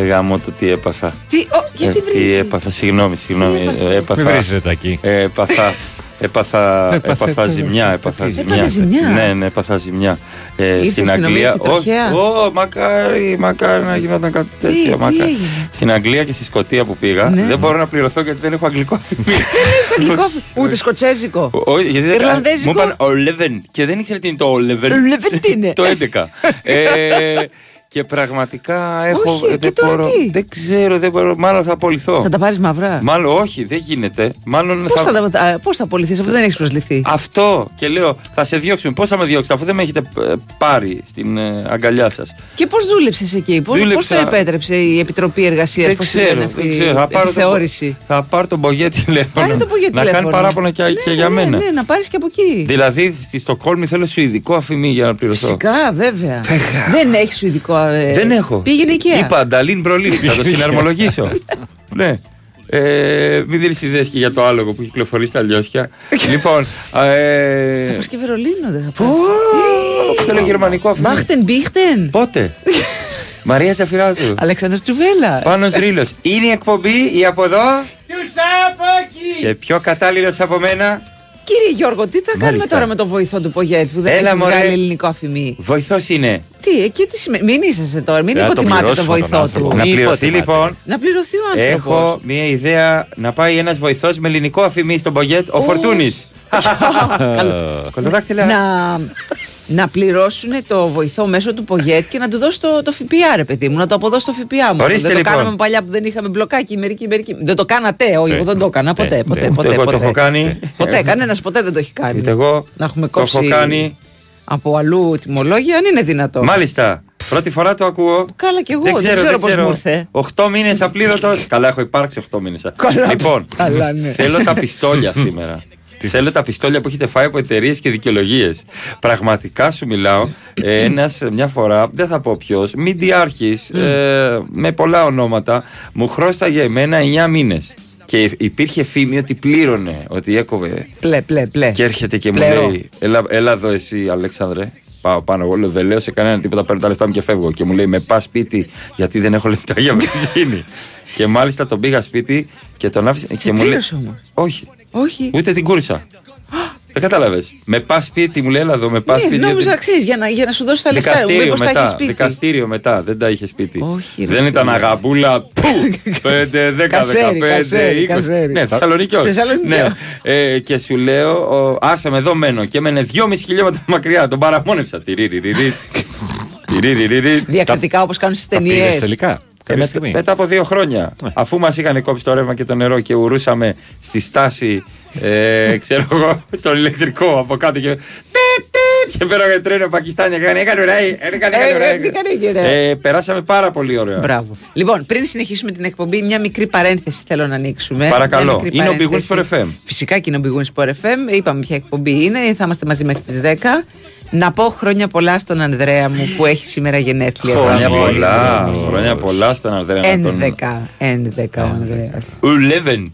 Ε, γάμο το τι έπαθα. Τι, ο, γιατί Ε, τι βρίζεις; έπαθα, συγγνώμη, συγγνώμη. έπαθες; Ε, Μην Έπαθα, βρίζετε εκεί. ε, έπαθα, έπαθα, Έπαθε έπαθα το- ζημιά, έπαθα τι; ζημιά. Έπαθε ζημιά; Ναι, ναι, έπαθα ζημιά. Ε, Ήρθες στην στην Αγγλία. ομίχλη τροχέα; Ω, μακάρι, μακάρι να γινόταν κάτι Τι, τέτοιο. τι μακάρι. έγινε; Στην Αγγλία και στη Σκωτία που πήγα, Ναι. δεν μπορώ να πληρωθώ γιατί δεν έχω αγγλικό αφημί. Έχεις αγγλικό, ούτε σκοτσέζικο. Ο- όχι, γιατί δεν- Ιρλανδέζικο. Μου είπαν ο Λεβεν και δεν ήξερα τι είναι το ο Λεβεν. Ο Λεβεν τι είναι; το 11. Ε, και πραγματικά έχω. Όχι, και δεν, τώρα μπορώ, τι; δεν ξέρω, δεν μπορώ. Μάλλον θα απολυθώ. Θα τα πάρεις μαυρά. Μάλλον όχι, δεν γίνεται. Μάλλον Πώς θα. θα, τα- πώς θα απολυθείς αφού δεν έχεις προσληφθεί; Αυτό και λέω, θα σε διώξουμε. Πώς θα με διώξετε, αφού δεν με έχετε ε, πάρει στην ε, αγκαλιά σας; Και πώς δούλεψες εκεί, πώ Δούλεψα- το επέτρεψε η Επιτροπή Εργασίας, Δεν πώς ξέρω, αυτή δεν ξέρω. Θα η πάρω, τον, θεώρηση. θα πάρω τον Μπογέ τηλέφωνο. Πάρε το πογέ να κάνει παράπονα και, ναι, και ναι, για ναι, μένα. Ναι, να πάρεις και από εκεί. Δηλαδή στη Στοκχόλμη θέλω σουηδικό αφημί για να πληρωθώ. Φυσικά, βέβαια. Δεν έχεις σου ειδικό. Ε, Δεν έχω. Πήγαινε εκεί. Είπα Νταλίν Μπρολίν, θα το συναρμολογήσω. ναι. Ε, μην δίνεις ιδέες και για το άλογο που κυκλοφορεί στα λιώσια. λοιπόν. Ε, Θα πας και Βερολίνο, δεν θα πω, πας. θέλω γερμανικό αφημί. Μπάχτεν, μπίχτεν. Πότε; Μαρία Ζαφυράτου. Αλέξανδρος Τσουβέλα. Πάνω Ρήλος. Είναι η εκπομπή η από εδώ. Και πιο κατάλληλος από μένα. Κύριε Γιώργο, τι θα κάνουμε Μάλιστα. τώρα με τον βοηθό του Πογέτ που δεν Έλα, έχει μωρέ. βγάλει ελληνικό αφημί; Βοηθός είναι. Τι, εκεί τι σημαίνει; Μην είσαστε τώρα, μην Ε, να το υποτιμάτε τον πληρώσουμε τον βοηθό άνθρωπο. του. Να Μη πληρωθεί υποτιμάτε. λοιπόν. Να πληρωθεί ο άνθρωπος. Έχω μια ιδέα να πάει ένας βοηθός με ελληνικό αφημί στον Μπογέτ, ο Φορτούνης. Κολοδάκτυλα. να, να πληρώσουν το βοηθό μέσω του Πογέτ και να του δώσει το, το ΦΠΑ, ρε παιδί μου, να το αποδώσει το ΦΠΑ μου. Ορίστε, δεν λοιπόν. το κάναμε παλιά που δεν είχαμε μπλοκάκι, μερική, μερική. Δεν το κάνατε, όχι, Ε, εγώ δεν το έκανα ποτέ. ε, ποτέ, ε, ποτέ, Εγώ ποτέ. το έχω κάνει. Ποτέ, κανένας ποτέ δεν το έχει κάνει. Είτε εγώ Να έχουμε το κόψει έχω κάνει. από αλλού τιμολόγια, αν είναι δυνατό. Μάλιστα. Πρώτη φορά το ακούω. Καλά κι εγώ, δεν δεν ξέρω, ξέρω δεν πώς ξέρω. μου ήρθε. 8 μήνες απλήρωτος. Καλά, έχω υπάρξει 8 μήνες. Καλά. Λοιπόν, Καλά, ναι. θέλω τα πιστόλια σήμερα. Θέλω τα πιστόλια που έχετε φάει από εταιρείες και δικαιολογίες. Πραγματικά σου μιλάω. Ε, Ένας μια φορά, δεν θα πω ποιος, μηντιάρχη ε, με πολλά ονόματα, μου χρώσταγε εμένα 9 μήνες. Και υπήρχε φήμη ότι πλήρωνε, ότι έκοβε Πλε, πλε, πλε. και έρχεται και μου Πλερό. λέει: έλα, έλα εδώ εσύ, Αλέξανδρε. Πάω πάνω. Εγώ λέω: Δεν λέω σε κανέναν τίποτα. Παίρνω τα λεφτά μου και φεύγω. Και μου λέει: Με πας σπίτι, γιατί δεν έχω λεφτά για βενζίνη. και μάλιστα τον πήγα σπίτι και τον άφησα. Και, μου λέει: πλήρωσε όμως. Όχι, Όχι. ούτε την κούρσα. δεν κατάλαβες. Με πας σπίτι, μου λέει: Έλα εδώ, με πας Ναι, σπίτι. νόμιζα, γιατί- ξέρεις, για να, για να σου δώσει τα λεφτά. Δικαστήριο Μήπως τα έχει μετά, σπίτι. δικαστήριο μετά, δεν τα είχες σπίτι. Όχι, ρε δεν ήταν φίλε. αγαμπούλα. Πού! 5, 10, 15, Κασέρι, 20. κασέρι, κασέρι. Ναι, Θεσσαλονίκη όχι. Θεσσαλονίκη. Ναι. Ε, και σου λέω, ο, άσε με εδώ μένω και έμενε 2,5 χιλιόμετρα μακριά. Τον παραμόνευσα. Τυρίριριρι. Τυρίριριρι. Διακριτικά όπως κάνουν στις Τα πήρες ταινίε. τελικά; Και Κάποια με- στιγμή. μετά από δύο χρόνια, αφού μας είχαν κόψει το ρεύμα και το νερό και ουρούσαμε στη στάση, ε, ξέρω εγώ, στον ηλεκτρικό από κάτω και. τιτ, τιτ, Και πέραγε τρένο Πακιστάνια και έκανε έκανε ουραίοι, έκανε Ε, έκανε ε, τι κάνει, κύριε. Ε, Περάσαμε πάρα πολύ ωραία. Μπράβο. Λοιπόν, πριν συνεχίσουμε την εκπομπή, μια μικρή παρένθεση θέλω να ανοίξουμε. Παρακαλώ. Μια μικρή Είναι ο Big παρένθεση. Wings for FM. Φυσικά και είναι ο Big Wings for FM. Είπαμε ποια εκπομπή είναι. Θα είμαστε μαζί μέχρι τις 10. Να πω χρόνια πολλά στον Ανδρέα μου που έχει σήμερα γενέθλια. Χρόνια Μπράβο. πολλά. Χρόνια πολλά στον Ανδρέα. να τον- 11. 11 ο Ανδρέας. Ουλέβεν.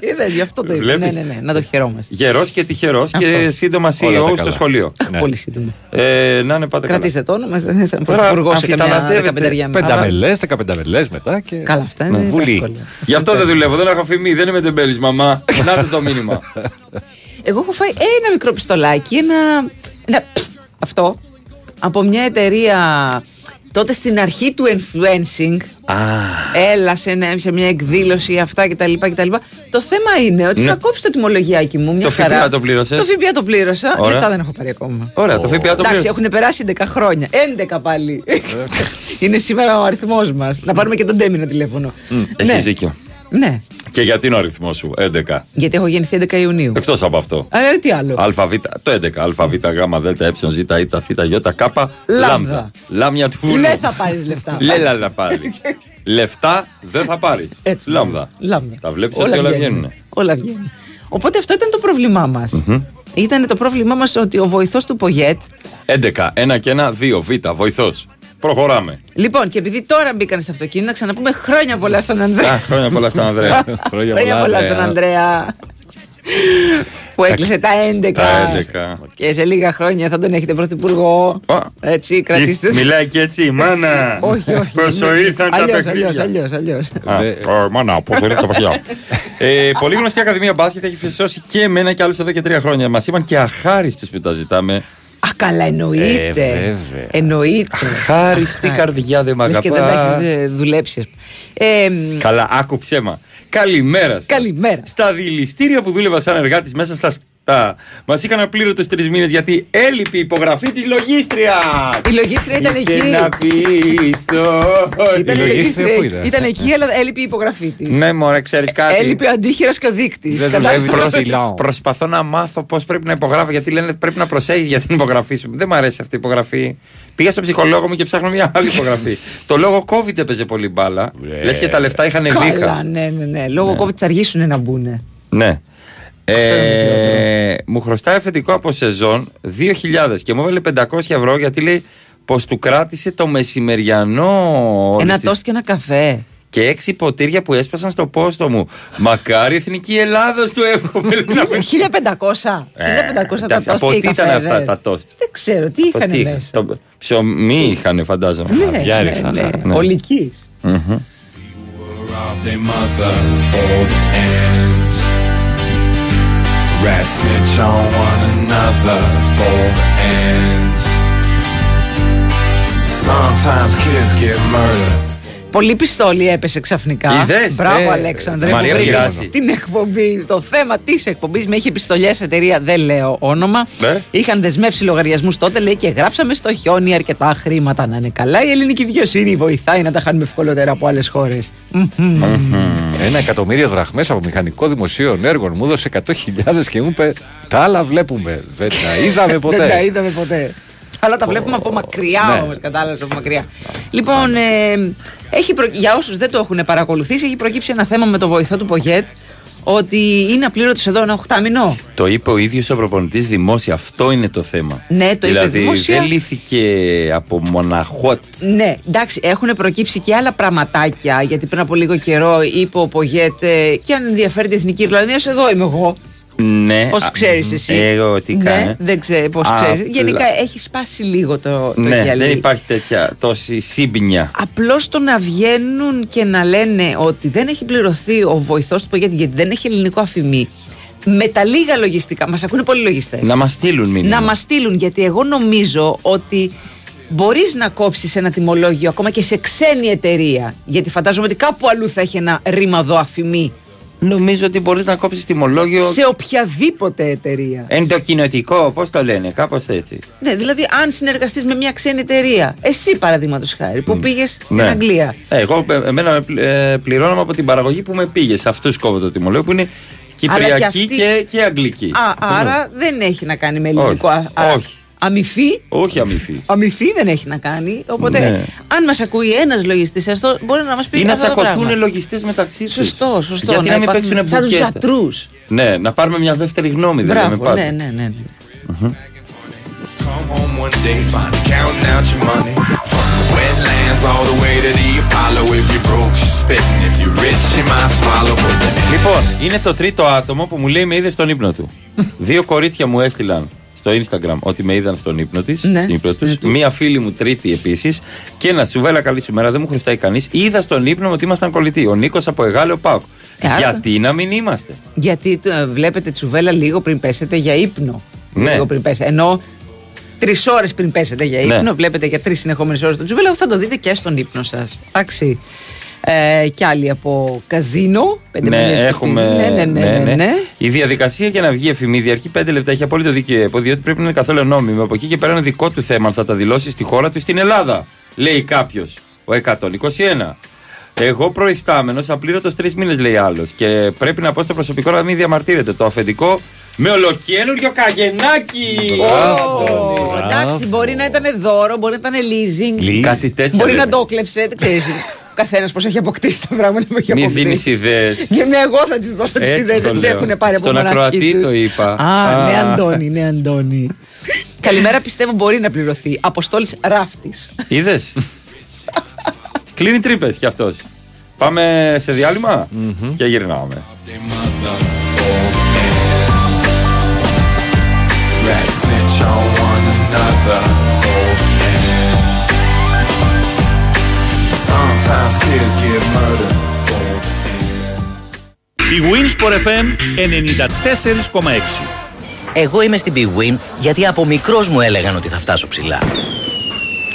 Είδες, γι' αυτό το είπα. Ναι, Βλέπεις. ναι, ναι, να το χαιρόμαστε. Γερός και τυχερός και Αυτό. σύντομα Όλα τα CEO στο καλά. σχολείο. Αχ, Ναι. Πολύ σύντομα. Ε, να είναι πάντα καλά. Κρατήστε το όνομα. Θα ήθελα Τώρα πρωθυπουργό σε καμιά αμφιταλαντεύεται. δεκαπενταριά μέρα. Πενταμελέ, δεκαπενταμελέ μετά και. Καλά, αυτά Ναι, είναι βουλή. εύκολα. Γι' αυτό δεν δουλεύω, δεν έχω φημί, δεν είμαι τεμπέλης, μαμά. Να το το μήνυμα. Εγώ έχω φάει ένα μικρό πιστολάκι, ένα. ένα ψ, αυτό. Από μια εταιρεία τότε στην αρχή του influencing. Α, Έλα σε, ένα- σε μια εκδήλωση αυτά κτλ. κτλ. Το θέμα είναι ότι Ναι. θα κόψει το τιμολογιάκι μου. Μια Το χαρά. ΦΠΑ το πλήρωσες; Το ΦΠΑ το πλήρωσα. Ωραία. Λεφτά δεν έχω πάρει ακόμα. Ωραία, το ΦΠΑ το Εντάξει, πλήρωσες. έχουν περάσει 11 χρόνια. 11 πάλι. είναι σήμερα ο αριθμός μας. Να πάρουμε και τον Τέμινα τηλέφωνο. Έχεις ναι. δίκιο. Ναι, Και γιατί είναι ο αριθμός σου, 11. γιατί έχω γεννηθεί 11 Ιουνίου. Εκτός από αυτό. Ε, τι άλλο. ΑΒ, το 11. ΑΒ, Γ, Δ, Ε, Ζ, Ι, Θ, Ι, Κ. Λάμδα. Λάμια του βουλού. Δεν θα πάρεις λεφτά. Λέλα να πάρει. Λεφτά δεν θα πάρεις. Έτσι. Λάμδα. Λάμδα. Τα βλέπεις ότι όλα βγαίνουν. Όλα βγαίνουν. Οπότε αυτό ήταν το πρόβλημά μας. Ήταν το πρόβλημά μας ότι ο βοηθός του Πογέτ. 11. Ένα και ένα, δύο. Β. Βοηθός. Προχωράμε. Λοιπόν, και επειδή τώρα μπήκαν στο αυτοκίνητο, να ξαναπούμε χρόνια πολλά στον Α, Ανδρέα. χρόνια πολλά στον Ανδρέα. Χρόνια Χρόνια πολλά Ανδρέα. στον Ανδρέα. που έκλεισε τα 11. Τα 11. Και σε λίγα χρόνια θα τον έχετε πρωθυπουργό. Ω. Έτσι, κρατήστε. Μιλάει και έτσι, μάνα. όχι, όχι. Πόσο ήρθαν τα Αλλιώς, παιχνίδια. αλλιώς, αλλιώς, αλλιώς. Α, ω, Μάνα, πώς ήρθαν τα παιχνίδια. Ε, Πολύ γνωστή Ακαδημία Μπάσκετ έχει φυσώσει και εμένα και άλλους εδώ και τρία χρόνια. Μας είπαν και αχάριστου που τα ζητάμε. Α, καλά, εννοείται. Ε, βέβαια. Εννοείται. Χάριστη καρδιά δεν μ' Λες και δεν τα αγαπάς. έχεις ε, δουλέψει. Ε, μ, Καλά, άκου ψέμα. Καλημέρα σας. Καλημέρα. Στα δηληστήρια που δούλευα σαν εργάτης μέσα στα σκτά, μας είχαν απλήρωτου τρεις μήνες γιατί έλειπε η υπογραφή της λογίστριας. Η λογίστρια ήταν Είσαι εκεί. να πιστώ. Ήταν, η λογίστρια πού ήταν; ήταν εκεί, αλλά έλειπε η υπογραφή της. Ναι, μωρέ, ξέρεις κάτι; Έλειπε ο αντίχειρα και ο δείκτης. Δεν δουλεύει το ψηλό. Προσπαθώ να μάθω πώς πρέπει να υπογράφω. Γιατί λένε πρέπει να προσέχεις για την υπογραφή σου. Δεν μου αρέσει αυτή η υπογραφή. Πήγα στον ψυχολόγο μου και ψάχνω μια άλλη υπογραφή. το λόγο COVID έπαιζε πολύ μπάλα. Ε. Λες και τα λεφτά είχαν Καλά, βήχα. ναι, ναι, ναι. Λόγω COVID θα αργήσουν να μπουν. Ναι. Είναι το Ε, μου χρωστάει αφεντικό από σεζόν 2.000 και μου έβαλε 500 ευρώ γιατί λέει πως του κράτησε το μεσημεριανό όλης Ένα της- τόστ και ένα καφέ. και έξι ποτήρια που έσπασαν στο πόστο μου. Μακάρι η εθνική Ελλάδος του εύχομαι. λέει, να μην- 1500. 1500 τα εντάξει, τόστ από και οι τι ήταν καφέδες. αυτά τα τόστ. Δεν ξέρω, τι Το είχαν τι; είχαν, μέσα. το ψωμί είχαν φαντάζομαι. Ναι, Αυγιάρι ναι, θα Rat snitch on one another for ends. Sometimes kids get murdered. Πολύ πιστόλι έπεσε ξαφνικά. Είδες; Μπράβο, Ε, Αλέξανδρε. Μαρία που βρήκες πειράζει. την εκπομπή. Το θέμα της εκπομπής με είχε επιστολιέ εταιρεία, δεν λέω όνομα. Ναι. Είχαν δεσμεύσει λογαριασμούς τότε, λέει και γράψαμε στο χιόνι αρκετά χρήματα να είναι καλά. Η ελληνική δικαιοσύνη βοηθάει να τα χάνουμε ευκολότερα από άλλες χώρες. Ένα εκατομμύριο δραχμές από μηχανικό δημοσίων έργων μου έδωσε 100.000 και μου είπε Τα άλλα βλέπουμε. Δεν τα είδαμε Δεν τα ποτέ. είδαμε ποτέ. Αλλά τα βλέπουμε από μακριά Ναι. όμως, κατάλαβες από μακριά. Λοιπόν, ε, έχει προ... για όσους δεν το έχουν παρακολουθήσει, έχει προκύψει ένα θέμα με το βοηθό του Πογέτ ότι είναι απλήρωτος εδώ ένα οχτάμινο. Το είπε ο ίδιος ο προπονητής δημόσια. Αυτό είναι το θέμα. Ναι, το είπε δηλαδή, δημόσια. δεν λύθηκε από μοναχότ. Ναι, εντάξει, έχουν προκύψει και άλλα πραγματάκια. Γιατί πριν από λίγο καιρό είπε ο Πογέτ, ε, και αν ενδιαφέρει η Εθνική Ιρλανδία, εδώ είμαι εγώ. Ναι. Πώς α, ξέρεις εσύ; Εγώ τι ναι, κάνω. Δεν ξέρω πώς Απλά- ξέρει. Γενικά έχει σπάσει λίγο το, το Ναι, γυαλί. δεν υπάρχει τέτοια τόση σύμπνοια. Απλώς το να βγαίνουν και να λένε ότι δεν έχει πληρωθεί ο βοηθός του Πογέτη γιατί δεν έχει ελληνικό αφημί. Με τα λίγα λογιστικά, μας ακούνε πολλοί λογιστές. Να μας στείλουν μήνυμα. Να μας στείλουν, γιατί εγώ νομίζω ότι μπορείς να κόψεις ένα τιμολόγιο ακόμα και σε ξένη εταιρεία. Γιατί φαντάζομαι ότι κάπου αλλού θα έχει ένα ρήμαδο αφημί. Νομίζω ότι μπορείς να κόψεις τιμολόγιο. Σε οποιαδήποτε εταιρεία. Εντοκινοτικό, πώς το λένε, κάπως έτσι. Ναι, δηλαδή αν συνεργαστείς με μια ξένη εταιρεία, εσύ παραδείγματος χάρη, που πήγες στην Ναι. Αγγλία. Ε, εγώ, ε, εμένα με πλη- ε, πληρώνομαι από την παραγωγή που με πήγε. Σε αυτούς κόβω το τιμολόγιο που είναι Αλλά και Κυπριακή αυτή- και, και Αγγλική. Α, άρα δεν έχει να κάνει με ελληνικό. Όχι, α- α- όχι. Αμυφή; Όχι αμυφή. Αμυφή δεν έχει να κάνει. Οπότε, Ναι. αν μας ακούει ένας λογιστής, αυτό μπορεί να μας πει Ή να αυτό το τσακωθούν πράγμα. λογιστές μεταξύ τους. Σωστό, σωστό. Γιατί να, μην υπάρχουν- παίξουν Σαν τους μπουκέτα. γιατρούς. Ναι, να πάρουμε μια δεύτερη γνώμη. δεν λέμε Μπράβο, πάντα. ναι, ναι, ναι. ναι. Come home one day, find counting out your money. From the wetlands all the way to the Apollo. If you broke, she's spitting. If you rich, she might swallow. But the Λοιπόν, είναι το τρίτο άτομο που μου λέει με είδες στον ύπνο του. Δύο κορίτσια μου έστειλαν στο Instagram ότι με είδαν στον ύπνο της. Ναι, στην ύπνο στον τους. ύπνο. Μία φίλη μου τρίτη επίσης. Και ένα σου βέλα καλή σου μέρα, δεν μου χρωστάει κανείς. Είδα στον ύπνο μου ότι ήμασταν κολλητοί. Ο Νίκος από Εγάλεο Πάουκ. Ε, άρα- Γιατί να μην είμαστε; Γιατί ε, βλέπετε τσουβέλα λίγο πριν πέσετε για ύπνο. Ναι. Λίγο πριν πέσετε. Ενώ τρεις ώρες πριν πέσετε για Ναι. ύπνο, βλέπετε για τρεις συνεχόμενες ώρες το τσουβέλα, θα το δείτε και στον ύπνο σας. Εντάξει. Ε, κι άλλοι από καζίνο. Πέντε Ναι, μήνες στο έχουμε. σπίτι. Ναι, ναι, ναι, ναι, ναι. Η διαδικασία για να βγει εφημίδια αρχεί 5 λεπτά. Έχει απόλυτο δίκαιο. Διότι πρέπει να είναι καθόλου νόμιμο. Από εκεί και πέρα είναι δικό του θέμα αν θα τα δηλώσει στη χώρα του ή στην Ελλάδα. Λέει κάποιος. Ο 121. Εγώ προϊστάμενος, απλήρωτος τρεις μήνες, λέει άλλος. Και πρέπει να πω στο προσωπικό να μην διαμαρτύρεται. Το αφεντικό με ολοκένουργιο καγενάκι. Ω, Εντάξει, μπορεί να ήταν δώρο, μπορεί να ήταν leasing. Κάτι τέτοιο. Μπορεί λένε. να το κλέψε. Δεν ξέρεις. Ο καθένας πώς έχει αποκτήσει τα πράγματα που έχει Μη αποκτήσει. δίνεις ιδέες. Και ναι, εγώ θα της δώσω τις Έτσι ιδέες. το Δεν τι λέω. έχουν πάρει από Στον μοναχή ακροατή τους. το είπα. Α, ναι, Α. Αντώνη, ναι, Αντώνη. Καλημέρα, πιστεύω μπορεί να πληρωθεί. Αποστόλης ράφτης. Είδες; Κλείνει τρύπες κι αυτός. Πάμε σε διάλειμμα και γυρνάμε. Η Winsport FM 94,6 Εγώ είμαι στην Big γιατί από μικρός μου έλεγαν ότι θα φτάσω ψηλά.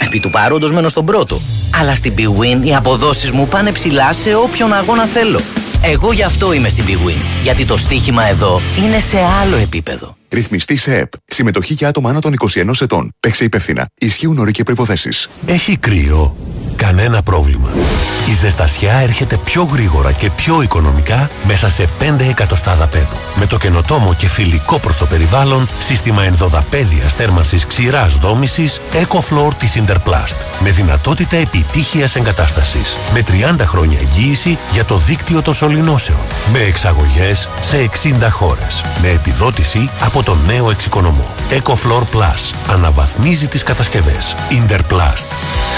Επί του παρόντος μένω στον πρώτο. Αλλά στην Big Win οι αποδόσεις μου πάνε ψηλά σε όποιον αγώνα θέλω. Εγώ γι' αυτό είμαι στην Big Win. Γιατί το στοίχημα εδώ είναι σε άλλο επίπεδο. Ρυθμιστή σε ΕΠ. Συμμετοχή για άτομα άνω των 21 ετών. Παίξε υπεύθυνα. Ισχύουν όροι και προποθέσει. Έχει κρύο. Κανένα πρόβλημα. Η ζεστασιά έρχεται πιο γρήγορα και πιο οικονομικά μέσα σε 5 εκατοστά δαπέδου. Με το καινοτόμο και φιλικό προς το περιβάλλον σύστημα ενδοδαπέδιας θέρμανσης ξηράς δόμησης EcoFloor της Interplast. Με δυνατότητα επιτύχειας εγκατάστασης. Με 30 χρόνια εγγύηση για το δίκτυο των σωληνώσεων. Με εξαγωγές σε 60 χώρες. Με επιδότηση από τον νέο εξοικονομό. EcoFloor Plus. Αναβαθμίζει τις κατασκευές. Interplast.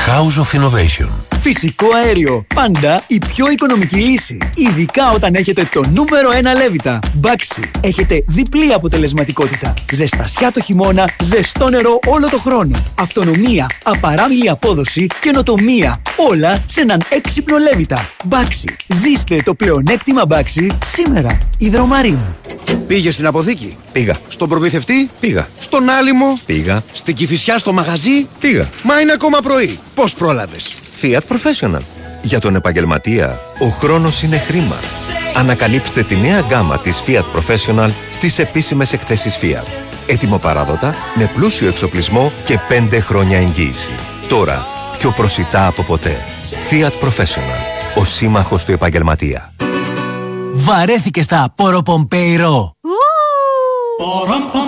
House of Innovation. Φυσικό αέριο. Πάντα η πιο οικονομική λύση. Ειδικά όταν έχετε το νούμερο 1 λέβητα. Μπάξι. Έχετε διπλή αποτελεσματικότητα. Ζεστασιά το χειμώνα, ζεστό νερό όλο το χρόνο. Αυτονομία, απαράμιλη απόδοση, καινοτομία. Όλα σε έναν έξυπνο λέβητα. Μπάξι. Ζήστε το πλεονέκτημα Μπάξι σήμερα. Ιδρομαρίνο. Πήγε στην αποθήκη; Πήγα. Στον προμηθευτή; Πήγα. Στον άλυμο; Πήγα. Στην κυφισιά στο μαγαζί; Πήγα. Μα είναι ακόμα πρωί. Πώς πρόλαβες; Fiat Professional. Για τον επαγγελματία, ο χρόνος είναι χρήμα. Ανακαλύψτε τη νέα γκάμα της Fiat Professional στις επίσημες εκθέσεις Fiat. Έτοιμο παράδοτα, με πλούσιο εξοπλισμό και 5 χρόνια εγγύηση. Τώρα, πιο προσιτά από ποτέ. Fiat Professional. Ο σύμμαχος του επαγγελματία. Βαρέθηκε στα Ποροπομπέιρο.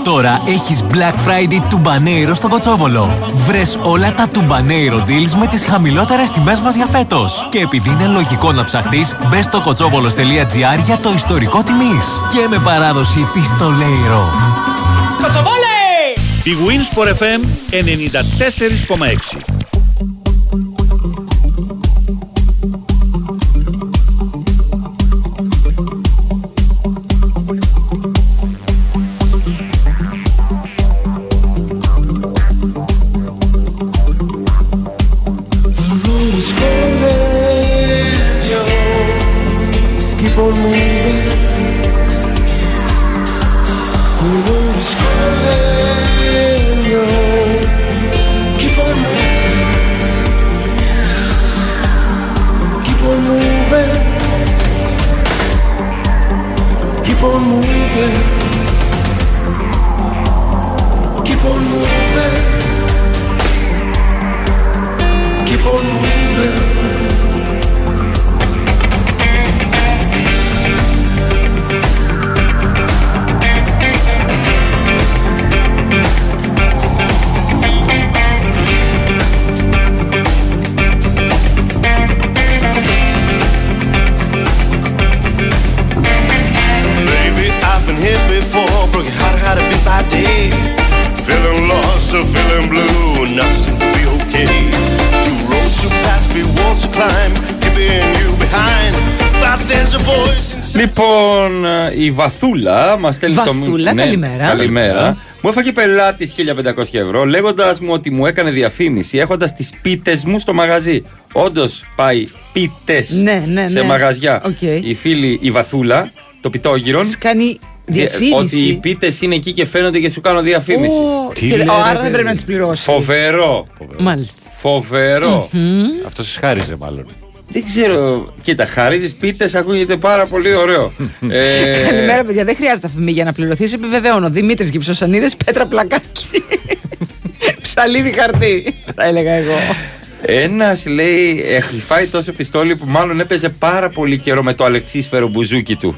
Τώρα έχεις Black Friday του Μπανέιρο στο Κοτσόβολο. Βρες όλα τα του Μπανέιρο deals με τις χαμηλότερες τιμές μας για φέτος. Και επειδή είναι λογικό να ψαχτείς, μπες στο κοτσόβολος.gr για το ιστορικό τιμής. Και με παράδοση πιστολέιρο. Κοτσοβόλε! Η Winsport FM 94,6 μας στέλνει το Βαθούλα, Ναι, καλημέρα. Καλημέρα. Μου έφαγε πελάτης 1500 ευρώ λέγοντας μου ότι μου έκανε διαφήμιση έχοντας τις πίτες μου στο μαγαζί. Όντως πάει πίτες Ναι, ναι, σε ναι. μαγαζιά. Οκ. Η φίλη η Βαθούλα, το πιτόγυρο. Της κάνει Δια- διαφήμιση. Ότι οι πίτες είναι εκεί και φαίνονται και σου κάνω διαφήμιση. Ω, και- ο, άρα δεν πρέπει να τις πληρώσει. Φοβερό. Μάλιστα. Φοβερό. Αυτό σας χάριζε μάλλον. Δεν ξέρω. Κοίτα, χαρίζεις πίτες, ακούγεται πάρα πολύ ωραίο. ε, Καλημέρα, παιδιά. Δεν χρειάζεται αφημί για να πληρωθείς. Επιβεβαιώνω. Δημήτρης Κυψοσανίδε, Πέτρα Πλακάκη. Ψαλίδι χαρτί, θα έλεγα εγώ. Ένας λέει έχει φάει τόσο πιστόλι που μάλλον έπαιζε πάρα πολύ καιρό με το αλεξίσφαιρο μπουζούκι του.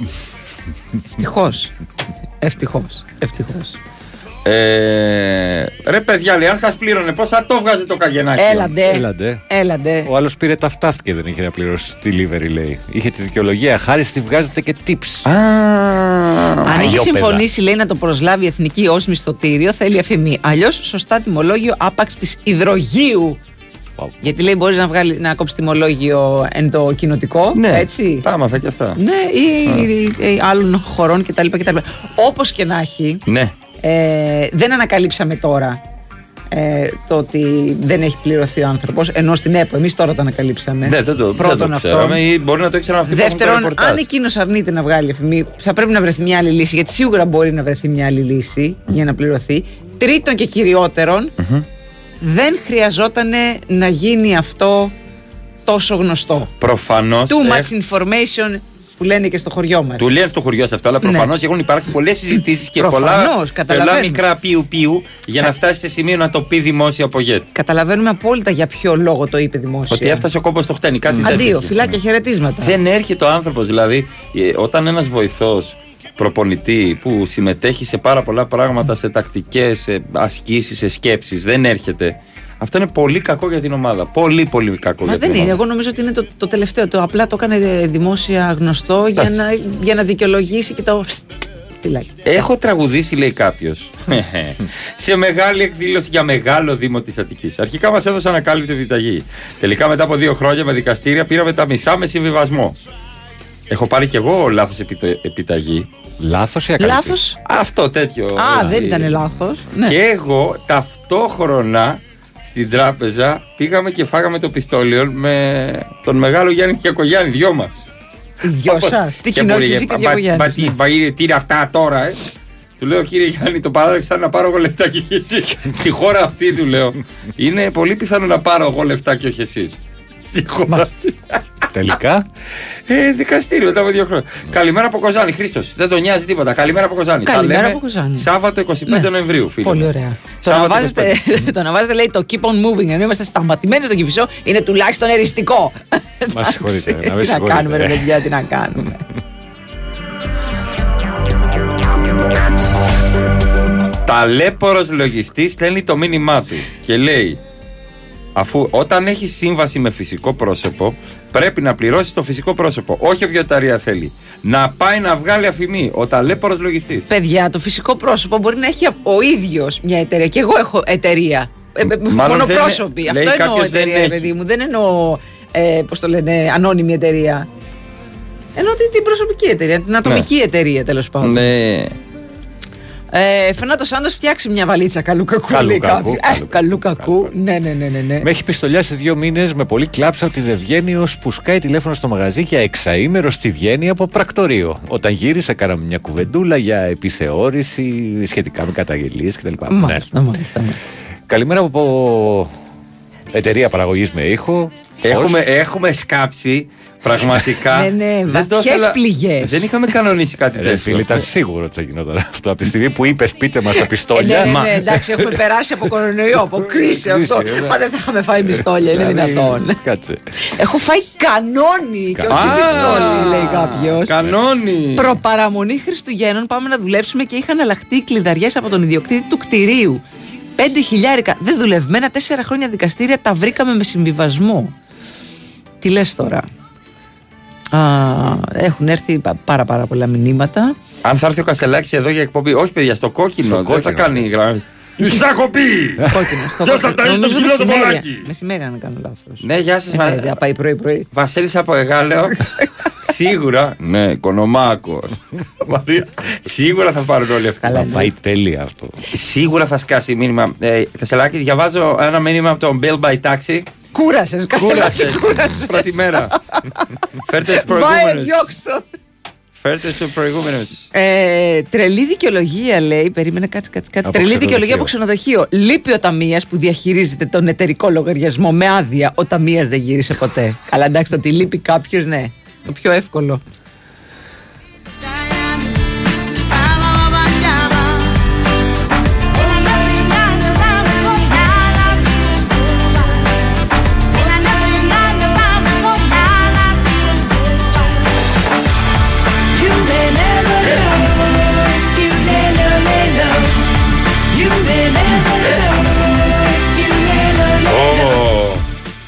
Ευτυχώς. Ευτυχώς. Ευτυχώς. Ε, ρε παιδιά, λέει, αν σας πλήρωνε, πώς θα το βγάζει το καγενάκι. Έλαντε. Έλαντε. Έλαντε. Ο άλλος πήρε ταυτάθηκε, δεν είχε να πληρώσει τη delivery, λέει. Είχε τη δικαιολογία. Χάρη στη βγάζετε και tips. Αν έχει Αγιόπεδα. συμφωνήσει, λέει, να το προσλάβει η εθνική ως μισθωτήριο, θέλει αφημί. Αλλιώς, σωστά τιμολόγιο άπαξ της υδρογείου. Γιατί λέει μπορείς να, βγάλει, να κόψεις τιμολόγιο εν το κοινοτικό. Ναι, έτσι; τα άμαθα και αυτά. Ναι, ή, ή- ή άλλων χωρών κτλ. κτλ. Όπως και να έχει, Ναι. Ε, δεν ανακαλύψαμε τώρα ε, το ότι δεν έχει πληρωθεί ο άνθρωπος. Ενώ στην ΕΠΟ, εμείς τώρα το ανακαλύψαμε. Ναι, δεν το, Πρώτον δεν το αυτό. ξέραμε ή μπορεί να το ήξεραν αυτοί που έχουν το Δεύτερον, ρεπορτάζ. αν εκείνος αρνείται να βγάλει εφημή, θα πρέπει να βρεθεί μια άλλη λύση, γιατί σίγουρα μπορεί να βρεθεί μια άλλη λύση για να πληρωθεί. Τρίτον και κυριότερον, δεν χρειαζόταν να γίνει αυτό τόσο γνωστό. Προφανώς Too ε, much information που λένε και στο χωριό μας. Του λένε στο χωριό σε αυτό, αλλά Ναι. προφανώς έχουν υπάρξει πολλές συζητήσεις και πολλά, Προφανώς, πολλά καταλαβαίνω. μικρά πιου-πιου για να φτάσει σε σημείο να το πει δημόσια από ηγέτη. Καταλαβαίνουμε απόλυτα για ποιο λόγο το είπε δημόσια. Ότι έφτασε ο κόμπος στο χτένι, κάτι τέτοιο. Αντίο, είχε. φυλάκια χαιρετίσματα. Δεν έρχεται ο άνθρωπος, δηλαδή, ε, όταν ένας βοηθός προπονητή που συμμετέχει σε πάρα πολλά πράγματα, σε τακτικές, σε ασκήσεις, σε σκέψεις, δεν έρχεται. Αυτό είναι πολύ κακό για την ομάδα. Πολύ, πολύ κακό Μα για δεν την είναι. ομάδα. Εγώ νομίζω ότι είναι το, το τελευταίο. Το απλά το έκανε δημόσια γνωστό για Εντάξει. να, για να δικαιολογήσει και το. Φυλάκι. Έχω τραγουδήσει, λέει κάποιος, σε μεγάλη εκδήλωση για μεγάλο Δήμο της Αττικής. Αρχικά μας έδωσαν ακάλυπτη επιταγή. Τελικά, μετά από δύο χρόνια με δικαστήρια, πήραμε τα μισά με συμβιβασμό. Έχω πάρει κι εγώ λάθος επιταγή. Λάθος ή ακάλυπτη. Λάθος. Αυτό τέτοιο. Α, δεν δηλαδή. ήταν λάθος. Ναι. Και εγώ ταυτόχρονα στην τράπεζα πήγαμε και φάγαμε το πιστόλιο με τον μεγάλο Γιάννη Κιακογιάννη, δυο μας. Οι δυο σας; Τι κοινότητα εσύ και Διαγωγιάννη. Τι είναι αυτά τώρα, ε; Του λέω κύριε Γιάννη, το παράδεξα να πάρω εγώ λεφτά και όχι εσύ. Στη χώρα αυτή του λέω. Είναι πολύ πιθανό να πάρω εγώ λεφτά και όχι εσύ. Στη χώρα αυτή. Τελικά. Ε, δικαστήριο μετά από δύο χρόνια. Καλημέρα από Κοζάνη, Χρήστος. Δεν τον νοιάζει τίποτα. Καλημέρα από Κοζάνη. Τα Καλημέρα λέμε από Κοζάνη. Σάββατο 25 Ναι. Νοεμβρίου, φίλε. Πολύ μου. ωραία. Το να, Σάββατο βάζετε, 25. το να βάζετε λέει το keep on moving ενώ είμαστε σταματημένοι στον κυφισό είναι τουλάχιστον εριστικό. Μα συγχωρείτε. Εντάξει, να με Τι να συγχωρείτε. κάνουμε, ρε παιδιά, τι να κάνουμε. Ταλέπορος λογιστής στέλνει το μήνυμά του και λέει αφού όταν έχεις σύμβαση με φυσικό πρόσωπο πρέπει να πληρώσεις το φυσικό πρόσωπο όχι όποια εταιρεία θέλει να πάει να βγάλει αφημί ο ταλέπορος λογιστής Παιδιά, το φυσικό πρόσωπο μπορεί να έχει ο ίδιος μια εταιρεία. Και εγώ έχω εταιρεία. Ε, ε, Μάλλον Μονοπρόσωπη. δεν- Αυτό λέει εννοώ κάποιος δεν εταιρεία, ρε έχει. παιδί μου. Δεν εννοώ, ε, πώς το λένε, ανώνυμη εταιρεία. Εννοώ την- την προσωπική εταιρεία, την ατομική εταιρεία τέλος πάντων. ναι Ε, Φερνάντο Σάντο φτιάξει μια βαλίτσα καλού κακού. Καλού λέει κακού, κάποιοι. καλού Ε, Καλού κακού. Ναι, ναι, ναι. ναι, ναι. Με έχει πιστολιάσει δύο μήνες με πολύ κλάψα ότι δεν βγαίνει ως που σκάει τηλέφωνο στο μαγαζί για εξαήμερο στη Βιέννη από πρακτορείο. Όταν γύρισα, κάναμε μια κουβεντούλα για επιθεώρηση σχετικά με καταγγελίες κτλ. Ναι. Μάλιστα, μάλιστα. Καλημέρα από εταιρεία παραγωγής με ήχο. έχουμε, έχουμε σκάψει πραγματικά Ναι, ναι, Δεν το βαθιές ήθελα- πληγές. δεν είχαμε κανονίσει κάτι Ρε τέτοιο φίλε, ήταν σίγουρο ότι θα γινόταν αυτό. Από τη στιγμή που είπες, πείτε μας τα Ε, ναι, πιστόλια. ναι, Μα- ναι, εντάξει, έχουμε περάσει από κορονοϊό, από κρίση αυτό. Κρίση, ναι. Μα δεν θα είχαμε φάει πιστόλια, είναι Δηλαδή, δυνατόν. Κάτσε. Έχω φάει κανόνι και όχι Α, πιστόλι, λέει κάποιος. Κανόνι Προπαραμονή Χριστουγέννων πάμε να δουλέψουμε και είχαν αλλάχτεί οι κλειδαριές από τον ιδιοκτήτη του κτηρίου. Πέντε χιλιάρικα. Δεν δουλευμένα τέσσερα χρόνια δικαστήρια τα βρήκαμε με συμβιβασμό. Τι λες τώρα; Α, έχουν έρθει πα- πάρα πάρα πολλά μηνύματα. Αν θα έρθει ο Κασελάκης εδώ για εκπομπή Όχι παιδιά στο κόκκινο Στο Δεν θα κόκκινο. κάνει γραμμή Τους τα έχω πει Κόκκινο, στο Ποιος θα κόκκινο. ταΐσει το Νομίζω ψηλό το μεσημέρι. πολλάκι Μεσημέρι αν δεν κάνω λάθος. Ναι γεια σας Ε, Βα- ναι, πάει πρωί-πρωί. Βασίλης από Εγάλεο Σίγουρα Ναι Κονομάκος Μαρία, Σίγουρα θα πάρουν όλοι αυτοί Καλά, Θα πάει τέλεια αυτό. Σίγουρα θα σκάσει μήνυμα ε, Θεσσαλάκη διαβάζω ένα μήνυμα από τον Bill by Taxi Κούρασες, Κούρασες Καστελάκη, κούρασες. Πρώτη μέρα Φέρτε τους Βάε, προηγούμενους διώξτε τον. Φέρτε τους προηγούμενους Ε, τρελή δικαιολογία λέει. Περίμενε, κάτσε, κάτσε. κάτσε. Από Τρελή ξενοδοχείο. δικαιολογία από ξενοδοχείο. Λείπει ο ταμεία που διαχειρίζεται τον εταιρικό λογαριασμό με άδεια. Ο ταμεία δεν γύρισε ποτέ. Καλά, εντάξει, το ότι λείπει κάποιος, ναι. Το πιο εύκολο.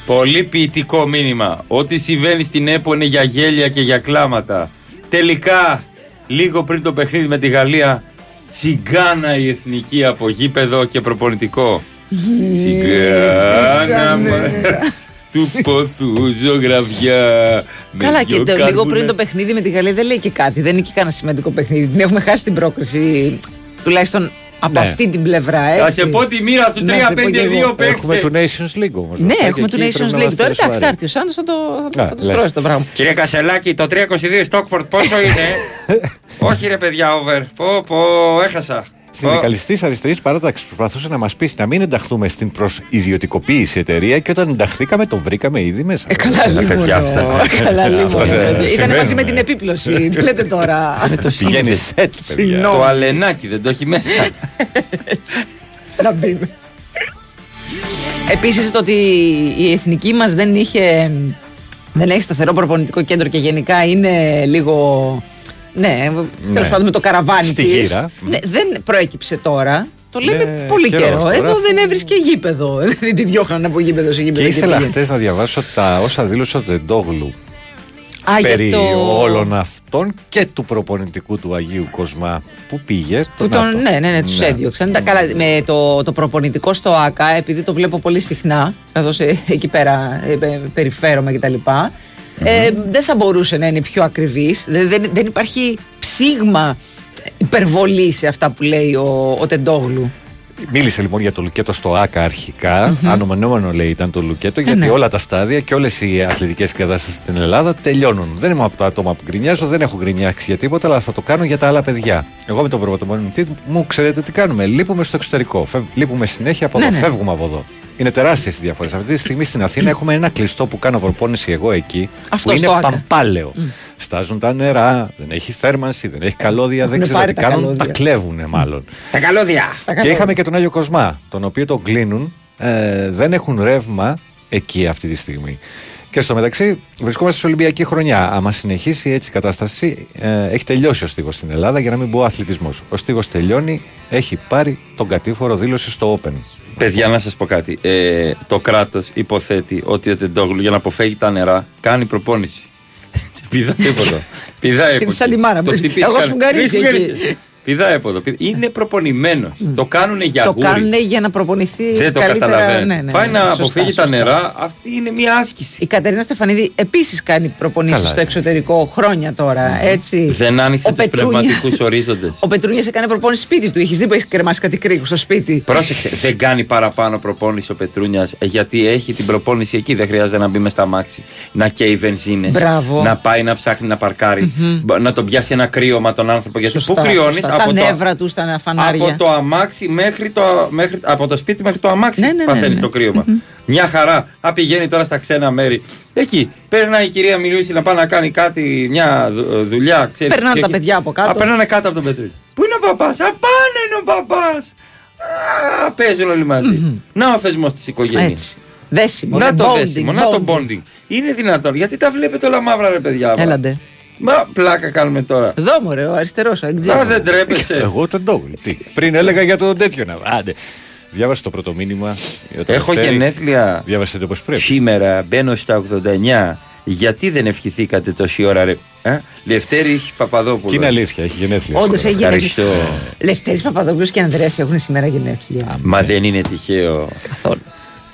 Πολύ ποιητικό μήνυμα. Ό,τι συμβαίνει στην ΕΠΟ είναι για γέλια και για κλάματα. Τελικά, λίγο πριν το παιχνίδι με τη Γαλλία, τσιγκάνα η εθνική από γήπεδο και προπονητικό. Τσιγκάνα μα, του ποθού ζωγραφιά. με Καλά, δυο και το, λίγο καρβούνες. πριν το παιχνίδι με τη Γαλλία δεν λέει και κάτι. Δεν είναι και κανένα σημαντικό παιχνίδι. Την έχουμε χάσει την πρόκριση. Τουλάχιστον Από Ναι. αυτή την πλευρά, Θα έτσι. σε πω τη μοίρα σου Να σε πω κι 3-5-2 εγώ. Έχουμε παίξτε. του Nations League όμως. Ναι, έχουμε του Nations League. Τώρα εντάξει, θα έρθει ο Σάντος, θα το, θα, Α, θα το λες. στρώσει το πράγμα. Κύριε Κασελάκη, το 322 Stockport πόσο είναι; Όχι ρε παιδιά, over. Πω, πω, έχασα. Συνδικαλιστής αριστερής παράταξη προσπαθούσε να μας πείσει να μην ενταχθούμε στην προσυδιωτικοποίηση εταιρεία και όταν ενταχθήκαμε το βρήκαμε ήδη μέσα. Ε, καλά λίγο. παιδιά, αυτά. Καλά λίγο. Αυτά σε- Ήταν συμβαίνουν, μαζί με ε. την επίπλωση. Τι λέτε τώρα; Πηγαίνει σετ, παιδιά. Το αλενάκι δεν το έχει μέσα. Να μπει. Επίσης το ότι η εθνική μας δεν είχε. Δεν έχει σταθερό προπονητικό κέντρο και γενικά είναι λίγο. Ναι, τέλος πάντων με το καραβάνι Στη της. γύρα. Ναι, δεν προέκυψε τώρα. Το λέμε Ναι, πολύ καιρός καιρό. τώρα, Εδώ αφού- δεν έβρισκε γήπεδο. Δεν τη διώχναν από γήπεδο σε γήπεδο. Και ήθελα πήγαινε. χτε να διαβάσω τα όσα δήλωσε ο Τεντόγλου Α, για περί το- όλων αυτών και του προπονητικού του Αγίου Κοσμά που πήγε. Που Να τον, το. ναι, ναι, ναι, τους έδιωξαν. Τα, καλά, με το, το προπονητικό στο ΑΚΑ, επειδή το βλέπω πολύ συχνά, καθώς εκεί πέρα ε, ε, περιφέρομαι κτλ. Ε, δεν θα μπορούσε να είναι πιο ακριβής. Δεν, δεν, δεν υπάρχει ψήγμα υπερβολή σε αυτά που λέει ο, ο Τεντόγλου. Μίλησε λοιπόν για το Λουκέτο στο ΑΚΑ αρχικά. Ανομενόμενο λέει ήταν το Λουκέτο, γιατί ναι. όλα τα στάδια και όλες οι αθλητικές καταστάσει στην Ελλάδα τελειώνουν. Δεν είμαι από τα άτομα που γκρινιάζω, δεν έχω γκρινιάξει για τίποτα, αλλά θα το κάνω για τα άλλα παιδιά. Εγώ με τον προπονητή μου, ξέρετε τι κάνουμε. Λείπουμε στο εξωτερικό. Φεύ, λείπουμε συνέχεια από Ναι, εδώ. ναι. Φεύγουμε από εδώ. Είναι τεράστιες οι διαφορές. Αυτή τη στιγμή στην Αθήνα έχουμε ένα κλειστό που κάνω προπόνηση εγώ εκεί. Αυτός που είναι στο Άκα. παμπάλαιο. Στάζουν τα νερά, δεν έχει θέρμανση, δεν έχει καλώδια, δεν Έχουνε ξέρω πάρει τι τα κάνουν. Τα καλώδια. κλέβουν μάλλον. Τα καλώδια. Και είχαμε και τον Άγιο Κοσμά, τον οποίο τον κλείνουν. Ε, δεν έχουν ρεύμα εκεί αυτή τη στιγμή. Και στο μεταξύ βρισκόμαστε σε Ολυμπιακή χρονιά. Άμα συνεχίσει έτσι η κατάσταση, ε, έχει τελειώσει ο στίγος στην Ελλάδα για να μην πω αθλητισμός. Ο στίγος τελειώνει, έχει πάρει τον κατήφορο δήλωση στο Open. Παιδιά, να σας πω κάτι. Ε, το κράτος υποθέτει ότι ο Τεντόγλου για να αποφεύγει τα νερά κάνει προπόνηση. Πηδάει έποδο. Πηδάει Είναι έποδο. σαν τη μάρα μου. Εγώ σφουγγαρίζει εκεί. Πηδάει έποδο. Είναι προπονημένος. Το κάνουν για το γούρι. κάνουν για να προπονηθεί Δεν το καλύτερα. καταλαβαίνω. Ναι, ναι, Πάει ναι, να σωστά, αποφύγει τα σωστά. νερά. Αυτή είναι μια άσκηση. Η Κατερίνα Στεφανίδη επίσης κάνει προπονήσεις Καλά, στο ε. εξωτερικό χρόνια τώρα. Έτσι. Δεν άνοιξε Ο τους Πετρούνια- πνευματικούς ορίζοντες. Ο Πετρούνιας έκανε προπόνηση σπίτι του. Έχεις δει που έχει κρεμάσει κάτι κρίκου στο σπίτι; Πρόσεξε, δεν κάνει παραπάνω προπόνηση ο Πετρούνιας γιατί έχει την προπόνηση εκεί. Δεν χρειάζεται να μπει μες στα μάξι, να καίει βενζίνες, Μπράβο. να πάει να ψάχνει να παρκάρει, μπο- να τον πιάσει ένα κρύωμα τον άνθρωπο. Γιατί Σωστά, πού κρυώνεις σωστά. Από, Τα το- νεύρα τους στα φανάρια. από το αμάξι μέχρι το, μέχρι, από το σπίτι μέχρι το αμάξι Ναι, ναι, ναι, παθαίνεις ναι. το κρύωμα. Μια χαρά. Α πηγαίνει τώρα στα ξένα μέρη. Εκεί περνάει η κυρία Μιλούση να πάει να κάνει κάτι, μια δου- δουλειά. Ξέρεις, Περνάνε και τα εκεί- παιδιά από κάτω. Α, περνάνε κάτω από τον Πετρούνια. Πού είναι ο παπάς, Α, πάνε είναι ο παπάς. Α, παίζουν όλοι μαζί. Να ο θεσμός της οικογένειας. Έτσι. Δέσιμο. Να ναι, το bonding, δέσιμο, να το bonding. bonding. Είναι δυνατόν. Γιατί τα βλέπετε όλα μαύρα, ρε παιδιά. μα. Έλαντε. Μα πλάκα κάνουμε τώρα. Εδώ μου ρε, ο αριστερό. Α, δεν τρέπεσαι. Εγώ τον Ντόγλου. Τι. Πριν έλεγα για τον τέτοιο να. Άντε. Διάβασε το πρώτο μήνυμα. για το Έχω Δευτέρη. γενέθλια. Διάβασε το πώ πρέπει. Σήμερα μπαίνω στα 89. Γιατί δεν ευχηθήκατε τόση ώρα, ρε; Ε; Λευτέρη Παπαδόπουλο. Και είναι αλήθεια, έχει γενέθλια. Όντως σήμερα. έχει Ευχαριστώ. γενέθλια. Λευτέρης Παπαδόπουλος και Ανδρέας έχουν σήμερα γενέθλια. Μα δεν είναι τυχαίο. Καθόλου.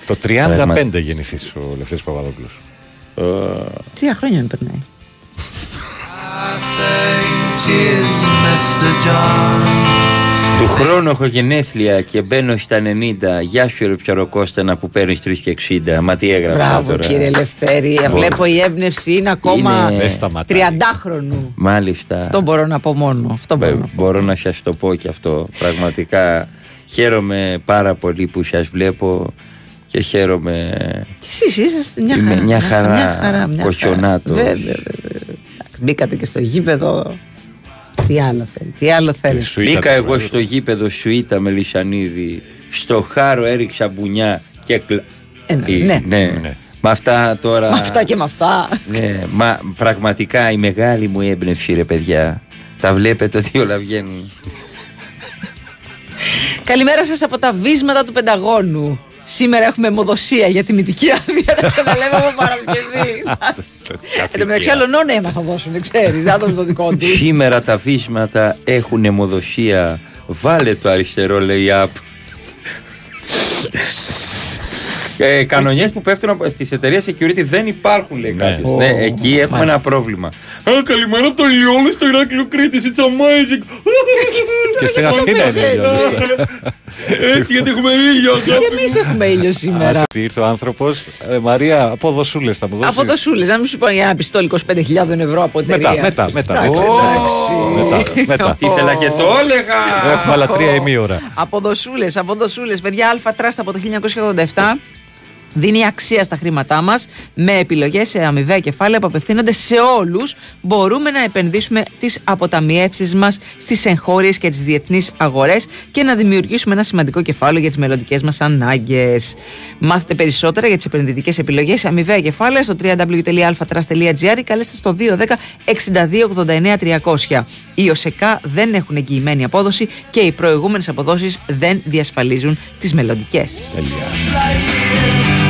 Το 35 γεννηθή ο Λευτέρης Παπαδόπουλος. Τρία χρόνια με περνάει. Του χρόνου έχω γενέθλια και μπαίνω στα 90. Γεια σου, ρε Πιαροκώστανα που παίρνεις 3 και 60. Μα τι έγραψα Μπράβο τώρα. κύριε Ελευθέρη. Βλέπω η έμπνευση είναι ακόμα Είναι- Δεν σταματάει. 30χρονου. Μάλιστα. Αυτό μπορώ να πω μόνο. Αυτό μπορώ Μπε- να πω. Μπορώ να σας το πω και αυτό. Πραγματικά χαίρομαι πάρα πολύ που σας βλέπω και χαίρομαι Και εσείς είσαστε μια Είμαι χαρά. μια χαρά, Μια χαρά, μια κοτσονάτος. χαρά. Βέβαια, βέβαια. Εντάξει, Μπήκατε και στο γήπεδο. Τι άλλο θέλει. Τι άλλο θέλει. Σου ήταν Μπήκα το εγώ βράδυ. στο γήπεδο Σουίτα με Λισανίδη. Στο χάρο έριξα μπουνιά και κλα... Ένα, Ε, ναι. ναι. Με αυτά τώρα. Με αυτά και με αυτά. Ναι, μα πραγματικά η μεγάλη μου έμπνευση, ρε παιδιά. Τα βλέπετε ότι όλα βγαίνουν. Καλημέρα σας από τα βίσματα του Πενταγώνου. Σήμερα έχουμε αιμοδοσία για τιμητική άδεια. Τα ξαναλέμε από Παρασκευή. Εν τω μεταξύ, άλλον αίμα θα δώσουν, δεν ξέρεις. Δεν θα δώσουν το δικό τους. Σήμερα τα βίσματα έχουν αιμοδοσία. Βάλε το αριστερό, λέει απ. Ε, Κανονιές που πέφτουν στις εταιρείες security δεν υπάρχουν, λέει Ναι. κάποιος. Ω, εκεί έχουμε ένα πρόβλημα. Α, καλημέρα το Λιόλο στο Ηράκλειο Κρήτη. It's amazing. Και στην Αθήνα είναι ήλιος. Έτσι γιατί έχουμε ήλιο. Και εμείς έχουμε ήλιο σήμερα. Άσε τι ήρθε ο άνθρωπος. Μαρία, από δοσούλες θα μου δώσεις. Από το Σούλε, να μην σου πω για ένα πιστόλι 25.000 ευρώ από εταιρεία. Μετά, μετά, μετά. Εντάξει, Μετά, μετά. Ήθελα και το έλεγα. Έχουμε άλλα τρία ημίωρα. Αποδοσούλες, αποδοσούλες. Παιδιά, Αλφα Τράστα από το 1987 δίνει αξία στα χρήματά μας με επιλογές σε αμοιβαία κεφάλαια που απευθύνονται σε όλους. Μπορούμε να επενδύσουμε τις αποταμιεύσεις μας στις εγχώριες και τις διεθνείς αγορές και να δημιουργήσουμε ένα σημαντικό κεφάλαιο για τις μελλοντικές μας ανάγκες. Μάθετε περισσότερα για τις επενδυτικές επιλογές σε αμοιβαία κεφάλαια στο www.alphatrast.gr ή καλέστε στο 210 62 89 300. Οι ΟΣΕΚΑ δεν έχουν εγγυημένη απόδοση και οι προηγούμενες αποδόσεις δεν διασφαλίζουν τις μελλοντικές. Even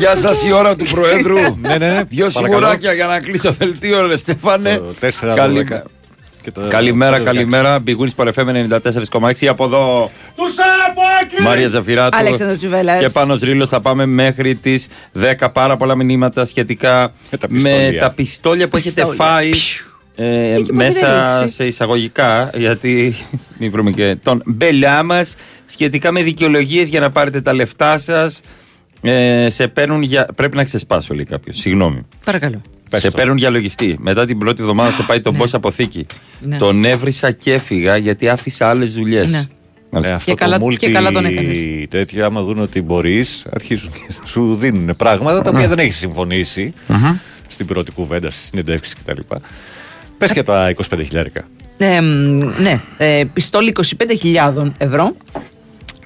γεια σας, η ώρα του Προέδρου. Ναι, ναι, ναι. Δυο Παρακαλώ. σιγουράκια για να κλείσω δελτίο, ρε Στέφανε. Το 4, Καλη- 12. Και το- Καλημέρα, το καλημέρα. Μπιγούνι Παρεφέ 94,6 από εδώ. Τους Σαπάκη! Μαρία Ζαφυράτου Αλέξανδρος Τζουβέλλας. και πάνω Ρήλο θα πάμε μέχρι τις 10. Πάρα πολλά μηνύματα σχετικά τα με πιστόλια. τα πιστόλια που έχετε Πιστόλια. φάει. ε, Εκεί που μέσα έχετε ρίξει. σε εισαγωγικά, γιατί μην βρούμε και τον μπελιά μας, σχετικά με δικαιολογίες για να πάρετε τα λεφτά σας. Ε, σε παίρνουν για. Πρέπει να ξεσπάσω, λέει κάποιος. Συγγνώμη. Παρακαλώ. Πες σε το. παίρνουν για λογιστή. Μετά την πρώτη εβδομάδα σε πάει τον boss αποθήκη. Ναι. Τον έβρισα και έφυγα γιατί άφησα άλλες δουλειές. Ναι. Ναι, αυτό καλά- το multi και καλά τον έκανες. τέτοιο, άμα δουν ότι μπορείς, αρχίζουν και σου δίνουν πράγματα τα οποία δεν έχεις συμφωνήσει στην πρώτη κουβέντα, στις συνεντεύξεις κτλ. Πες και τα 25 χιλιάρικα. Ε, μ, ναι, ε, πιστόλι 25.000 ευρώ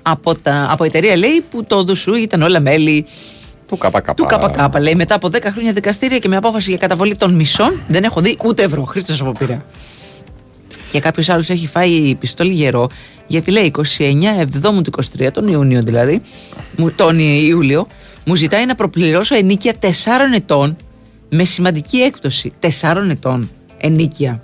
από, τα, από εταιρεία λέει που το δουσού ήταν όλα μέλη Του ΚΚ. του ΚΚ. Λέει μετά από 10 χρόνια δικαστήρια και με απόφαση για καταβολή των μισών δεν έχω δει ούτε ευρώ. Χρήστος από πήρα. Και κάποιος άλλος έχει φάει πιστόλι γερό γιατί λέει 29 Εβδόμου του 23, τον Ιούνιο δηλαδή, μου- τον Ιούλιο, μου ζητάει να προπληρώσω ενίκεια 4 ετών με σημαντική έκπτωση. 4 ετών ενίκεια.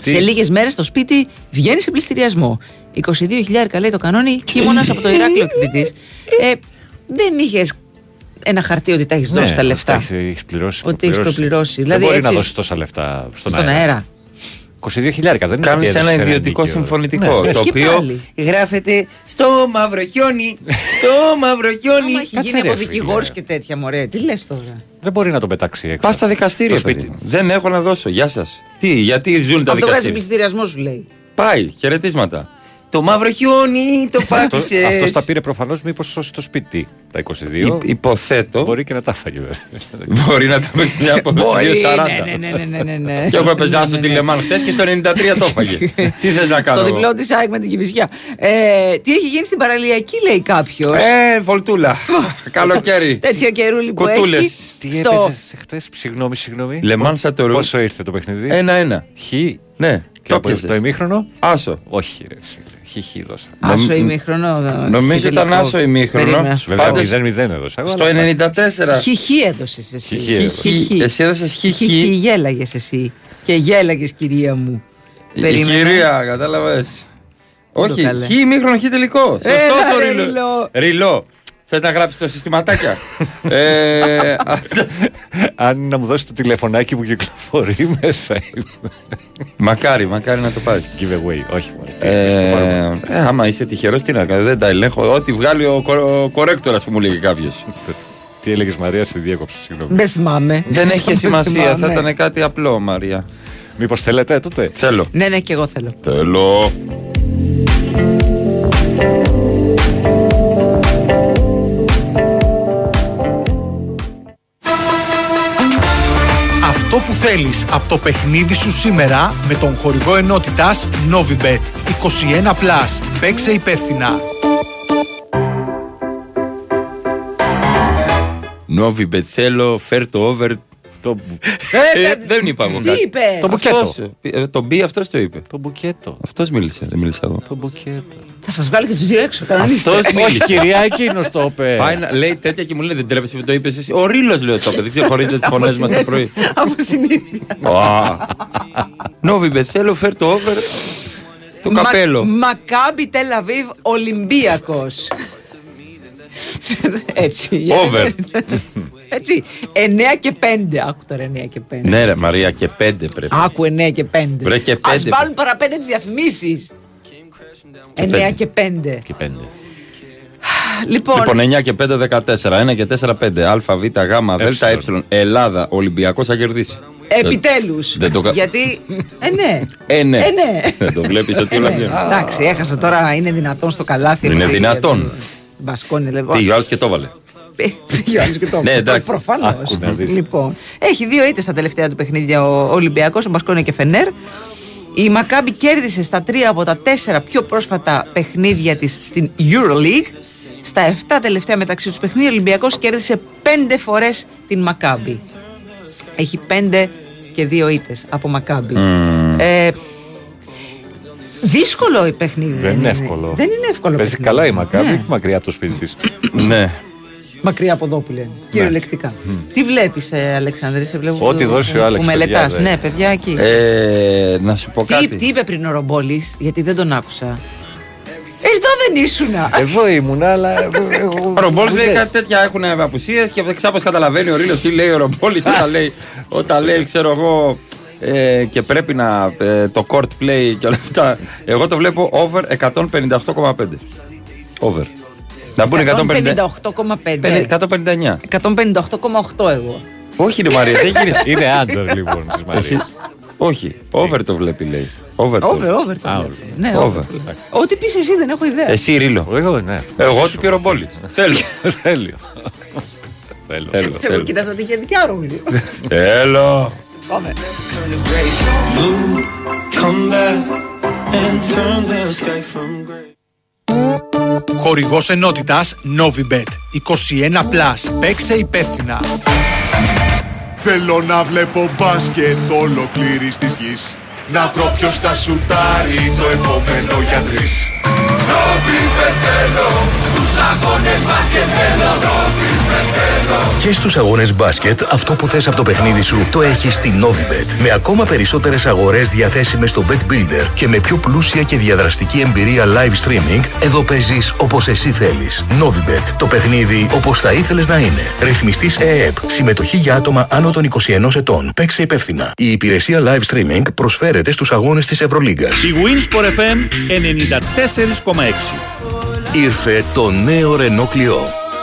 Σε λίγες μέρες το σπίτι βγαίνει σε πληστηριασμό. 22.000 λέει το κανόνι, χειμώνας από το Ηράκλειο εκδητή. Ε, δεν είχες ένα χαρτί ότι τα έχεις ναι, δώσει τα λεφτά. Έχει πληρώσει, ότι έχεις προπληρώσει. Δηλαδή, μπορεί να δώσεις τόσα λεφτά στον, αέρα. 22.000 δεν Κάνεις ένα ιδιωτικό συμφωνητικό. Ναι. Το οποίο γράφεται στο μαύρο χιόνι. στο μαύρο χιόνι. Έχει γίνει από δικηγόρος και τέτοια μωρέ. Τι λες τώρα; Δεν μπορεί να το πετάξει έξω. Πας στα δικαστήρια. Δεν έχω να δώσω. Γεια σας. Τι, γιατί ζουν τα δικαστήρια. Αυτό βγάζει πληστηριασμό σου λέει. Πάει, χαιρετίσματα. Το μαύρο χιόνι το πάτησε. Αυτός τα πήρε προφανώς μήπως σώσει το σπίτι. Τα 22. Υποθέτω. Μπορεί και να τα φάγε. βέβαια. Μπορεί να τα παίξει μια από το Μπορεί, 2.40. ναι, ναι, ναι, ναι, ναι, ναι. Και εγώ έπαιζα στο τηλεμάν χτες και στο 93 το έφαγε. Τι θες να κάνω. Στο εγώ; διπλό της ΑΕΚ με την Κυφυσιά. Ε, τι έχει γίνει στην παραλιακή, λέει κάποιος; Ε, βολτούλα. Καλοκαίρι. Τέτοιο καιρούλι που Κουτούλες. έχει. Τι στο... έπαιζες χθες, συγγνώμη, συγγνώμη. Λεμάν Σατορούς. Πόσο ήρθε το παιχνίδι; Ένα-ένα. Χ. Ναι, Και το από πιάσες. το ημίχρονο; Άσο. Όχι, ρε. φίλε. Χ, χ δώσα. Άσο ημίχρονο. δε- Νομίζω ήταν τελικό. άσο ημίχρονο; Περίμενα να σου Βέβαια, Πάντως, 0-0 έδωσα. εγώ, Στο αλλά 94. Χιχί έδωσες εσύ. Χιχί έδωσα. Χιχί. Εσύ έδωσες χιχί. Χιχί γέλαγες εσύ. Και γέλαγες, κυρία μου. Η Περίμενα. κυρία, κατάλαβες. Όχι, καλέ. χ ημίχρονο, χ τελικό. Έλα, Σωστό ο ρε, ριλό. Ριλό. Ριλό. Θες να γράψεις το συστηματάκια; ε, αυτό- Αν να μου δώσεις το τηλεφωνάκι που κυκλοφορεί μέσα. είμαι. μακάρι, μακάρι να το πάρεις. Giveaway, όχι μόνο. Τι, πες το πάρω μόνο. Ε, ε, άμα είσαι τυχερός, τι να κάνεις. Δεν τα ελέγχω. Ό,τι βγάλει ο, κορ- ο κορέκτορας που μου λέγει κάποιος. Τι έλεγες Μαρία, σε διέκοψε, συγγνώμη. Δεν θυμάμαι. Δεν έχει Δεν σημασία. Θα θυμάμαι. ήταν κάτι απλό, Μαρία. Μήπως θέλετε τότε; Θέλω. Ναι, ναι, και εγώ θέλω. Θέλω. Αυτό που θέλεις από το παιχνίδι σου σήμερα με τον χορηγό ενότητας Novibet 21+. Παίξε υπεύθυνα. Νόβιμπετ, θέλω, φέρ το over. Το, Ε, Ε, δεν είπα εγώ Τι κάτι. είπες; Το μπουκέτο. Αυτός, ε, Το μπι αυτός το είπε. το μπουκέτο. Αυτός μίλησε, δεν μίλησα εγώ. Το μπουκέτο. Θα σας βγάλω και τους δύο έξω. Κανονίστε. Αυτός Όχι, μίλησε. κυρία, εκείνος το είπε. Πάει να λέει τέτοια και μου λέει δεν τρέπεσαι που το είπες εσύ. Ο Ρίλος λέει ότι το είπε. Δεν ξεχωρίζετε τις φωνές μας το πρωί. Από συνήθεια. Νόβιμπετ, θέλω, φέρ το over. Το καπέλο. Μακάμπι Τελαβίβ Ολυμπιακός. Έτσι. για- Over. Έτσι. 9 και 5. Άκου τώρα 9 και 5. Ναι, ρε Μαρία, και πέντε πρέπει. Άκου 9 και 5. Βρε και Α πέντε. βάλουν παραπέντε τις διαφημίσεις. 9 πέντε. και 5. Και πέντε. Λοιπόν, Λοιπόν, 9 και 5, 14. 1 και 4, 5. Α, Β, Γ, Δ, Ε. Ελλάδα. Ολυμπιακός θα κερδίσει. επιτέλους. Δεν το κα- Γιατί. Ε, ναι. Ε, ναι. Ε, ναι. Δεν το βλέπεις ότι Ε, όλα ναι. βγαίνουν. Εντάξει, έχασα τώρα. Είναι δυνατόν στο καλάθι. Είναι επειδή- δυνατόν. Μπασκόνι, λοιπόν. Πήγε ο άλλο και το έβαλε. Πήγε ο άλλος και το Ναι, εντάξει. Προφανώς. Άκου να δεις. Λοιπόν, έχει δύο ήττες στα τελευταία του παιχνίδια ο Ολυμπιακός, ο Μπασκόνια και Φενέρ. Η Μακάμπη κέρδισε στα τρία από τα τέσσερα πιο πρόσφατα παιχνίδια της στην Euroleague. Στα 7 τελευταία μεταξύ τους παιχνίδια, ο Ολυμπιακός κέρδισε πέντε φορές την Μακάμπη. Έχει πέντε και δύο ήττες από Μακάμπη. Ε, δύσκολο η παιχνίδι. Δεν είναι εύκολο. Δεν είναι εύκολο. Παίζει παιχνίδι. καλά η Μακάβη, Ναι. μακριά από το σπίτι της. Ναι. Μακριά από εδώ που λένε. Κυριολεκτικά. Τι βλέπεις, ε, Αλεξάνδρε, σε βλέπω. Ό,τι που- δώσει ο που- Άλεξ, Που παιδιά, μελετάς. δεν- Ναι, παιδιά εκεί. Ε, να σου πω τι, κάτι. τι είπε πριν ο Ρομπόλης, γιατί δεν τον άκουσα. Εδώ δεν ήσουνα. Εδώ ήμουνα, αλλά. εγώ- Ο Ρομπόλης μου λέει λες. κάτι τέτοια έχουν απουσίες και κάπω καταλαβαίνει ο Ρίλος τι λέει ο Ρομπόλης όταν λέει, όταν λέει, ξέρω εγώ, ε, και πρέπει να ε, το court play και όλα αυτά. Εγώ το βλέπω over 158,5. Over. Να μπουν 150 158,5. 159. 158,8 εγώ. Όχι, ρε Μαρία, δεν γίνεται. Είναι άντερ λοιπόν της Εσύ- Μαρία. Όχι, over το βλέπει λέει. Over το. Over, over το Α, βλέπω. Ναι, over. over. το βλέπω. Ό,τι πεις εσύ δεν έχω ιδέα. Εσύ Ρίλο. Εγώ ναι. Εγώ του πήρε ο Μπόλη. Θέλω. Τέλειο. Θέλω. Θέλω. Εγώ Θέλω. κοίταζα ότι είχε δικιά ρόλο. Θέλω. Πάμε. Χορηγός ενότητας Novibet 21+. Παίξε υπεύθυνα. Θέλω να βλέπω μπάσκετ ολοκλήρης της γης Να βρω ποιος θα σουτάρει το επόμενο για τρεις Νόβιμπετ θέλω, στους αγώνες μπάσκετ θέλω Νόβιμπετ θέλω Και στους αγώνες μπάσκετ, αυτό που θες από το παιχνίδι σου το έχεις στη Novibet. Με ακόμα περισσότερες αγορές διαθέσιμες στο Bet Builder και με πιο πλούσια και διαδραστική εμπειρία live streaming, εδώ παίζεις όπως εσύ θέλεις. Novibet. Το παιχνίδι όπως θα ήθελες να είναι. Ρυθμιστής ΕΕΠ. Συμμετοχή για άτομα άνω των 21 ετών. Παίξε υπεύθυνα. Η υπηρεσία live streaming προσφέρεται στους αγώνες της Ευρωλίγκας. Η Winsport FM 94,6. Ήρθε το νέο Renault Clio.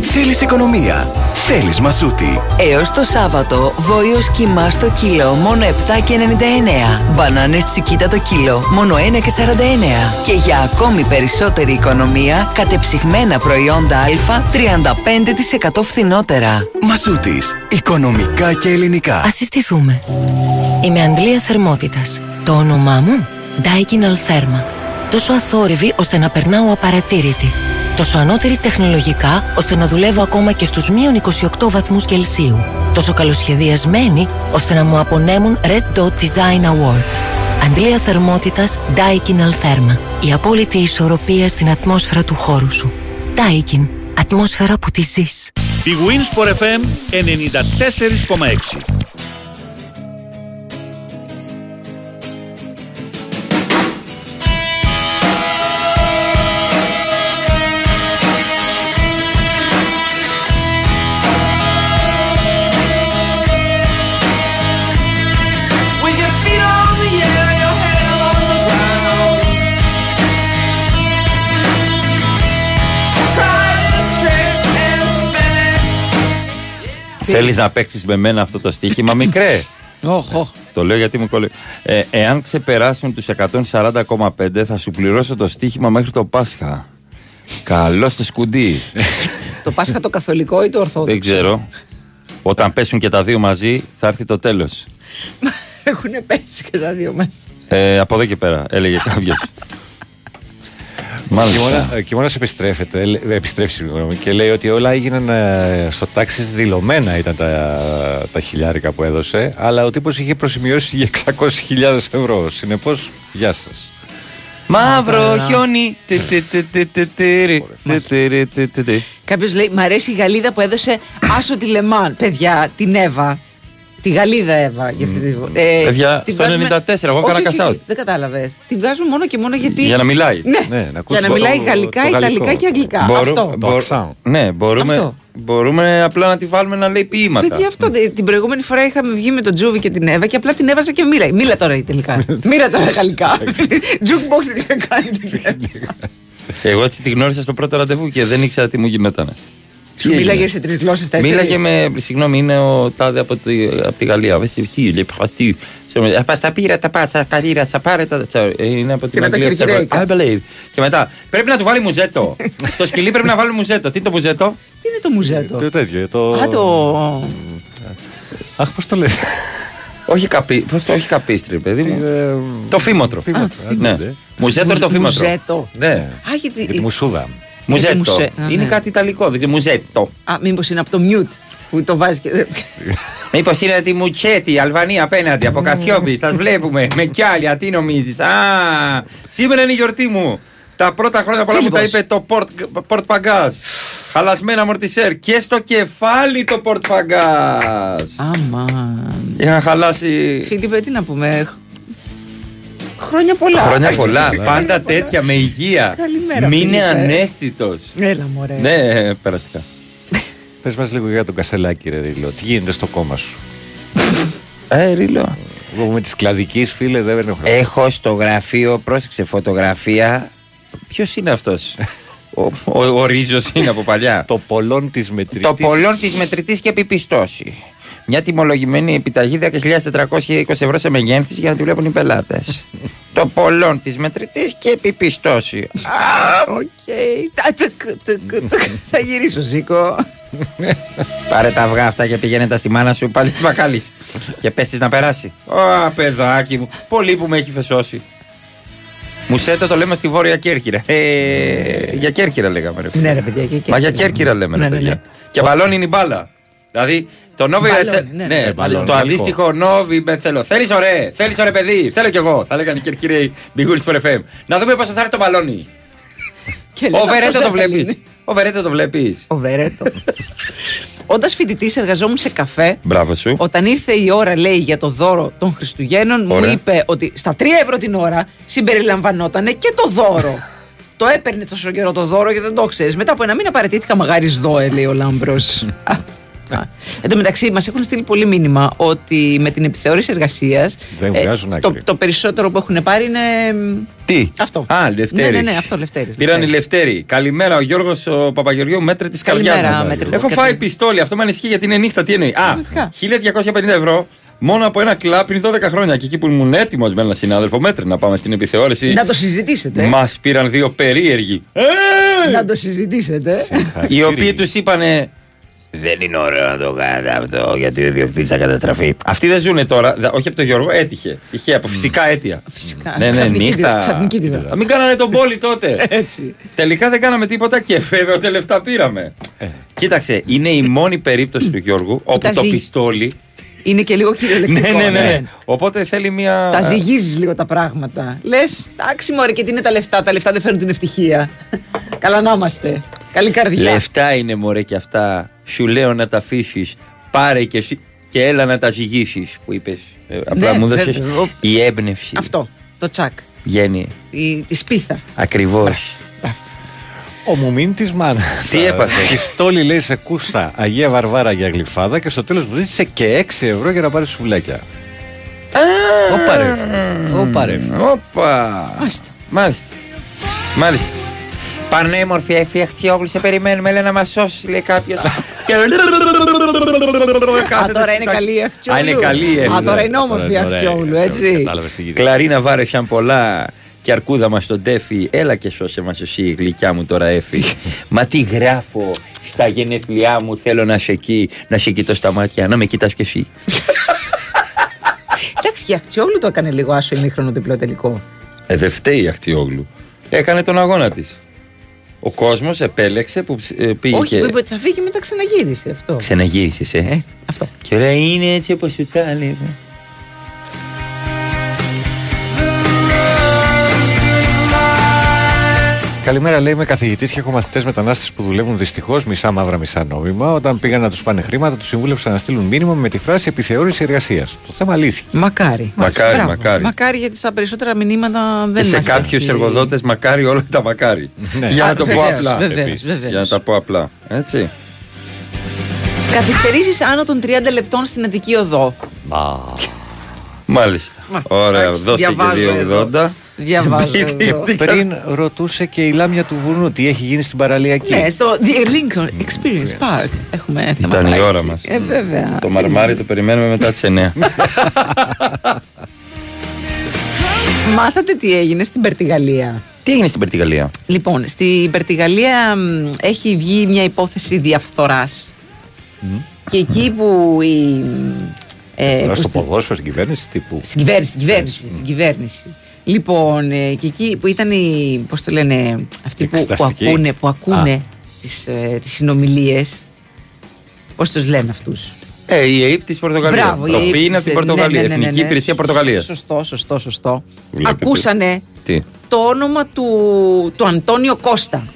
Θέλεις οικονομία. Θέλεις μασούτη. Έως το Σάββατο, βόλιος κοιμά στο κιλό μόνο 7,99. Μπανάνες τσικίτα το κιλό μόνο 1,49. Και για ακόμη περισσότερη οικονομία, κατεψυγμένα προϊόντα Α 35% φθηνότερα. Μασούτης. Οικονομικά και ελληνικά. Ας συστηθούμε. Είμαι Αντλία Θερμότητας. Το όνομά μου, Daikin Altherma. Τόσο αθόρυβη ώστε να περνάω απαρατήρητη. Τόσο ανώτερη τεχνολογικά ώστε να δουλεύω ακόμα και στους μείον 28 βαθμούς Κελσίου. Τόσο καλοσχεδιασμένη ώστε να μου απονέμουν Red Dot Design Award. Αντλία θερμότητας Daikin Altherma. Η απόλυτη ισορροπία στην ατμόσφαιρα του χώρου σου. Daikin. Ατμόσφαιρα που τη ζεις. Η Winsport FM 94,6. Θέλεις να παίξεις με μένα αυτό το στοίχημα, μικρέ; Το λέω γιατί μου κολλεί. Ε, εάν ξεπεράσουν τους 140,5 θα σου πληρώσω το στοίχημα μέχρι το Πάσχα. Καλό στο σκουντί. Το Πάσχα το καθολικό ή το ορθόδοξο; Δεν ξέρω. Όταν πέσουν και τα δύο μαζί θα έρθει το τέλος. Έχουν πέσει και τα δύο μας. Ε, από εδώ και πέρα, έλεγε κάποιος. Μάλιστα. Κιμώνα επιστρέφεται, λέ- επιστρέφει συγγνώμη, και λέει ότι όλα έγιναν ε, στο τάξη δηλωμένα ήταν τα, τα χιλιάρικα που έδωσε, αλλά ο τύπος είχε προσημειώσει για 600.000 ευρώ. Συνεπώς, γεια σας. Μαύρο χιόνι. Τι, τι, τι, τι, τι, τυρι. Τι, τυρι, τι, τι, τι. Κάποιος λέει: Μ' αρέσει η Γαλλίδα που έδωσε Άσο τη Λεμάν. Παιδιά, την Εύα. Τη Γαλλίδα Εύα. Για αυτή τη... ε, Παιδιά, την στο 94, εγώ Όχι, έκανα όχι, όχι, cash out. Δεν κατάλαβες. Την βγάζουμε μόνο και μόνο γιατί. Για να μιλάει. Ναι, Ναι, να ακούσει για να το- μιλάει το- γαλλικά, το γαλλικό. ιταλικά και αγγλικά. Μπορού- Αυτό. μπορ- Ναι, μπορούμε, Αυτό. μπορούμε απλά να τη βάλουμε να λέει ποίηματα. Παιδιά, αυτό. δε- Την προηγούμενη φορά είχαμε βγει με τον Τζούβι και την Εύα και απλά την έβαζα και μίλα. Μίλα τώρα τελικά. Μίλα τώρα γαλλικά. Jukebox δεν είχα κάνει. την Εύα. Εγώ έτσι τη γνώρισα στο πρώτο ραντεβού και δεν ήξερα τι μου γινόταν. Σου μίλαγε σε τρεις γλώσσες τέσσερις; Μίλαγε με. Συγγνώμη, είναι ο τάδε από τη, από τη Γαλλία. Βες τι, λέει, πρατή. «Α, Στα πήρα τα πάτσα, τα λίρα, τα πάρε τα. τσα». Ε, Είναι από την μετά Αγγλία. κυρκυρέικα. I believe. Και μετά, πρέπει να του βάλει μουζέτο. Στο σκυλί πρέπει να βάλει μουζέτο. Τι είναι το μουζέτο; Τι είναι το μουζέτο; Το τέτοιο, το... Α, το. Αχ, πώς το λες; Όχι, καπί, πώς το, όχι καπίστρι, παιδί μου. το φήμοτρο. φήμοτρο, Α, ναι. Μουζέτο είναι το φήμοτρο. Μουζέτο. Ναι. Α, γιατί. Για τη μουσούδα. Μουζέτο. μουσε- Α, Είναι ναι. κάτι ιταλικό. δεν ξέρω, Μουζέτο. Α, μήπως είναι από το mute που το βάζεις και. Μήπως είναι τη Μουτσέτη, Αλβανία απέναντι, από Κασιόπη. Σας βλέπουμε. Με κι άλλοι, τι νομίζεις. Α, σήμερα είναι η γιορτή μου. Τα πρώτα χρόνια πολλά μου τα Φίλιππος. είπε το πορτ, πορτ παγκάζ. Χαλασμένα μορτισέρ. Και στο κεφάλι το πορτ παγκάζ. Αμάν. Είχα χαλάσει. Φίλιππε, τι να πούμε. Χρόνια πολλά. Χρόνια πολλά. Πάντα τέτοια με υγεία. Καλημέρα, Μείνε Φίλιππε. ανέστητος. Έλα, μωρέ. Ναι, περαστικά. Πες μας λίγο για τον Κασελάκη, ρε Ρίλο. Τι γίνεται στο κόμμα σου; Ε, Ρίλο. Εγώ με τη κλαδικής φίλε δεν έχω. Έχω στο γραφείο, πρόσεξε φωτογραφία. Ποιος είναι αυτός; ο, ο, ο Ρίζος είναι από παλιά. το πολλόν της μετρητής. Το πολλόν της μετρητής και επιπιστώσει. Μια τιμολογημένη επιταγή 10.420 ευρώ σε μεγένθηση για να τη βλέπουν οι πελάτες. το πολλόν της μετρητής και επιπιστώσει. Α, οκ. Τα- τουκ, τουκ, τουκ. Θα γυρίσω, Ζήκο. Πάρε τα αυγά αυτά και πήγαινε τα στη μάνα σου πάλι μακάλει. και πέσει να περάσει. Ω, παιδάκι μου. Πολύ που με έχει φεσώσει. Μουσέτο το λέμε στη Βόρεια Κέρκυρα. Ε, για Κέρκυρα λέγαμε. Ρε. φίλε. Ναι, ρε παιδιά, και Μα για Κέρκυρα. Κέρκυρα λέμε. ρε Ναι, ναι, παιδιά. ναι. Και μπαλόν είναι η μπάλα. Δηλαδή το νόβι. Μπαλόνι, θε- ναι, ναι, ναι, το μπαλόνι, γαλλικό. αντίστοιχο νόβι με θέλω. Θέλεις ωραίε, θέλεις ωραίε παιδί. Θέλω κι εγώ. Θα λέγανε οι Κερκυραίοι Μπιγούλη στο FM. Να δούμε πόσο θα έρθει το μπαλόνι. Και λες, Ο Βερέτο αυτός το έπαιρνε. βλέπεις. Ο Βερέτο το βλέπεις. Ο Βερέτο. Όντας φοιτητής, εργαζόμουν σε καφέ. Μπράβο σου. Όταν ήρθε η ώρα, λέει, για το δώρο των Χριστουγέννων, μου Ωραία. είπε ότι στα 3 ευρώ την ώρα συμπεριλαμβανόταν και το δώρο. το έπαιρνε τόσο καιρό το δώρο και δεν το ξέρεις. Μετά από ένα μήνα παραιτήθηκα μαγάρι δώε, λέει ο Λάμπρος. Εν τω μεταξύ, μας έχουν στείλει πολύ μήνυμα ότι με την επιθεώρηση εργασίας. Δεν βγάζουν το, άκρη. το περισσότερο που έχουν πάρει είναι. Τι; Αυτό. Α, Λευτέρης. Ναι, ναι, ναι, αυτό Λευτέρης. Πήραν οι Λευτέρης. Καλημέρα, ο Γιώργος ο Παπαγεωργίου, μέτρη της Καλημέρα, καρδιά μέτρη της Έχω φάει καρδιάς. πιστόλι, αυτό με ανησυχεί γιατί είναι νύχτα. Τι εννοεί. Α, 1250 ευρώ μόνο από ένα κλαπ πριν 12 χρόνια. Και εκεί που ήμουν έτοιμος με έναν συνάδελφο μέτρη να πάμε στην επιθεώρηση. Να το συζητήσετε. Μας πήραν δύο περίεργοι. Να το συζητήσετε. οι οποίοι τους είπανε. Δεν είναι ωραίο να το κάνετε αυτό γιατί ο ιδιοκτήτης θα καταστραφεί. Αυτοί δεν ζουν τώρα, δε- όχι από τον Γιώργο, έτυχε. Τυχαία από φυσικά αίτια. Φυσικά. Ναι, ναι, Ξαφνική νύχτα. δίδα- ξαφνική δίδα. Α, Μην κάνανε τον πόλη τότε. Έτσι. Τελικά δεν κάναμε τίποτα και βέβαια ότι λεφτά πήραμε. Κοίταξε, είναι η μόνη περίπτωση του Γιώργου όπου το Κοιτάζει- πιστόλι. Είναι και λίγο Ναι, κυριολεκτικό. ναι, ναι. Οπότε θέλει μια. Τα ζυγίζεις λίγο τα πράγματα. Λες, εντάξει, μωρέ, και τι είναι τα λεφτά. Τα λεφτά δεν φέρνουν την ευτυχία. Καλά να είμαστε. Καλή καρδιά. Λεφτά είναι μωρέ και αυτά. Σου λέω να τα αφήσεις. Πάρε και, εσύ, και έλα να τα ζυγίσεις που είπες. απλά Ναι, μου δώσες βέβαια. Ο- η έμπνευση. Αυτό. Το τσακ. Βγαίνει. Η, τη σπίθα. Ακριβώς. Ο μουμίν της μάνας. Τι έπαθε; Πιστόλι λέει σε κούστα Αγία Βαρβάρα για γλυφάδα και στο τέλος μου ζήτησε και 6 ευρώ για να πάρεις σουβλάκια. Όπα ρε. Όπα ρε. Όπα. Μάλιστα. Μάλιστα. Μάλιστα. Πανέμορφη έφη Αχτσιόγλου, σε περιμένουμε. Λέει να μας σώσεις, λέει κάποιος. Α, τώρα είναι καλή η Αχτσιόγλου. Α, είναι καλή η Εύη, Α, τώρα ναι. είναι όμορφη η Τώρα είναι Αχτσιόγλου, ωραία. έτσι. Κατάλαβες τι γίνεται. Κλαρίνα βάρεσαν πολλά και αρκούδα μας τον τέφι. Έλα και σώσε μας εσύ, η γλυκιά μου τώρα έφη. Μα τι γράφω στα γενέθλιά μου, θέλω να σε εκεί, να σε κοιτώ στα μάτια, να με κοιτάς κι εσύ. Εντάξει, και η Αχτσιόγλου το έκανε λίγο άσο ημίχρονο διπλό τελικό. Ε, δεν φταίει η Αχτσιόγλου. Έκανε τον αγώνα της. Ο κόσμος επέλεξε που ψ- ε, πήγε Όχι, και. που είπε ότι θα φύγει και μετά ξαναγύρισε αυτό. Ξαναγύρισες, ε; αυτό. Και ωραία, είναι έτσι όπως σου τα έλεγα. Καλημέρα, λέει. Είμαι καθηγητής και έχω μαθητές μετανάστες που δουλεύουν δυστυχώς μισά μαύρα, μισά νόμιμα. Όταν πήγαν να τους φάνε χρήματα, τους συμβούλευσαν να στείλουν μήνυμα με τη φράση επιθεώρηση εργασίας. Το θέμα λύθηκε. Μακάρι. Μακάρι, Μπράβο. μακάρι. Μακάρι γιατί στα περισσότερα μηνύματα δεν Και σε μας κάποιους έχει- εργοδότες μακάρι όλα τα μακάρι. Ναι. Για να Α, το πω βεβαίως, απλά. βεβαίως, Επίσης. βεβαίως. Για να τα πω απλά. Έτσι. Καθυστερήσεις άνω των 30 λεπτών στην Αττική Οδό. Μάλιστα. Μα, Ωραία, εντάξει, δώσε και διαβάζω 2,80. Διαβάζω Τι- εδώ. τι- Πριν ρωτούσε και η λάμια του βουνού τι έχει γίνει στην παραλιακή. Ναι, στο The Lincoln Experience Park έχουμε Ήταν η θεματάκι. ώρα μας. Ε, βέβαια. Το μαρμάρι το περιμένουμε μετά τις 9. Μάθατε τι έγινε στην Περτιγαλία; Τι έγινε στην Περτιγαλία; Λοιπόν, στην Περτιγαλία μ, έχει βγει μια υπόθεση διαφθοράς. Και εκεί που η... ε, Τώρα που στο στη- ποδόσφαιρο, στην κυβέρνηση, τύπου. Στην κυβέρνηση, στην κυβέρνηση, στην κυβέρνηση. Λοιπόν, ε, και εκεί που ήταν οι, πώς το λένε, αυτοί που, που Εξεταστικοί. ακούνε, που ακούνε Α. τις, ε, τις συνομιλίες, πώς τους λένε αυτούς; Ε, η ΑΕΠ της Πορτογαλίας. Μπράβο, η Το ΑΕΠ πει είναι από την της- Πορτογαλία. ναι, ναι, ναι, Εθνική ναι. Υπηρεσία Πορτογαλίας. Σωστό, σωστό, σωστό. Βλέπετε. Ακούσανε Τι; το όνομα του, του Αντώνιο Κώστα, Τι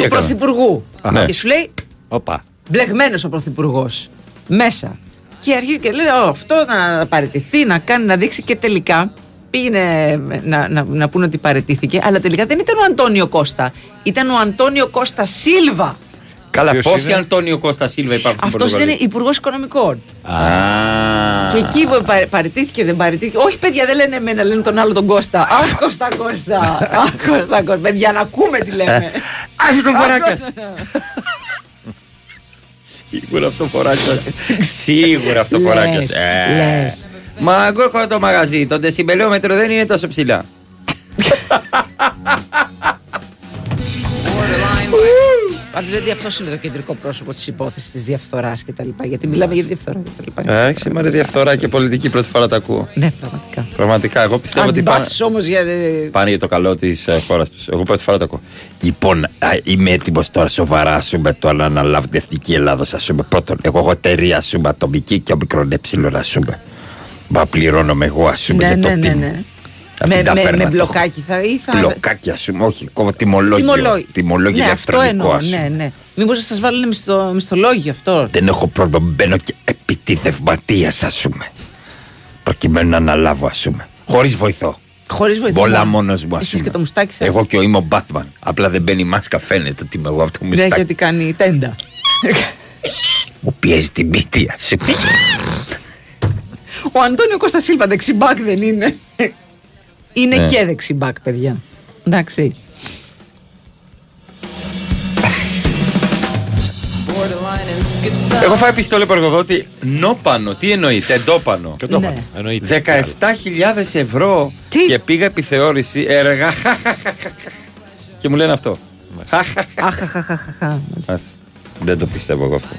του έκανε; Πρωθυπουργού. Α, ναι. Και σου λέει, Όπα. μπλεγμένος ο Πρωθυπουργός. Μέσα. Και αρχίζει και λέει «Ω, αυτό να παραιτηθεί, να κάνει, να δείξει και τελικά πήγαινε να, να, να πούνε ότι παραιτήθηκε, αλλά τελικά δεν ήταν ο Αντώνιο Κώστα. Ήταν ο Αντώνιο Κώστα Σίλβα. Καλά, Ποιος πόσοι είναι; Αντώνιο Κώστα Σίλβα υπάρχουν στην Αυτός Πορτογαλία. είναι υπουργός Οικονομικών. Α. Και εκεί που πα- παραιτήθηκε, δεν παραιτήθηκε. Όχι, παιδιά, δεν λένε εμένα, λένε τον άλλο τον Κώστα. Αχ, Κώστα, Κώστα. Αχ, Κώστα, Κώστα. Παιδιά, να ακούμε τι λέμε. Άχι τον Αχ, φοράκας. Κώστα. Σίγουρα αυτό φοράκας. Σίγουρα αυτό Λες, φοράκας. Λες. Μα εγώ έχω το μαγαζί. Το δεσιμπελιόμετρο δεν είναι τόσο ψηλά. Πάντως γιατί αυτός είναι το κεντρικό πρόσωπο της υπόθεσης της διαφθοράς κτλ. Γιατί μιλάμε για διαφθορά κτλ. Εντάξει, μωρέ διαφθορά και πολιτική πρώτη φορά τα ακούω. Ναι, πραγματικά. Πραγματικά, εγώ πιστεύω ότι πάνε, Αντιπάθει όμως για. πάνε για το καλό της χώρας τους. Εγώ πρώτη φορά τα ακούω. Λοιπόν, α, είμαι έτοιμος τώρα σοβαρά σου με το να αναλάβει την εθνική Ελλάδα. Α πούμε πρώτον, εγώ έχω εταιρεία σου ατομική και ο μικρόν εψιλον α πούμε. Μα πληρώνομαι εγώ ας πούμε Ναι, για το ναι, ναι, team. ναι. Απ' Με, την με, ταβέρνα με το μπλοκάκι θα ή θα. Μπλοκάκι, ας πούμε, όχι κόβω τιμολόγιο. Τιμολόγιο. Τιμολόγιο ναι, αυτό ηλεκτρονικό, εννοώ. ας πούμε. Ναι, ναι. Μήπως να σας βάλουν μισθο, μισθολόγιο αυτό; Δεν έχω πρόβλημα. Μπαίνω και επιτιδευματία, ας πούμε. Προκειμένου να αναλάβω, ας πούμε. Χωρίς βοηθό. Χωρίς βοηθό. Πολλά μόνος μου, ας Εσείς πούμε. και το μουστάκι σας. Εγώ και ο είμαι ο Batman. Απλά δεν μπαίνει η μάσκα, φαίνεται ότι είμαι εγώ από το Ναι, μουστάκι. γιατί κάνει τέντα. Μου πιέζει την μύτη, ας πούμε. Ο Αντώνιο Κώστα Σίλβα δεξιμπάκ δεν είναι. Είναι Ναι. και δεξιμπάκ, παιδιά. Εντάξει. Έχω φάει πιστόλαιο προεργοδότη νόπανο. Τι εννοείται, εντόπανο. Και το Ναι. Εννοείται. 17.000 ευρώ και πήγα επιθεώρηση έργα. και μου λένε αυτό. Αχαχαχαχαχα. Ας, δεν το πιστεύω εγώ αυτό.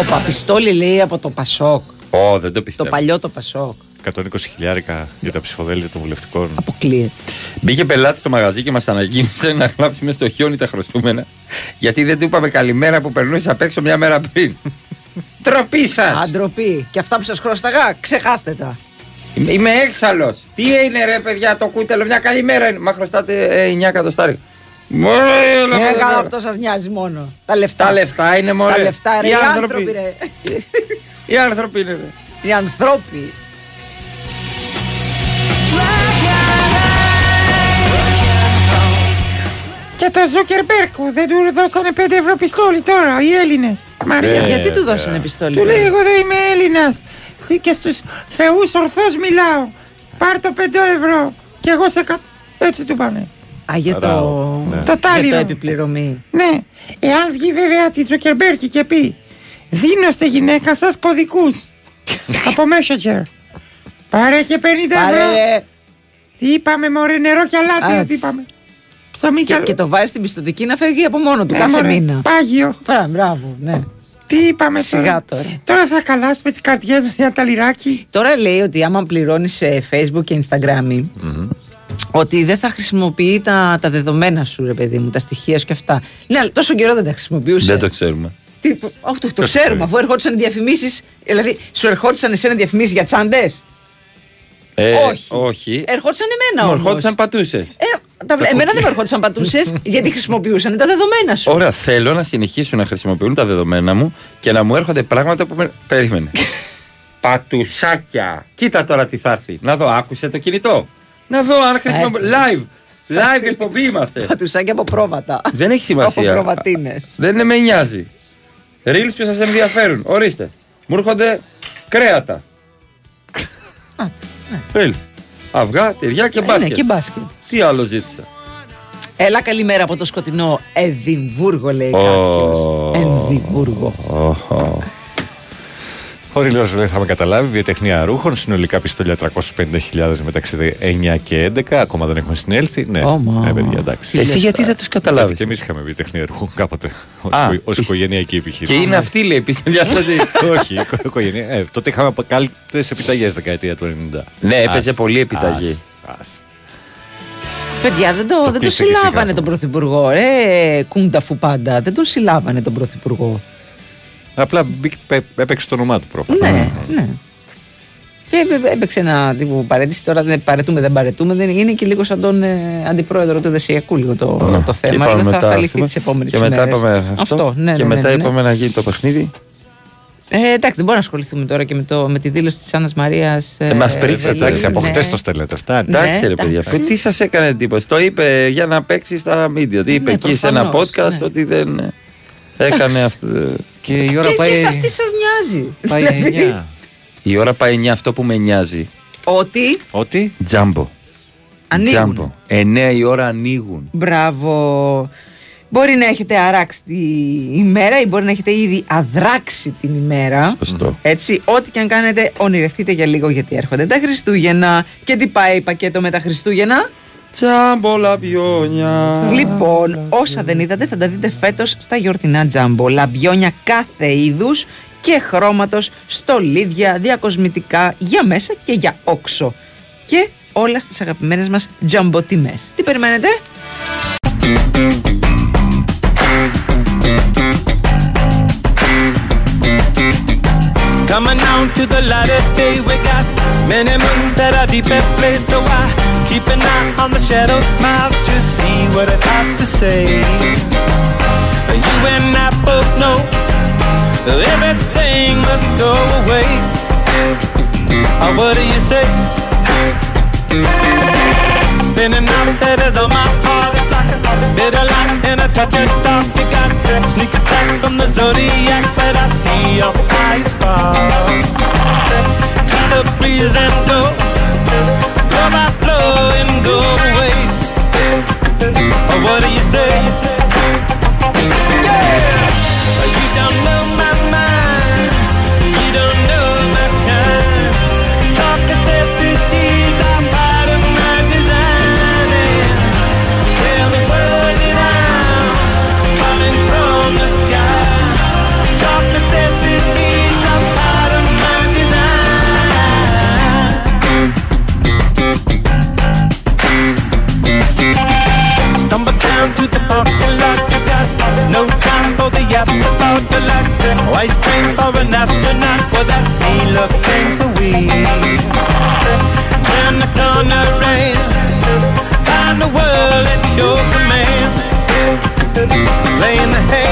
Όπα, πιστόλι λέει από το Πασόκ. Ω, δεν το Το πιστεύω. παλιό το Πασόκ. 120 χιλιάρικα για τα ψηφοδέλτια των βουλευτικών. Αποκλείεται. Μπήκε πελάτης στο μαγαζί και μας ανακοίνωσε να γράψουμε στο χιόνι τα χρωστούμενα. Γιατί δεν του είπαμε καλημέρα που περνούσε απ' έξω μια μέρα πριν. Τροπή σας! Αντροπή. Και αυτά που σας χρώσταγα, ξεχάστε τα. Είμαι, είμαι έξαλλος. Τι είναι ρε παιδιά το κούτελο, μια καλημέρα είναι. Μα χρωστάτε ε, 9 εκατοστάρια. Μωρέ, έλα, Ναι, παιδί, καλά, ρε. αυτό σας νοιάζει μόνο. Τα λεφτά. Τα λεφτά είναι μωρέ. Τα λεφτά, ρε. Οι Οι άνθρωποι. άνθρωποι, ρε. Οι άνθρωποι είναι ρε. Οι ανθρώποι. Και το Ζούκερμπέρκου δεν του δώσανε 5 ευρώ πιστόλι τώρα οι Έλληνες. Μαρία. Ε, Γιατί του δώσανε πιστόλι. Του ρε; λέει: Εγώ δεν είμαι Έλληνας. Και στους θεούς ορθώς μιλάω. Πάρ το 5 ευρώ. Και εγώ σε κα... Έτσι του πάνε. Α, για το, Μπράβο, ναι. Το για το τάλιρο. επιπληρωμή. Ναι, εάν βγει βέβαια τη Ζουκερμπέρκη και πει Δίνω στη γυναίκα σας κωδικούς από Messenger. Πάρε και 50 Πάρε, ευρώ. ρε. Τι είπαμε, Μωρέ, νερό και αλάτι. Ας. Τι είπαμε. Ψωμί και, Και, και το βάζεις στην πιστοτική να φεύγει από μόνο του Ναι, κάθε μωρέ, μήνα. Πάγιο. Πά, μπράβο, ναι. Τι είπαμε Σιγά τώρα. τώρα. Τώρα θα καλάσουμε τις καρδιές μα για τα λιράκι; Τώρα λέει ότι άμα πληρώνεις σε Facebook και Instagram, ότι δεν θα χρησιμοποιεί τα, τα δεδομένα σου, ρε παιδί μου, τα στοιχεία σου και αυτά. Ναι, αλλά τόσο καιρό δεν τα χρησιμοποιούσες. Δεν το ξέρουμε. Τι, όχι, το, το Ποιος ξέρουμε, ξέρει. αφού ερχόντουσαν διαφημίσεις. Δηλαδή, σου ερχόντουσαν εσένα διαφημίσεις για τσάντες; Ε, Όχι. όχι. Ερχόντουσαν εμένα Μου όμως. ερχόντουσαν πατούσες. Ε, τα, εμένα δεν με ερχόντουσαν πατούσες γιατί χρησιμοποιούσαν τα δεδομένα σου. Ωραία, θέλω να συνεχίσουν να χρησιμοποιούν τα δεδομένα μου και να μου έρχονται πράγματα που με. Περίμενε. Πατουσάκια. Κοίτα τώρα τι θα έρθει. Να δω, άκουσε το κινητό. Να δω αν χρησιμοποιούν. Live. Live εκπομπή είμαστε. Πατουσάκια από πρόβατα. Δεν έχει σημασία. Από προβατίνες. Δεν με νοιάζει. Reels που σας ενδιαφέρουν. Ορίστε. Μου έρχονται κρέατα. Reels. Αυγά, τυριά και Ε, ναι, μπάσκετ. και μπάσκετ. Τι άλλο ζήτησα; Έλα καλημέρα από το σκοτεινό Εδιμβούργο, λέει Ω. κάποιο. Ενδιμβούργο. Ο Ριλός λέει: Θα με καταλάβει. Βιοτεχνία ρούχων. Συνολικά πιστόλια 350.000 μεταξύ 9 και 11. Ακόμα δεν έχουμε συνέλθει. Ναι, Ωμα. ναι παιδιά, εντάξει. Εσύ γιατί δεν τους καταλάβεις; Και εμείς είχαμε βιοτεχνία ρούχων κάποτε. Α, Ω πισ- οικογενειακή Και επιχείρηση. είναι αυτή λέει πιστολιά δηλαδή. Όχι, οικο- οικογενεια- ε, τότε είχαμε κάλτε επιταγές δεκαετία του 90. Ναι, έπαιζε Ας, πολύ επιταγή. ας, ας. Παιδιά, δεν το, Το δεν το κλείστε και εσύ συλλάβανε κάτω. τον Πρωθυπουργό. Ε, κούνταφου πάντα. Δεν τον συλλάβανε τον Πρωθυπουργό. Απλά μπήκε- πέ- έπαιξε το όνομά του προφανώς. Ναι, ναι. Και έ- έπαιξε ένα τύπου παρέτηση. Τώρα δεν παρετούμε, δεν παρετούμε. Δεν είναι και λίγο σαν τον ε, αντιπρόεδρο του Δεσιακού λίγο το, το Ναι. Και θέμα. είπαμε Λίγο θα, μετά, θα λυθεί θυμά- τις επόμενες Και μετά είπαμε αυτό. ναι, και ναι, ναι, μετά ναι, ναι. είπαμε να γίνει το παιχνίδι. Ε, εντάξει, δεν μπορούμε να ασχοληθούμε τώρα και με, το, με τη δήλωση της Άννας Μαρίας. Ε, μας πρίξατε. Εντάξει, από ναι. χτες το στέλνετε. Φτάνει. Εντάξει, Ναι, ρε παιδιά. εντάξει. Τι σας έκανε εντύπωση. Το είπε για να παίξει στα media. Τι είπε Ναι, εκεί σε ένα προφανώς, podcast ναι. ότι δεν ε, έκανε αυτό. Και η ώρα Και, πάει. και σας τι σας νοιάζει. Πάει Δηλαδή, 9. Η ώρα πάει 9 αυτό που με νοιάζει. Ότι; Ότι; Τζάμπο. ανοίγουν. Τζάμπο. 9 η ώρα ανοίγουν. Μπράβο. Μπορεί να έχετε αράξει τη ημέρα ή μπορεί να έχετε ήδη αδράξει την ημέρα. Σωστό. Έτσι, ό,τι και αν κάνετε, ονειρευτείτε για λίγο γιατί έρχονται τα Χριστούγεννα. Και τι πάει πακέτο με τα Χριστούγεννα. Τζάμπο λαμπιόνια. Λοιπόν, όσα δεν είδατε θα τα δείτε φέτος στα γιορτινά τζάμπο. Λαμπιόνια κάθε είδους και χρώματος, στολίδια, διακοσμητικά για μέσα και για όξο. Και όλα στις αγαπημένες μας τζαμποτιμές. Τι περιμένετε; Coming down to the light of day, we got Many moons that are deep at play, so I keep an eye on the shadow's smile to see what it has to say. You and I both know everything must go away. Oh, what do you say? Spinning out letters on my heart, it's like a bitter light and a touch of dark. You got sneak attack from the zodiac, but I see your eyes fall. Keep the breeze and go, by blow and go away. Oh, what do you say? Ice cream for an astronaut. Well, that's me looking for weed. Turn the corner and find the world at your command. Playing the hand.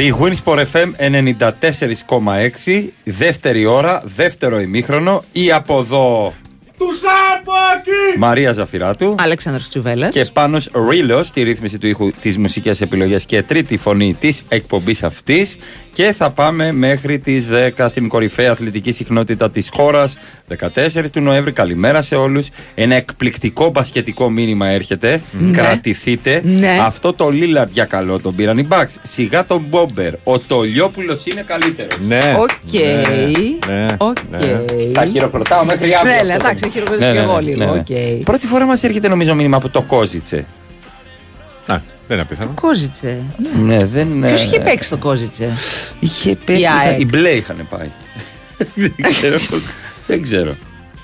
Big Win Sport FM 94,6 δεύτερη ώρα, δεύτερο ημίχρονο Οι από εδώ Του από εκεί! Μαρία Ζαφυράτου. Αλέξανδρος Τσουβέλλας. και Πάνος Ρίλος στη ρύθμιση του ήχου της μουσικές επιλογές και τρίτη φωνή της εκπομπής αυτής. Και θα πάμε μέχρι τις 10 στην κορυφαία αθλητική συχνότητα της χώρας. 14 του Νοέμβρη. Καλημέρα σε όλους. Ένα εκπληκτικό μπασκετικό μήνυμα έρχεται. Ναι. κρατηθείτε. Ναι. αυτό το Λίλαρντ για καλό τον πήραν οι Bucks. Σιγά τον Μπόμπερ. Ο Τολιόπουλος είναι καλύτερος. Ναι. Οκ. Ναι. Οκ. θα χειροκροτάω μέχρι αύριο Ναι, αυτό ναι, το- εντάξει, θα χειροκροτήσω Ναι, και ναι, εγώ. ναι, λίγο. ναι, ναι. οκ. Πρώτη φορά μας έρχεται νομίζω μήνυμα από το Κόζιτσε Α, δεν είναι απίθανο. Κόζιτσε. Ναι, δεν. Ποιος ε, είχε παίξει το Κόζιτσε; Είχε παίξει. Η ΑΕΚ. Οι μπλε είχαν πάει. δεν ξέρω. δεν ξέρω.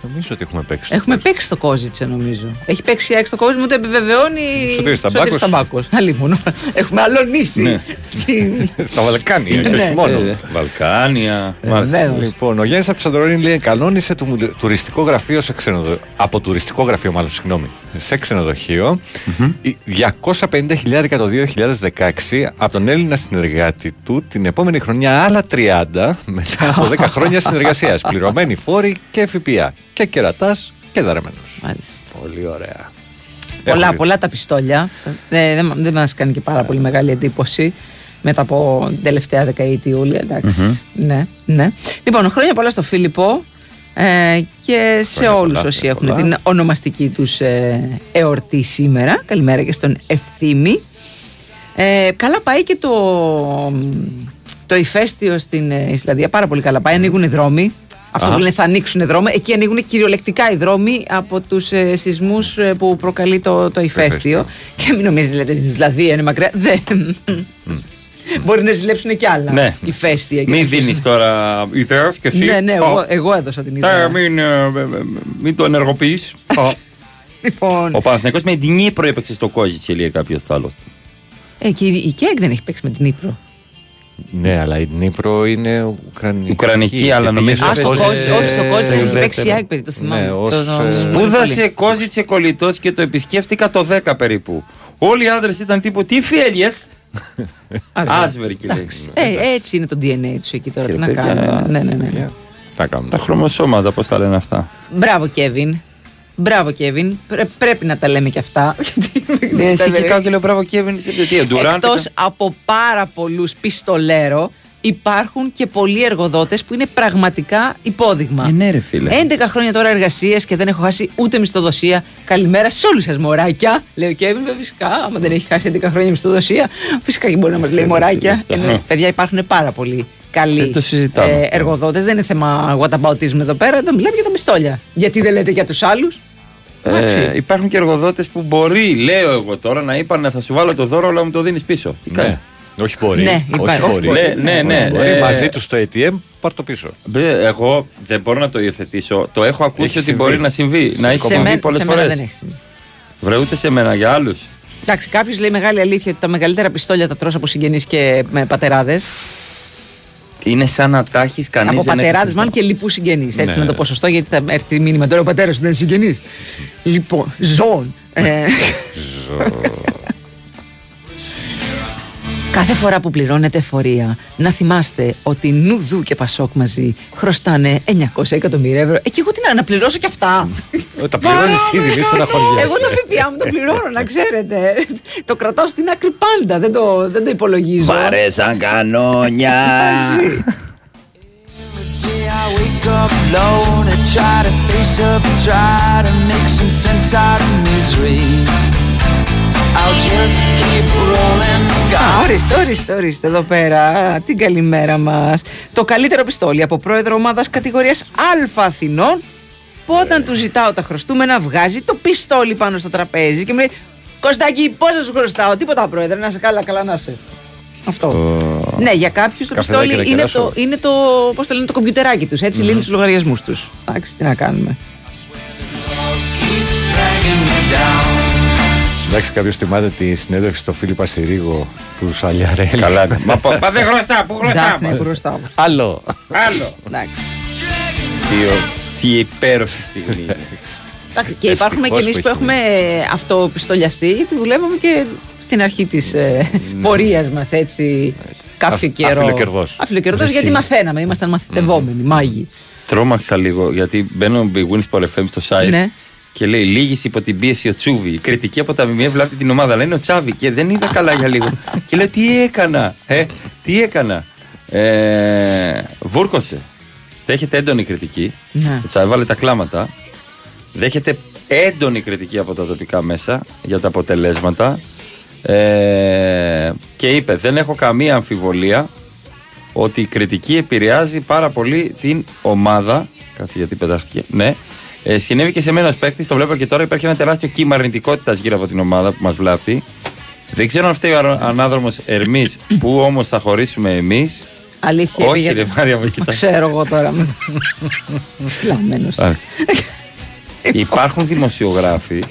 Νομίζω ότι έχουμε παίξει. Έχουμε παίξει το Κόζιτσε νομίζω. Έχει παίξει η ΑΕΚ στο Κόζιτσε, μου το επιβεβαιώνει. Σωτήρης Ταμπάκος. Ταμπάκος. Αλλήμον. Έχουμε αλωνίσει. Ναι. την- Στα Βαλκάνια και Ναι, όχι μόνο. Ε, Βαλκάνια. Ε, Βεβαίως. Λοιπόν, ο Γιάννης από τη Σαντορίνη λέει κανόνισε το μου- τουριστικό γραφείο σε ξενοδοχείο. Από τουριστικό γραφείο, μάλλον, συγγνώμη. Σε ξενοδοχείο. Η- 250 χιλιάρικα το 2016 από τον Έλληνα συνεργάτη του την επόμενη χρονιά άλλα 30 μετά από 10 χρόνια συνεργασίας. Πληρωμένοι φόροι και ΦΠΑ. Και κερατάς και δαρεμένος. Μάλιστα. Πολύ ωραία. Πολλά, Έχω- πολλά τα πιστόλια. Ε, δεν, δεν μας κάνει και πάρα πολύ μεγάλη εντύπωση μετά από την τελευταία δεκαετιούλη. εντάξει. Ναι, ναι. Λοιπόν, χρόνια πολλά στο Φίλιππο ε, και σε Χρόνια όλους πολλά, όσοι χρόνια έχουν πολλά. την ονομαστική τους ε, εορτή σήμερα. Καλημέρα και στον Ευθύμη. Ε, καλά πάει και το, το ηφαίστειο στην ε, Ισλανδία. Πάρα πολύ καλά πάει. Ανοίγουν οι δρόμοι. Αυτό Α. που λένε θα ανοίξουν οι δρόμοι. Εκεί ανοίγουν κυριολεκτικά οι δρόμοι από τους ε, σεισμούς που προκαλεί το, το ηφαίστειο. Και μην νομίζετε, λέτε, η Ισλανδία είναι μακριά. Δεν. Μπορεί να ζηλέψουν κι άλλα Ναι. ηφαίστεια. και Μην τέτοιες. δίνεις τώρα ιδέα και εσύ. Ναι, ναι, Ω, εγώ, εγώ έδωσα την ε, ιδέα. Μην, ε, μην το ενεργοποιείς. Λοιπόν, Ο Παναθηναϊκός με την Νύπρο έπαιξε στο Κόζιτσε, λέει κάποιος άλλος. ε, και η, η ΚΕΚ δεν έχει παίξει με την Ήπρο. Ναι, αλλά η Νύπρο είναι Ουκρανική. Ουκρανική, Και αλλά πήγε νομίζω Α, στο Κόζι- Κόζιτσε, όχι, στο Κόζιτσε στο έχει παίξει η δεύτερο. ΑΕΚ, παιδί, το θυμάμαι. Ναι, ως, Το- το- ε, Σπούδασε Κόζιτσε κολλητός και το επισκέφτηκα το 10 περίπου. Όλοι οι άντρε ήταν τύπου τι φέλιες. Άσβερκη λέξη. Ε, έτσι είναι το DNA τους εκεί τώρα. Τι Κύριε να παιδιά, κάνουμε. Ναι, ναι, ναι. Τα κάνουμε. Τα χρωμοσώματα, πώς τα λένε αυτά; Μπράβο, Κέβιν. Μπράβο, Κέβιν. Πρέ- πρέπει να τα λέμε και αυτά. Ναι, εσύ και κάω και λέω μπράβο Κέβιν, σε τι, ο Ντουράντ. Εκτός από πάρα πολλούς πιστολέρο, υπάρχουν και πολλοί εργοδότες που είναι πραγματικά υπόδειγμα. Ε, ναι, ρε φίλε. 11 χρόνια τώρα εργασία και δεν έχω χάσει ούτε μισθοδοσία. Καλημέρα σε όλους σας, μωράκια. Λέει ο Κέβιν, βέβαια, φυσικά. Άμα δεν έχει χάσει 11 χρόνια μισθοδοσία, φυσικά και μπορεί να μας λέει μωράκια. Ενώ, παιδιά, υπάρχουν πάρα πολλοί καλοί Δεν το συζητάμε αυτό. εργοδότες. Δεν είναι θέμα whataboutism εδώ πέρα. Εδώ μιλάμε για τα πιστόλια. Γιατί δεν λέτε για τους άλλους; Ε, υπάρχουν και εργοδότες που μπορεί, λέω εγώ τώρα, να είπαν θα σου βάλω το δώρο, αλλά μου το δίνεις πίσω. Τι κάνει; Ναι. Όχι μπορεί. Ναι, υπάρχει, όχι όχι μπορεί. μπορεί. Ναι, ναι, ναι. Μπορεί Ε, μαζί τους στο ATM, πάρ το πίσω. Μπε, Εγώ δεν μπορώ να το υιοθετήσω. Το έχω ακούσει Έχει ότι συμβεί. μπορεί να συμβεί. Να έχει Σε, συμβεί μεν- πολλές σε μένα φορές. δεν έχει συμβεί. Βρε ούτε σε μένα, για άλλους. Εντάξει, κάποιος λέει μεγάλη αλήθεια ότι τα μεγαλύτερα πιστόλια τα τρως από συγγενείς και με πατεράδες. Είναι σαν να τα έχεις κανείς. Από πατεράδες, μάλλον και λοιπούς συγγενείς. Έτσι Ναι. με το ποσοστό, γιατί θα έρθει μήνυμα τώρα ο πατέρα σου δεν είναι συγγενής. Λοιπόν, ζών. Ε, Κάθε φορά που πληρώνετε εφορία, να θυμάστε ότι Νουδού και Πασόκ μαζί χρωστάνε 900 εκατομμύρια ευρώ. Ε, και εγώ τι να, να πληρώσω και αυτά. Ε, Τα πληρώνεις ήδη, μη στεναχωριέσαι. Εγώ το ΦΠΑ μου το πληρώνω, να ξέρετε. το κρατάω στην άκρη πάντα, δεν το, δεν το υπολογίζω. Βαρέσαν κανόνια. I wake up alone and try to face up, try to make some sense out of misery. Α, ορίστε, ορίστε, ορίστε εδώ πέρα. Την καλημέρα μας. Το καλύτερο πιστόλι από πρόεδρο ομάδας κατηγορίας Α Αθηνών. Που όταν του ζητάω τα χρωστούμενα, βγάζει το πιστόλι πάνω στο τραπέζι και μου λέει Κωστάκι, πόσο σου χρωστάω, τίποτα πρόεδρε, να σε καλά, καλά να σε. Αυτό. Ναι, για κάποιους το Καφεδάκι πιστόλι να είναι κεράσω. το, είναι το, πώς το λένε, το κομπιουτεράκι τους. Έτσι λύνει τους λογαριασμούς τους. Εντάξει, τι να κάνουμε. Εντάξει, κάποιος θυμάται τη συνέντευξη στο Φίλιππα Συρίγο του Σαλιαρέλη. Καλά. Μα πα- πα- δεν χρωστά, πού χρωστά. Εντάξει, ναι, που χρωστάω. Άλλο. Άλλο. Εντάξει. Τι, ο- τι υπέροχη στιγμή. είναι. Εντάξει, Και υπάρχουν και Ευτυχώς εμείς που που έχει έχουμε αυτοπιστολιαστεί, γιατί δουλεύαμε και στην αρχή της ε, πορείας μας έτσι κάποιο Αφ- καιρό. αφιλοκερδός. Αφιλοκερδός, Εσύ. γιατί μαθαίναμε, ήμασταν μαθητευόμενοι, μάγοι. Τρόμαξα λίγο γιατί μπαίνω Big Wins Sport FM στο site Ναι. Και λέει Λίγης υπό την πίεση ο Τσούβι. Η κριτική από τα ΜΜΕ βλάπτει την ομάδα. Λένε ο Τσάβη και δεν είδα καλά για λίγο. και λέω τι έκανα, ε, τι έκανα. Ε, βούρκωσε. Δέχεται έντονη κριτική. Ναι. Ο Τσάβη βάλε τα κλάματα. Δέχεται έντονη κριτική από τα τοπικά μέσα για τα αποτελέσματα. Ε, και είπε δεν έχω καμία αμφιβολία ότι η κριτική επηρεάζει πάρα πολύ την ομάδα. Κάτσε γιατί πετάχτηκε. Ναι. Ε, συνέβη και σε μένα ως παίκτης, το βλέπω και τώρα. Υπάρχει ένα τεράστιο κύμα αρνητικότητας γύρω από την ομάδα που μας βλάπτει. Δεν ξέρω αν φταίει ο ανάδρομος Ερμής, που όμως θα χωρίσουμε εμείς. Αλήθεια. Όχι, πήγα- ρε Μάρια, με κοιτάς. Ξέρω εγώ τώρα. Φλαμμένος. Υπάρχουν δημοσιογράφοι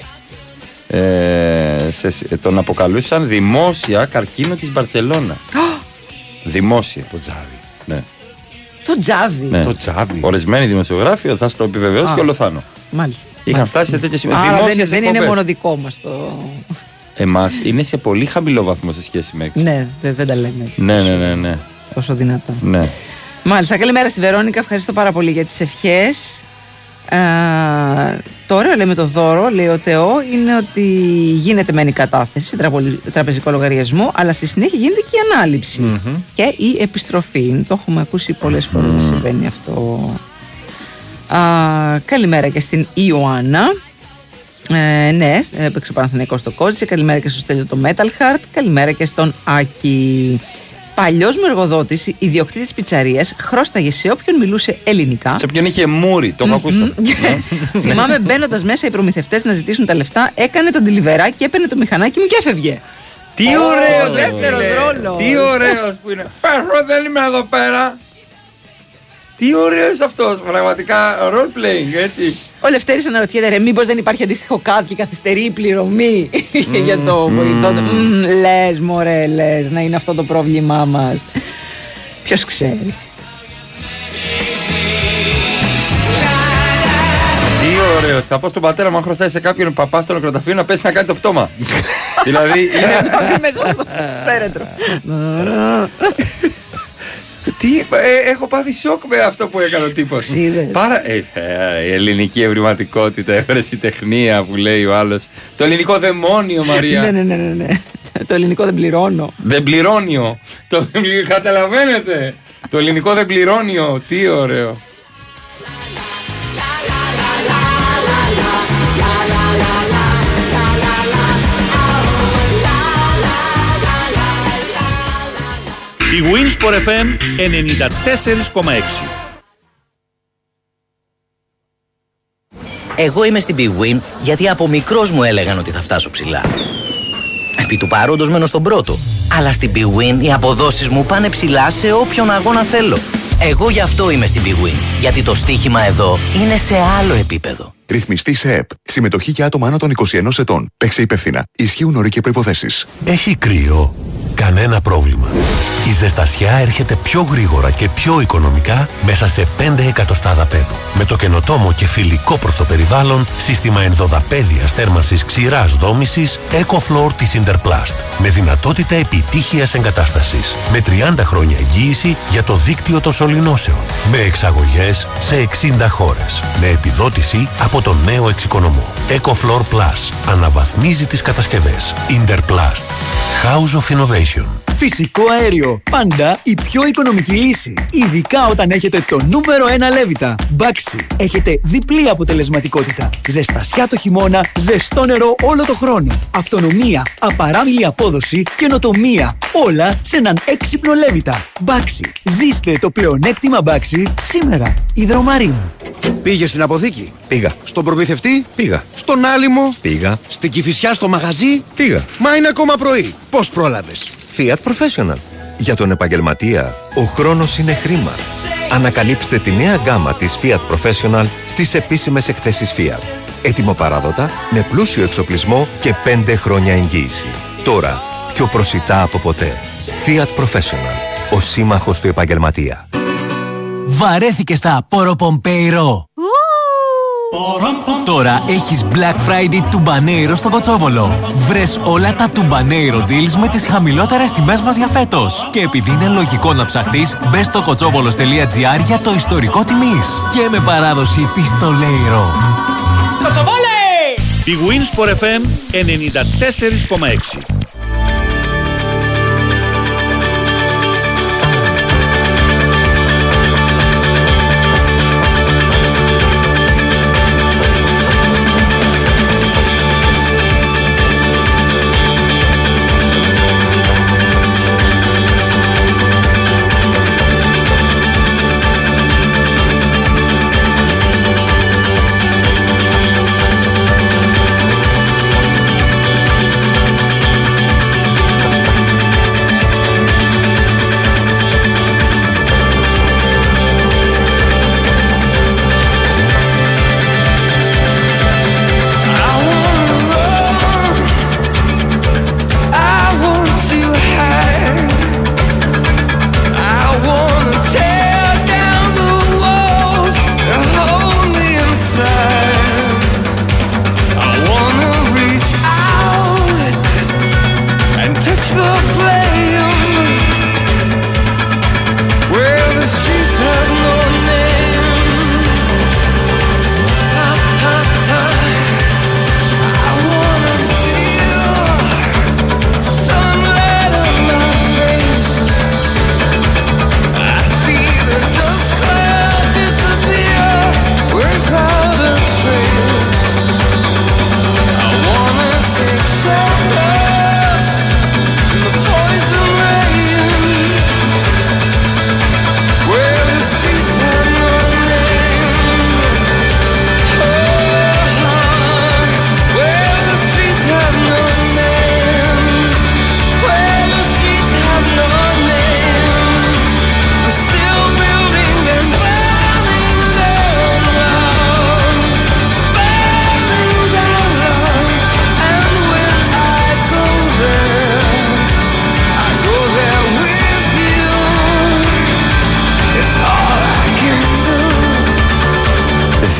ε, σε, σε- τον αποκαλούσαν δημόσια καρκίνο της Μπαρτσελώνα. δημόσια. Το τζάβι. Ναι. Το τζάβι. ναι. Το τζάβι. Ορισμένοι δημοσιογράφοι, θα στο επιβεβαιώσει Α. και ο Λοθάνο. Μάλιστα. Είχαν φτάσει σε τέτοιο σημείο. Άρα Δημόσιες δεν, δεν είναι εκπομπές. μόνο δικό μας το. Εμάς είναι σε πολύ χαμηλό βαθμό σε σχέση με έξω. ναι, δεν, δεν τα λέμε έτσι. ναι, ναι, ναι. ναι. Τόσο δυνατά. ναι. Μάλιστα, καλημέρα στη Βερόνικα. Ευχαριστώ πάρα πολύ για τις ευχές. Α, το ωραίο λέει με το δώρο, λέει ο Θεό, είναι ότι γίνεται μεν η κατάθεση σε τραπολι- τραπεζικό λογαριασμό, αλλά στη συνέχεια γίνεται και η αναληψη και η επιστροφή. Το έχουμε ακούσει πολλές φορές να συμβαίνει αυτό. Α, καλημέρα και στην Ιωάννα. Ε, ναι, έπαιξε ο Παναθηναϊκός στο Κόζησε. Καλημέρα και στο Στέλιο το Metal Heart. Καλημέρα και στον Άκη. Παλιός μου εργοδότης, ιδιοκτήτης πιτσαρίας, χρώσταγε σε όποιον μιλούσε ελληνικά. Σε ποιον είχε μούρι, το έχω ακούσει αυτό. Ναι. Θυμάμαι μπαίνοντας μέσα οι προμηθευτές να ζητήσουν τα λεφτά, έκανε τον τηλιβεράκι και έπαιρνε το μηχανάκι μου και έφευγε. Τι Ω, ωραίος δεύτερος ρόλος. Τι ωραίος που είναι. Πέφρο, δεν είμαι εδώ πέρα. Τι ωραίος αυτός, πραγματικά role playing, έτσι. Ο Λευτέρης αναρωτιέται, ρε, μήπως δεν υπάρχει αντίστοιχο κάτ και καθυστερεί η πληρωμή για το βοηθό του. Λες, μωρέ, λες, να είναι αυτό το πρόβλημά μας. Ποιος ξέρει. Τι ωραίο. Θα πω στον πατέρα μου, αν χρωστάει σε κάποιον παπά στο νεκροταφείο να πέσει να κάνει το πτώμα. δηλαδή είναι. Μέσα στο πέρετρο. Τι Τι, ε, έχω πάθει σοκ με αυτό που έκανε ο τύπος. Πάρα. Ε, ε, η ελληνική ευρηματικότητα, ευρεσιτεχνία που λέει ο άλλος. Το ελληνικό δαιμόνιο, Μαρία. ναι, ναι, ναι, ναι, ναι. Το ελληνικό δεν πληρώνω. Δεν πληρώνιο. Το καταλαβαίνετε. Το ελληνικό δεν πληρώνιο. Τι ωραίο. Η Winsport FM 94,6 Εγώ είμαι στην Big Win γιατί από μικρός μου έλεγαν ότι θα φτάσω ψηλά. Επί του παρόντος μένω στον πρώτο. Αλλά στην Big Win οι αποδόσεις μου πάνε ψηλά σε όποιον αγώνα θέλω. Εγώ γι' αυτό είμαι στην Big Win. Γιατί το στοίχημα εδώ είναι σε άλλο επίπεδο. Ρυθμιστή σε ΕΠ. Συμμετοχή για άτομα άνω των 21 ετών. Παίξε υπεύθυνα. Ισχύουν όροι και προποθέσει. Έχει κρύο. Κανένα πρόβλημα. Η ζεστασιά έρχεται πιο γρήγορα και πιο οικονομικά μέσα σε 5 εκατοστάδα πέδου. Με το καινοτόμο και φιλικό προς το περιβάλλον σύστημα ενδοδαπέδιας θέρμανσης ξηράς δόμησης EcoFloor της Interplast. Με δυνατότητα επιτύχειας εγκατάστασης. Με 30 χρόνια εγγύηση για το δίκτυο των σωληνώσεων. Με εξαγωγές σε 60 χώρες. Με επιδότηση από τον νέο εξοικονομό. EcoFloor Plus. Αναβαθμίζει τις κατασκευές. Interplast. House of Innovation. Φυσικό αέριο. Πάντα η πιο οικονομική λύση. Ειδικά όταν έχετε το νούμερο 1 λέβητα. Μπάξι. Έχετε διπλή αποτελεσματικότητα. Ζεστασιά το χειμώνα, ζεστό νερό όλο το χρόνο. Αυτονομία, απαράμιλη απόδοση, καινοτομία. Όλα σε έναν έξυπνο λέβητα. Μπάξι. Ζήστε το πλεονέκτημα Μπάξι σήμερα. Ιδρομαρίν. Πήγες στην αποθήκη; Πήγα. Στον προμηθευτή; Πήγα. Στον άλυμο; Πήγα. Στην κυφισιά στο μαγαζί; Πήγα. Μα είναι ακόμα πρωί. Πώς πρόλαβες; Fiat Professional. Για τον επαγγελματία, ο χρόνος είναι χρήμα. Ανακαλύψτε τη νέα γκάμα της Fiat Professional στις επίσημες εκθέσεις Fiat. Έτοιμο παράδοτα, με πλούσιο εξοπλισμό και 5 χρόνια εγγύηση. Τώρα, πιο προσιτά από ποτέ. Fiat Professional. Ο σύμμαχος του επαγγελματία. Βαρέθηκε στα Ποροπομπέιρο. Τώρα έχεις Black Friday τουμπανέιρο στο Κοτσόβολο. Βρες όλα τα τουμπανέιρο deals με τις χαμηλότερες τιμές μας για φέτος. Και επειδή είναι λογικό να ψαχτείς, μπες στο κοτσόβολος.gr για το ιστορικό τιμής. Και με παράδοση πιστολέιρο. Κοτσοβόλε! Η Winsport FM 94,6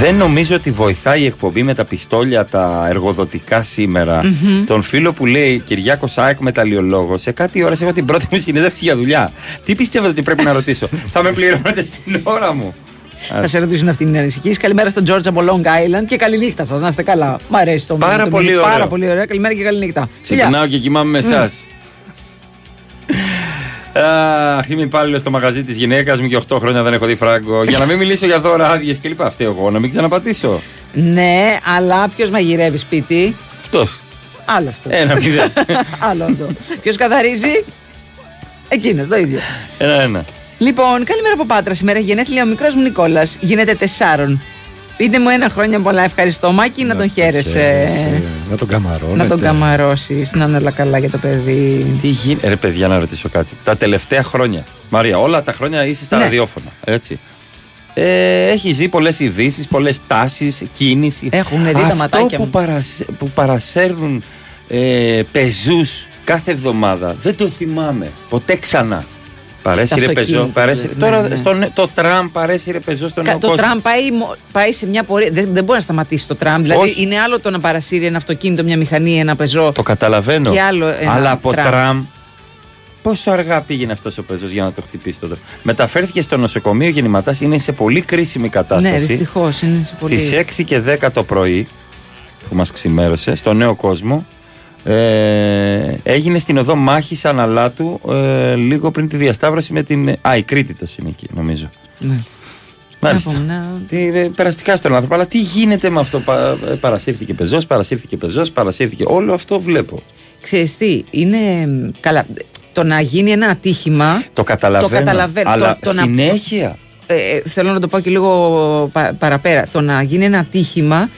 Δεν νομίζω ότι βοηθάει η εκπομπή με τα πιστόλια τα εργοδοτικά σήμερα. Μμμ. Τον φίλο που λέει Κυριάκο Σάεκ μεταλλιολόγο, σε κάτι ώρες έχω την πρώτη μου συνέντευξη για δουλειά. Τι πιστεύετε ότι πρέπει να ρωτήσω, Θα με πληρώνετε στην ώρα μου. Θα σε ρωτήσουν αυτή την ανησυχία. Καλημέρα στον George από Long Island και καληνύχτα σας. Να είστε καλά. Μ' αρέσει το Πάρα το πολύ μήνυμα. ωραίο. Πάρα πολύ ωραία. Καλημέρα και καληνύχτα. Ξυπνάω και κοιμάμαι με Φιλιά. εσά. Αχ, είμαι υπάλληλος στο μαγαζί της γυναίκας μου και 8 χρόνια δεν έχω δει φράγκο. Για να μην μιλήσω για δώρα άδειες και λοιπά. Φταίω εγώ να μην ξαναπατήσω. Ναι, αλλά ποιος μαγειρεύει σπίτι; Αυτός. Άλλο αυτός. Ένα μηδέν. Άλλο αυτό. Ποιος καθαρίζει; Εκείνος, το ίδιο. Ένα-ένα. Λοιπόν, καλημέρα από Πάτρα. Σήμερα γενέθλια ο μικρός μου Νικόλας. Γίνεται τεσσάρων. Πείτε μου ένα χρόνια πολλά. Ευχαριστώ, Μάκη, να, τον χαίρεσαι. Να τον καμαρώνετε. Να τον καμαρώσεις, να είναι όλα καλά για το παιδί. Τι γίνεται. Ρε, παιδιά, να ρωτήσω κάτι. Τα τελευταία χρόνια. Μαρία, όλα τα χρόνια είσαι στα Ναι. ραδιόφωνα. Έτσι. Ε, Έχεις δει πολλές ειδήσεις, πολλές τάσεις, κίνηση; Έχουν δει τα Αυτό ματάκια που, μου. παρασ- που παρασέρνουν ε, πεζούς κάθε εβδομάδα δεν το θυμάμαι. Ποτέ ξανά. Παρέσει Το ρε πεζό. αυτοκίνητο, Παρέσει, ναι, τώρα ναι. στον- το τραμ παρέσει ρε πεζό στον Κα- νέο το κόσμο. τραμ πάει, μο- πάει σε μια πορεία. Δεν, δεν μπορεί να σταματήσει το τραμ. Δηλαδή Όχι. είναι άλλο το να παρασύρει ένα αυτοκίνητο, μια μηχανή, ένα πεζό. Το καταλαβαίνω. Και άλλο ένα Αλλά από τραμ. τραμ. Πόσο αργά πήγαινε αυτός ο πεζός για να το χτυπήσει το τραμ; Μεταφέρθηκε στο νοσοκομείο γεννηματάς, είναι σε πολύ κρίσιμη Ναι, κατάσταση. δυστυχώς είναι σε πολύ. Στι 6 και 10 το πρωί που μας ξημέρωσε, στο νέο κόσμο, ε, έγινε στην οδό μάχης Αναλάτου ε, λίγο πριν τη διασταύρωση με την. Α, η Κρήτη το είναι εκεί, νομίζω. Μάλιστα. Μάλιστα. Να πούμε, να- Τι, ε, περαστικά στον άνθρωπο. Αλλά τι γίνεται με αυτό. Πα, ε, παρασύρθηκε πεζός, παρασύρθηκε πεζός, παρασύρθηκε. Όλο αυτό βλέπω. Ξέρεις τι, είναι μ, καλά. Το να γίνει ένα ατύχημα. Το καταλαβαίνω. Το καταλαβαίνω. Αλλά Το- το να- συνέχεια. ε, ε, θέλω να το πω και λίγο πα- παραπέρα. Το να γίνει ένα ατύχημα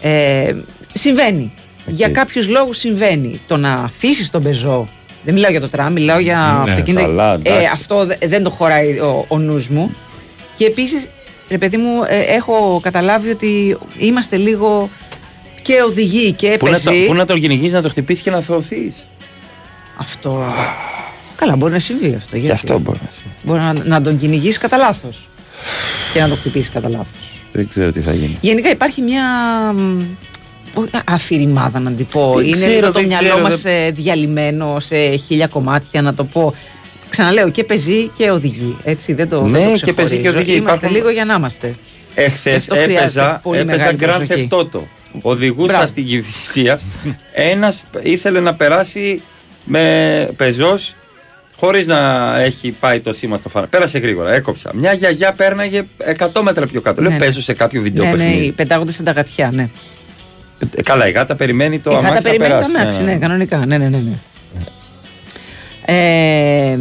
ε, συμβαίνει. Για κάποιους λόγους συμβαίνει. Το να αφήσεις τον πεζό. Δεν μιλάω για το τραμ, μιλάω για Ναι, αυτοκίνητα. καλά, εντάξει. ε, αυτό δε- δεν το χωράει ο, ο νους μου. Και επίσης, ρε παιδί μου, ε, έχω καταλάβει ότι είμαστε λίγο και οδηγοί και Πού να, το, πεζοί. πού να τον κυνηγήσει, να το χτυπήσεις και να θεωθεί. Αυτό. Καλά, μπορεί να συμβεί αυτό. Και γιατί. αυτό μπορεί να συμβεί. Μπορεί να, να τον κυνηγήσει κατά λάθος. και να τον χτυπήσεις κατά λάθος. Δεν ξέρω τι θα γίνει. Γενικά υπάρχει μια. Μ, όχι, αφηρημάδα να την πω. Δεν Είναι ξέρω, λίγο το δεν μυαλό ξέρω, μας δεν- διαλυμένο σε χίλια κομμάτια να το πω. Ξαναλέω και πεζοί και οδηγοί. Έτσι, δεν το, Ναι, δεν το και πεζοί και ξεχωρίζω. οδηγοί. Είμαστε Υπάρχουν- λίγο για να είμαστε. Εχθές Αυτό χρειάζεται έπαιζα, πολύ έπαιζα μεγάλη Grand προσοχή. Theft Auto. Οδηγούσα Μπράβο. στην Κυφυσία. Ένας ήθελε να περάσει με πεζός χωρίς να έχει πάει το σήμα στο φάρο. Πέρασε γρήγορα, έκοψα. Μια γιαγιά πέρναγε 100 μέτρα πιο κάτω. Λέω Ναι. παίζω σε κάποιο βιντεό Ναι, ναι, παιχνίδι. πετάγονται στην ταγατιά, ναι. Ε, Καλά, η γάτα περιμένει το Η γάτα αμάξι να περιμένει το περάσει. αμάξι, ναι, κανονικά. Ναι, ναι, ναι. ναι. Ε,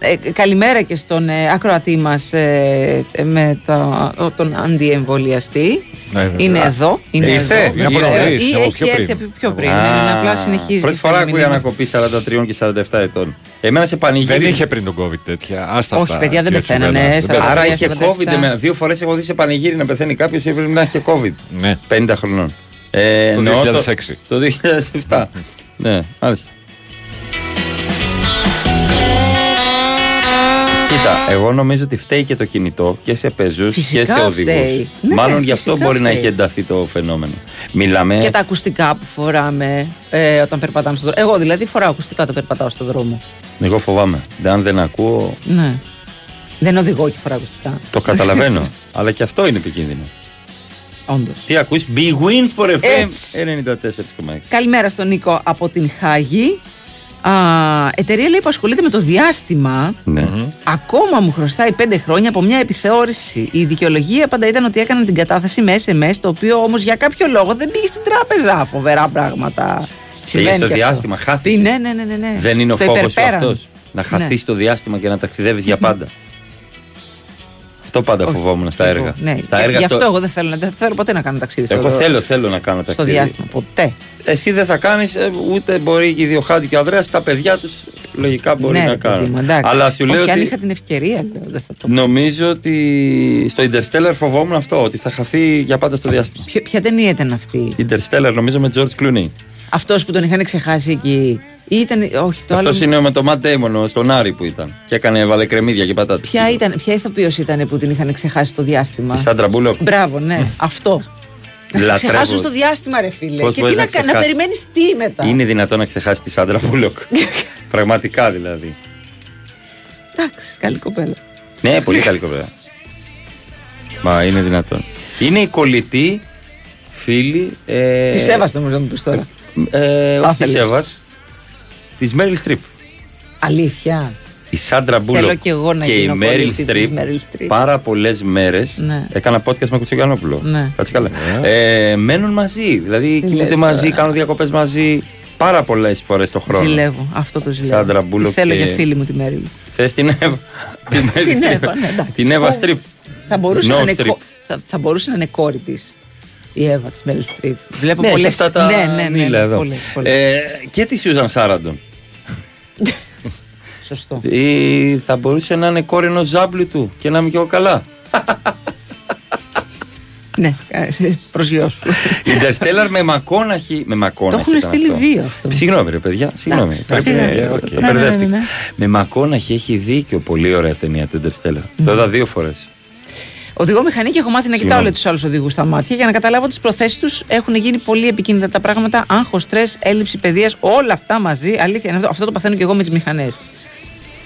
ε, καλημέρα και στον ε, ακροατή μας ε, ε, με το, ο- τον αντιεμβολιαστή. Ναι, βέβαια. είναι εδώ. Είναι Ήρθε, εδώ. είναι από Ήρθε. νωρίς, Ή από έχει πιο έρθει πριν. από πιο πριν. Α, ναι, ναι, απλά συνεχίζει. Πρώτη και φορά στέλνει ακούει μηνύματα. ανακοπή 43 και 47 ετών. Εμένα σε πανηγύρι. Δεν είχε πριν τον COVID τέτοια. Άστα Όχι, αυτά. παιδιά, δεν κύριε πεθαίνανε, Τσουβέλα. ε, Δεν πεθαίνανε. Άρα 43, είχε 47. COVID. Εμένα. Δύο φορές έχω δει σε πανηγύρι να πεθαίνει κάποιος και πρέπει να είχε COVID. Ναι. 50 χρονών. Ε, Το εννοώ 2006. Το, 2007. ναι, μάλιστα. Κοίτα, εγώ νομίζω ότι φταίει και το κινητό και σε πεζούς και Φυσικά σε οδηγούς. φταίει. Ναι, Μάλλον γι' αυτό φυσικά μπορεί να φταίει. έχει ενταθεί το φαινόμενο. Μιλάμε. Και τα ακουστικά που φοράμε ε, όταν περπατάμε στον δρόμο. Εγώ δηλαδή φοράω ακουστικά όταν περπατάω στον δρόμο. Εγώ φοβάμαι. Αν δεν ακούω, Ναι. Δεν οδηγώ και φοράω ακουστικά. το καταλαβαίνω. Αλλά και αυτό είναι επικίνδυνο. Όντως. Τι ακούεις, Big Wins for FM Έτσι. 94,6. Καλημέρα στον Νίκο από την Χάγη. Α, εταιρεία λέει που ασχολείται με το διάστημα. Ναι. Ακόμα μου χρωστάει πέντε χρόνια από μια επιθεώρηση. Η δικαιολογία πάντα ήταν ότι έκαναν την κατάθεση με SMS, το οποίο όμως για κάποιο λόγο δεν πήγε στην τράπεζα. Φοβερά πράγματα. Πήγε στο και αυτό. διάστημα, χάθηκε. Ναι, ναι, ναι, ναι, ναι. Δεν είναι ο Στο φόβος σου υπερπέραν. αυτός. Να Ναι. χαθεί στο διάστημα και να ταξιδεύεις για πάντα. Αυτό πάντα φοβόμουν στα έργα. Ναι. Στα Και έργα Γι' αυτό- αυτό εγώ δεν θέλω, δεν θέλω ποτέ να κάνω ταξίδι. Εγώ στο, θέλω, θέλω να κάνω στο ταξίδι. διάστημα. Ποτέ. Εσύ δεν θα κάνεις, ούτε μπορεί και η Διοχάτη και ο Ανδρέας, τα παιδιά τους λογικά μπορεί ναι, να ρε παιδί κάνουν. μου, εντάξει. Αλλά σου λέω Όχι, αν ότι. είχα την ευκαιρία, λέω, δεν θα το Νομίζω ότι στο Interstellar φοβόμουν αυτό, ότι θα χαθεί για πάντα στο διάστημα. Ποιο- Ποια ταινία ήταν αυτή; Interstellar νομίζω με George Clooney. Αυτός που τον είχαν ξεχάσει εκεί. Ή ήταν. Όχι, το Αυτός άλλο. είναι με το Matt Damon, ο- στον Άρη που ήταν. Και έκανε βάλε κρεμμύδια και πατάτες. Ποια, ήταν, ποια ηθοποιός ήταν που την είχαν ξεχάσει το διάστημα; Η Σάντρα Μπούλοκ. Μπράβο, ναι, αυτό. Να σε Λατρεύω. ξεχάσουν στο διάστημα, ρε φίλε. Πώς και μπορείς τι να, να κα- να ξεχάσεις. περιμένεις τι μετά; Είναι δυνατόν να ξεχάσει τη Σάντρα Μπούλοκ. Πραγματικά δηλαδή. Εντάξει, καλή κοπέλα. Ναι, πολύ καλή κοπέλα. Μα είναι δυνατόν. Είναι η κολλητή φίλη. Ε, Τη σέβαστε όμω να μου πεις τώρα. Ε, όχι τη θέλεις. Εύα. Της Μέριλ Στριπ. Αλήθεια. Η Σάντρα Μπούλοκ κι εγώ να και η γίνω Μέριλ κολλητή της Στριπ Μέριλ Στριπ. πάρα πολλές μέρες Ναι. έκανα podcast με Κουτσογιανόπουλο. Ναι. Κάτσε καλά. Ε, μένουν μαζί. Δηλαδή Τι κοιμούνται λες μαζί, τώρα. κάνουν διακοπές μαζί πάρα πολλές φορές το χρόνο. Ζηλεύω. Αυτό το ζηλεύω. Σάντρα Τη Μπούλοκ θέλω και- για φίλη μου τη Μέριλ. Θες την Εύα. την Μέριλ Την Στριπ. Εύα, ναι, εντάξει. Την Εύα Πω. Στριπ. Θα μπορούσε, No να, είναι, strip. κο- θα, θα μπορούσε να είναι κόρη της. Η Εύα της Μέριλ Στριπ. Βλέπω Ναι, πολλέ. έχει αυτά τα ναι, ναι, ναι, μήλα εδώ. πολλές, πολλές. Ε, και τη Σιούζαν Σάραντον. Σωστό. Ή θα μπορούσε να είναι κόρη ενός ζάμπλου του και να είμαι και εγώ καλά. Ναι, προσγειώσου. Interstellar με Μακόναχη. Με Μακόναχη. Το έχουν ήταν στείλει αυτό. δύο αυτό. Συγγνώμη, ρε παιδιά. Συγγνώμη. Εντάξει, Πρέπει σιγά. να- Οκ. το Ναι, ναι, ναι, μπερδεύτηκα. ναι. Με Μακόναχη έχει δίκιο. Πολύ ωραία ταινία του Interstellar. Το είδα δύο φορές. Οδηγώ μηχανή και έχω μάθει να κοιτάω Συγγνώμη. λέει, τους άλλους οδηγούς στα μάτια για να καταλάβω τις προθέσεις τους. Έχουν γίνει πολύ επικίνδυνα τα πράγματα. Άγχος, στρες, έλλειψη παιδείας, όλα αυτά μαζί. Αλήθεια είναι αυτό. Αυτό το παθαίνω και εγώ με τις μηχανές.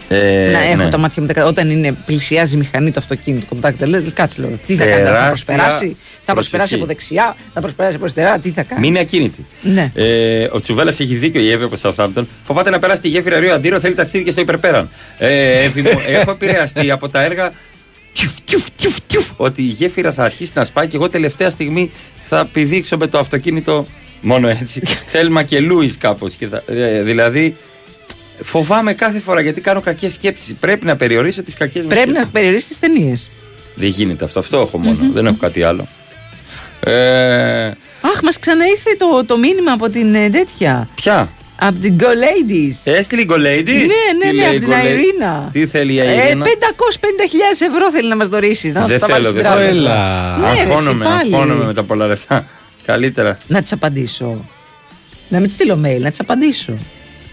Ε, να έχω ναι. τα μάτια μου τα- όταν είναι, πλησιάζει η μηχανή το αυτοκίνητο, κομπτάκτα. Λέω, κάτσε λέω, τι θα κάνει, θα Τεράστια προσπεράσει, θα προσπεράσει προσοχή. από δεξιά, θα προσπεράσει από αριστερά, τι θα κάνει. Μείνει ακίνητη. Ναι. Ε, ο Τσουβέλλα έχει δίκιο η Εύη από Southampton. Φοβάται να περάσει τη γέφυρα Ρίο Αντίρο, θέλει ταξίδι και στο υπερπέραν. Ε, Εύη μου, έχω επηρεαστεί από τα έργα τιουφ, τιουφ, τιουφ, τιουφ, ότι η γέφυρα θα αρχίσει να σπάει και εγώ τελευταία στιγμή θα πηδήξω με το αυτοκίνητο μόνο έτσι. Θέλμα και Λουίζ κάπως. δηλαδή φοβάμαι κάθε φορά γιατί κάνω κακές σκέψεις. Πρέπει να περιορίσω τις κακές μου Πρέπει σκέψεις. να περιορίσεις τις ταινίες. Δεν γίνεται αυτό. Αυτό έχω μόνο. Δεν έχω κάτι άλλο. Ε, Αχ, μας ξαναήρθε το, το μήνυμα από την ε, τέτοια. ποια; Από την Go Ladies. Έστειλε η Go Ladies; Ναι, ναι, Τι ναι, λέει από η την Go Ladies? Αιρίνα. Τι θέλει η Ε, 550.000 Αιρίνα. ευρώ θέλει να μας δωρήσεις. Να Δεν τα βάλει θέλω, στην δεν τράπεζα. θέλω. Ναι, ρε, Αγχώνομαι, εσύ πάλι. αγχώνομαι με τα πολλά λεφτά. Καλύτερα. Να της απαντήσω. Να μην της στείλω mail, να της απαντήσω.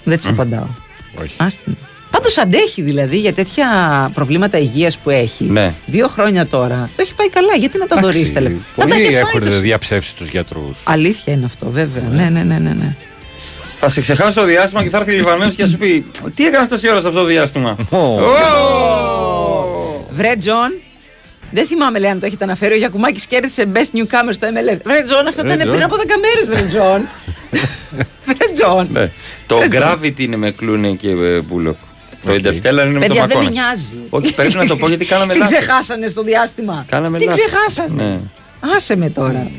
Δεν της απαντάω. Όχι. Πάντως αντέχει δηλαδή για τέτοια προβλήματα υγείας που έχει. Ναι. Δύο χρόνια τώρα. Το έχει πάει καλά. Γιατί να τα δωρήσει τα λεφτά; Θα τα Πολλοί είχε φάει έχουν το- διαψεύσει τους γιατρούς. Αλήθεια είναι αυτό, βέβαια. Ναι, ναι, ναι, ναι. ναι. Θα σε ξεχάσω το διάστημα και θα έρθει Λιβανέος και θα σου πει Τι έκανες τόση ώρα σε αυτό το διάστημα; Βρε Τζον, δεν θυμάμαι λέει αν το έχετε αναφέρει. Ο Γιακουμάκης κέρδισε Best Newcomer στο MLS. Βρε Τζον, αυτό Βρε, ήταν Τζον. πριν από 10 μέρες, βρε Τζον. Βρε Τζον. Ναι. Το Έτσι. Gravity είναι με Κλούνεϊ και ε, Μπούλοκ. Το Interstellar είναι με το Παιδιά, δεν με Μακόνα. νοιάζει. Όχι, πρέπει να το πω γιατί κάναμε Τι λάθος. ξεχάσανε στο διάστημα. Κάναμε Τι λάθος. ξεχάσανε. Ναι. Άσε με τώρα.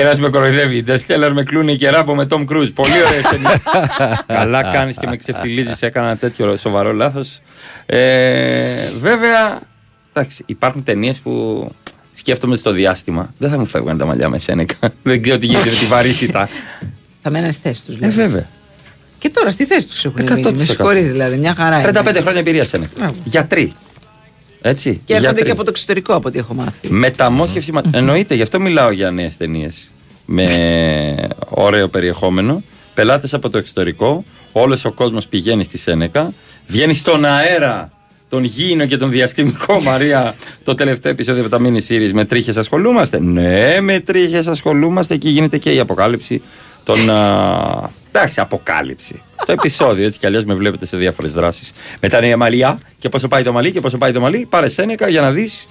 Ένας με κοροϊδεύει. Interstellar με Κλούνε και ράμπο με Tom Cruise. Πολύ ωραία ταινία. Καλά κάνεις και με ξεφτιλίζει. Έκανα ένα τέτοιο σοβαρό λάθος. Ε, βέβαια, εντάξει, υπάρχουν ταινίες που σκέφτομαι στο διάστημα. Δεν θα μου φεύγουν τα μαλλιά με σένεκα. Δεν ξέρω τι γίνεται με τη βαρύτητα. Θα μένανε στη θέση τους. Ε, βέβαια. Και τώρα στη θέση τους έχουν 100%. μείνει. Με συγχωρείς δηλαδή, μια χαρά. είναι. 35 χρόνια εμπειρία σένεκα. Γιατροί. Έτσι. Και έρχονται γιατροί. και από το εξωτερικό από ό,τι έχω μάθει. Μεταμόσχευση. μα- Εννοείται, γι' αυτό μιλάω για νέες ταινίες. Με ωραίο περιεχόμενο. Πελάτες από το εξωτερικό. Όλος ο κόσμος πηγαίνει στη Σένεκα. Βγαίνει στον αέρα τον γήινο και τον διαστημικό Μαρία το τελευταίο επεισόδιο από τα mini series. Με τρίχες ασχολούμαστε; Ναι, με τρίχες ασχολούμαστε. Εκεί γίνεται και η αποκάλυψη των. Α, εντάξει, αποκάλυψη. Στο επεισόδιο έτσι κι αλλιώς με βλέπετε σε διάφορες δράσεις. Μετά είναι η αμαλία και πόσο πάει το μαλλί και πόσο πάει το μαλλί. Πάρε Σένεκα για να δεις.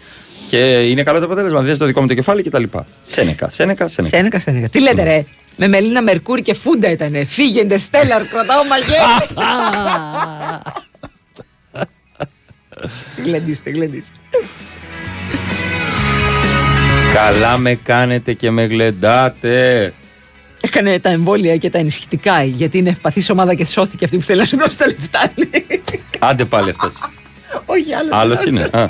Και είναι καλό το αποτέλεσμα. Δες το δικό μου το κεφάλι κτλ. Σένεκα, Σένεκα, Σένεκα. Σένεκα, σένεκα. Τι λέτε, ρε; Με Μελίνα Μερκούρη και Φούντα ήτανε. Φύγε, Interstellar, κρατάω μαγεύει. Γλεντήστε, γλεντήστε. Καλά με κάνετε και με γλεντάτε. Έκανε τα εμβόλια και τα ενισχυτικά γιατί είναι ευπαθής ομάδα και σώθηκε αυτή που θέλει να σου δώσει τα λεφτά. λέει. Άντε πάλι αυτός. Όχι, άλλος. Άλλος είναι. Α.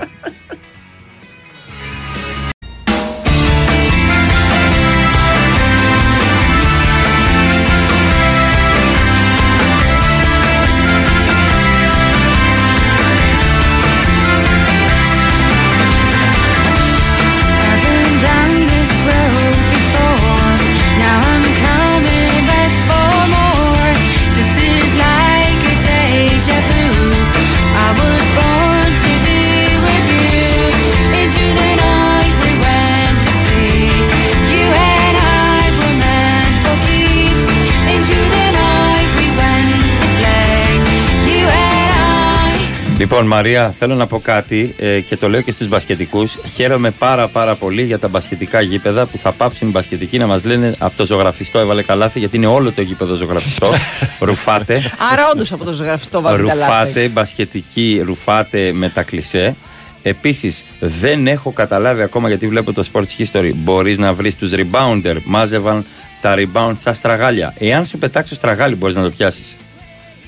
Λοιπόν, Μαρία, θέλω να πω κάτι ε, και το λέω και στους μπασκετικούς. Χαίρομαι πάρα πάρα πολύ για τα μπασκετικά γήπεδα που θα πάψουν οι μπασκετικοί να μας λένε από το ζωγραφιστό έβαλε καλάθι, γιατί είναι όλο το γήπεδο ζωγραφιστό. ρουφάτε. Άρα, όντως από το ζωγραφιστό βάλει καλά. Ρουφάτε, μπασκετική, ρουφάτε με τα κλισέ. Επίσης, δεν έχω καταλάβει ακόμα γιατί βλέπω το Sports History. Μπορείς να βρεις τους rebounder. Μάζευαν τα rebound στα στραγάλια. Εάν σου πετάξω στραγάλι, μπορείς να το πιάσεις.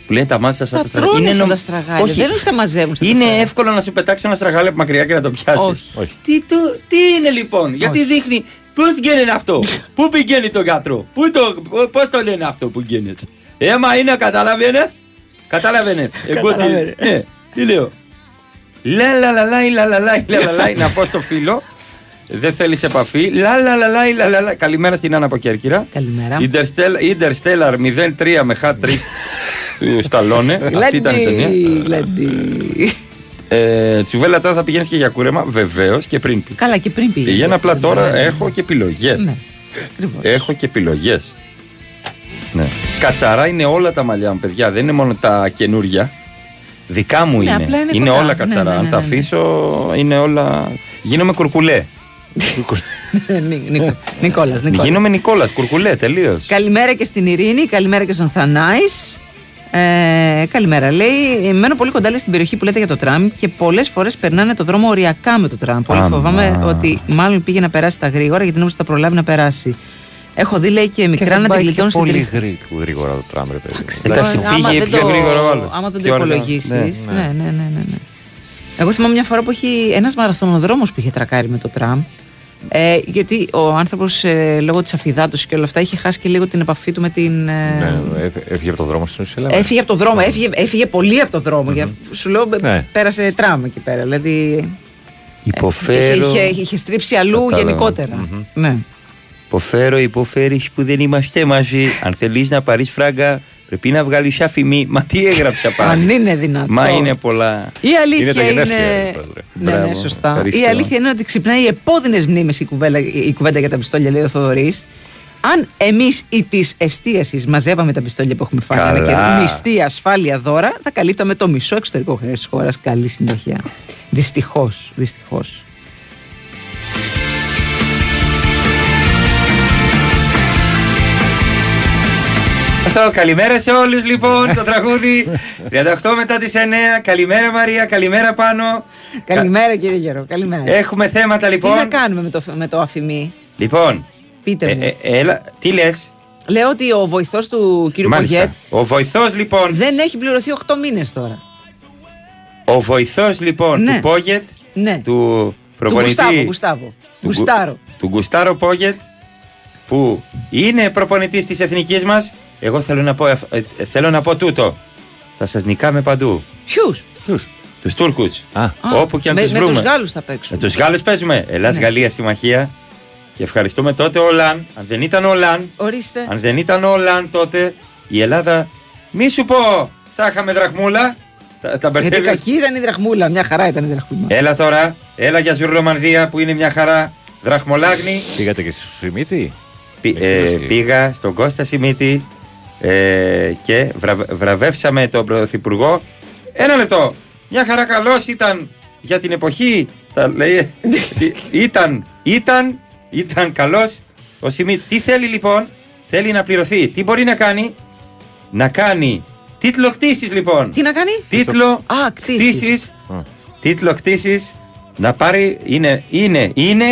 Που λένε τα μάτια σα τα στραγάλια. Είναι νομ... τα στραγάλια. Όχι. Δεν τα μαζεύουν. Είναι εύκολο να σου πετάξει ένα στραγάλια από μακριά και να το πιάσει. Όχι. Όχι. Τι, το... τι είναι λοιπόν, Όχι. γιατί δείχνει. Πώ γίνεται αυτό, Πού πηγαίνει το γιατρό, Πώ το... Πώς το λένε αυτό που γίνεται. Έμα είναι, καταλαβαίνε. Καταλαβαίνε. Εγώ τι, ναι, τι λέω. Λαλαλαλάι, λαλαλάι, να πω στο φίλο. Δεν θέλει επαφή. Λα λα λα λα λα λα. Καλημέρα στην Άννα από Κέρκυρα. Καλημέρα. Interstellar 03 με χάτρι. Σταλόνε. Αυτή ήταν η ταινία. Γλέντι. Ε, τσουβέλα τώρα θα πηγαίνεις και για κούρεμα, βεβαίως και πριν. πει. Καλά, και πριν πήγες. Πηγαίνω απλά τώρα, έχω και επιλογές. Ναι, ακριβώς. Έχω και επιλογές. Ναι. Κατσαρά είναι όλα τα μαλλιά μου, παιδιά. Δεν είναι μόνο τα καινούρια. Δικά μου Ναι, είναι. απλά είναι κοντά. όλα Ναι, κατσαρά. ναι, ναι, Αν τα ναι, ναι. αφήσω, είναι όλα. Γίνομαι κουρκουλέ. Νι- Νικο- Νικόλας, Νικόλας. Γίνομαι Νικόλας, κουρκουλέ, τελείως. Καλημέρα και στην Ειρήνη, καλημέρα και στον Θανάης. Ε, καλημέρα. Λέει: Μένω πολύ κοντά λέει, στην περιοχή που λέτε για το τραμ και πολλές φορές περνάνε το δρόμο οριακά με το τραμ. Πολύ Αμά. φοβάμαι ότι μάλλον πήγε να περάσει τα γρήγορα γιατί νόμιζα ότι θα προλάβει να περάσει. Έχω δει λέει και Και μικρά δεν να τη πάει και γλιτώνουν στην πολύ τρίτη. γρή- γρήγορα το τραμ, ρε παιδί. Εντάξει, άμα πήγε δεν πιο το- γρήγορα ο άλλος. Άμα δεν το Πιο αργά. υπολογίσεις. Ναι, Ναι, ναι, ναι, ναι, ναι, ναι. Εγώ θυμάμαι μια φορά που έχει ένας μαραθωνοδρόμος που είχε τρακάρει με το τραμ. Ε, γιατί ο άνθρωπος λόγω της αφιδάτωσης και όλα αυτά είχε χάσει και λίγο την επαφή του με την. ε, Ναι, έφ- έφυγε από το δρόμο στην ουσία. λέμε. Έφυγε από το δρόμο, έφυγε, έφυγε πολύ από το δρόμο. Για- Σου λέω, Ναι. πέρασε τραμ εκεί πέρα. Δηλαδή. Υποφέρω. Είχε, είχε, είχε στρίψει αλλού Κατάλαβα. γενικότερα. Μμμ. Ναι. Υποφέρω, υποφέρεις που δεν είμαστε μαζί. Αν θέλεις να πάρεις φράγκα, πρέπει να βγάλει αφημί. Μα τι έγραψα πάλι. Αν είναι δυνατόν. Μα είναι πολλά. Η αλήθεια τα είναι. γενέθλια, Ναι, Μπράβο, ναι, σωστά. ευχαριστώ. Η αλήθεια είναι ότι ξυπνάει επώδυνες μνήμες η, κουβέντα- η κουβέντα για τα πιστόλια, λέει ο Θοδωρής. Αν εμείς ή της εστίασης μαζεύαμε τα πιστόλια που έχουμε φάει Καλά. ένα καιρό, μισθή, ασφάλεια, δώρα, θα καλύπταμε το μισό εξωτερικό χρέος της χώρας. Καλή συνέχεια. Δυστυχώς. Δυστυχώς. Αυτό, καλημέρα σε όλους λοιπόν το τραγούδι 38 μετά τις 9 Καλημέρα Μαρία, καλημέρα πάνω Καλημέρα κύριε Γερο, καλημέρα. Έχουμε θέματα Τι λοιπόν να κάνουμε με το, με το αφημί; Λοιπόν, Πείτε ε, μου. ε, έλα, τι λες; Λέω ότι ο βοηθός του κύριου Μάλιστα. Πογέτ Ο βοηθός λοιπόν δεν έχει πληρωθεί 8 μήνες τώρα. Ο βοηθός λοιπόν Ναι. του Πόγετ Ναι. Του προπονητή Του Γουστάβο, Γουστάβο. του Γουστάρο. Γκου- Του Γκουστάρο Πόγετ Που είναι προπονητής της εθνικής μας Εγώ θέλω να πω, ε, ε, θέλω να πω τούτο Θα σας νικάμε παντού Ποιους; Τους Τους Τούρκους Όπου και αν μες, τους με βρούμε τους Γάλλους θα παίξουν. Με τους Γάλλους παίζουμε. Ελλάς Ναι. Γαλλία συμμαχία. Και ευχαριστούμε τότε ο Λαν. Αν δεν ήταν ο Λαν, Ορίστε. αν δεν ήταν ο Λαν τότε, η Ελλάδα. Μη σου πω, θα είχαμε δραχμούλα. Τα, τα Γιατί μπερδεύει. κακή ήταν η δραχμούλα, μια χαρά ήταν η δραχμούλα. Έλα τώρα, έλα για Ζουρλομανδία που είναι μια χαρά. Δραχμολάγνη. Πήγατε και στη Σιμίτη. Πη- ε, πήγα στον Κώστα Σιμίτη ε, και βρα- βραβεύσαμε τον Πρωθυπουργό. Ένα λεπτό. Μια χαρά καλό ήταν για την εποχή. Τα λέει, ήταν, ήταν, ήταν καλός ο Σιμίτη. Τι θέλει λοιπόν, θέλει να πληρωθεί. Τι μπορεί να κάνει, να κάνει τίτλο κτήσης λοιπόν. Τι να κάνει; Τίτλο Α, κτήσεις. κτήσης. Τίτλο κτήσης να πάρει είναι, είναι, είναι,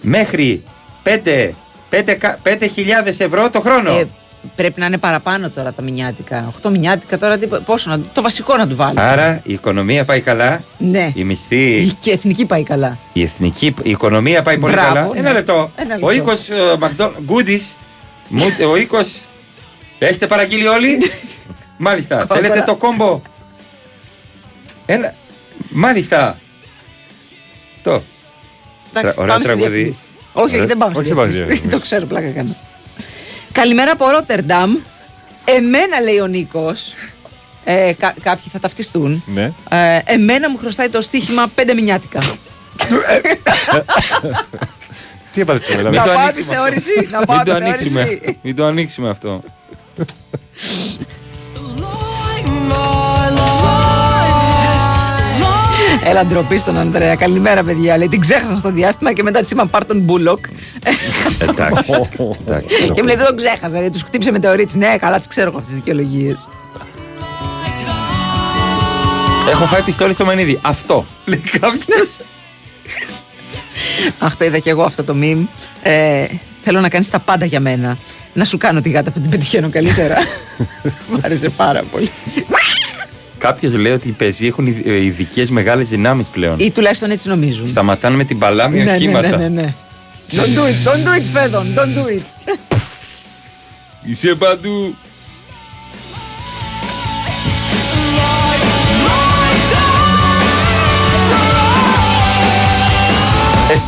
μέχρι 5 5.000 ευρώ το χρόνο. Ε, πρέπει να είναι παραπάνω τώρα τα μηνιάτικα. 8 μηνιάτικα τώρα, τι, πόσο να, το βασικό να του βάλει. Άρα η οικονομία πάει καλά. Ναι. Η μισθή, Και η εθνική πάει καλά. η εθνική η οικονομία πάει πολύ Μπράβο, καλά. ναι. Ένα λεπτό. Ένα Ο λεπτό. οίκος Γκούντις. Ο οίκο. Έχετε παραγγείλει όλοι; Μάλιστα. Κόμπο, Θέλετε αλλά- το κόμπο; Ένα. Μάλιστα. Αυτό. Εντάξει, Τρα- ωραίο πάμε στη τραγούδι. διαφήμιση. Όχι, όχι, Ωραίο- δεν πάμε στη όχι, δεν πάμε στη διαφήμιση. διαφήμιση. Το ξέρω, πλάκα κάνω. Καλημέρα από Ρότερνταμ. Εμένα λέει ο Νίκος. Ε, κα- κάποιοι θα ταυτιστούν. Ναι. Ε, εμένα μου χρωστάει το στοίχημα 5 μηνιάτικα. Τι έπαθε τσουβέλα. Να το πάω ανοίξουμε τη θεώρηση, αυτό. να πάω Μην το τη ανοίξουμε. θεώρηση. Μην το ανοίξουμε αυτό. Έλα ντροπή στον Ανδρέα. Καλημέρα, παιδιά. Λέει την ξέχασα στο διάστημα και μετά της είπαν πάρ τον Μπούλοκ. Εντάξει. εντάξει. και μου λέει δεν τον ξέχασα. Λέει, τους χτύπησε με θεωρήτη. Ναι, καλά, τις ξέρω εγώ αυτές τις δικαιολογίες. Έχω φάει πιστόλι στο μενίδι. Αυτό. Λέει κάποιος. Αχ, το είδα και εγώ αυτό το meme. Ε, θέλω να κάνεις τα πάντα για μένα. Να σου κάνω τη γάτα που την πετυχαίνω καλύτερα. Μου άρεσε πάρα πολύ. Κάποιο λέει ότι οι πεζοί έχουν ειδικέ μεγάλε δυνάμει πλέον. Ή τουλάχιστον έτσι νομίζουν. Σταματάνε με την παλάμη ναι, ναι, οχήματα. ναι, ναι, ναι. Don't do it, don't do it, Φέδων, don't do it. Είσαι παντού.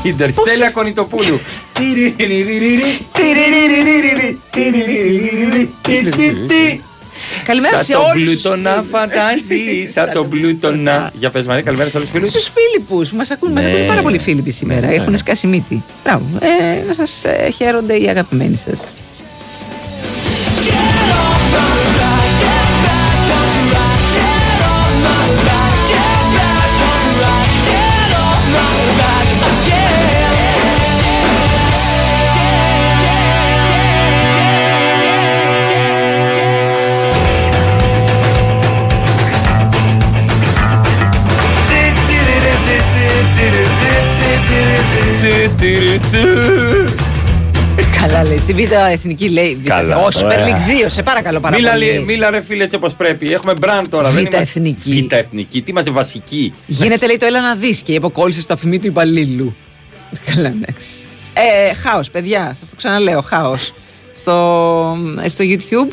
Ιντερστέλια Κονιτοπούλου. Καλημέρα σε Σαν τον όλους τους πλούτονα φαντάζεις, σαν τον πλούτονα. Για πες Μαρία, καλημέρα σε όλους τους φίλους. Στους Φίλιππους που μας ακούν, μας Ναι. ακούν πάρα πολλοί Φίλιπποι σήμερα. Ναι, ναι. Έχουν σκάσει μύτη. Μπράβο. Ε, να σας ε, χαίρονται οι αγαπημένοι σας. Καλά λέει. Στη Β' Εθνική λέει. Β' Καλά, Εθνική. Όχι, Super ωραία. League 2, σε παρακαλώ πάρα Μίλα, πολύ. λέ- μίλα ρε φίλε έτσι όπως πρέπει. Έχουμε μπραντ τώρα. δεν Β' είμαστε- Εθνική. Β' εθνική. Τι είμαστε βασικοί. Γίνεται λέει το έλα να δεις και υποκόλλησες στο αφημί του υπαλλήλου. Καλά, εντάξει. Ε, χάος, παιδιά, σας το ξαναλέω, χάος. Στο, ε, στο YouTube,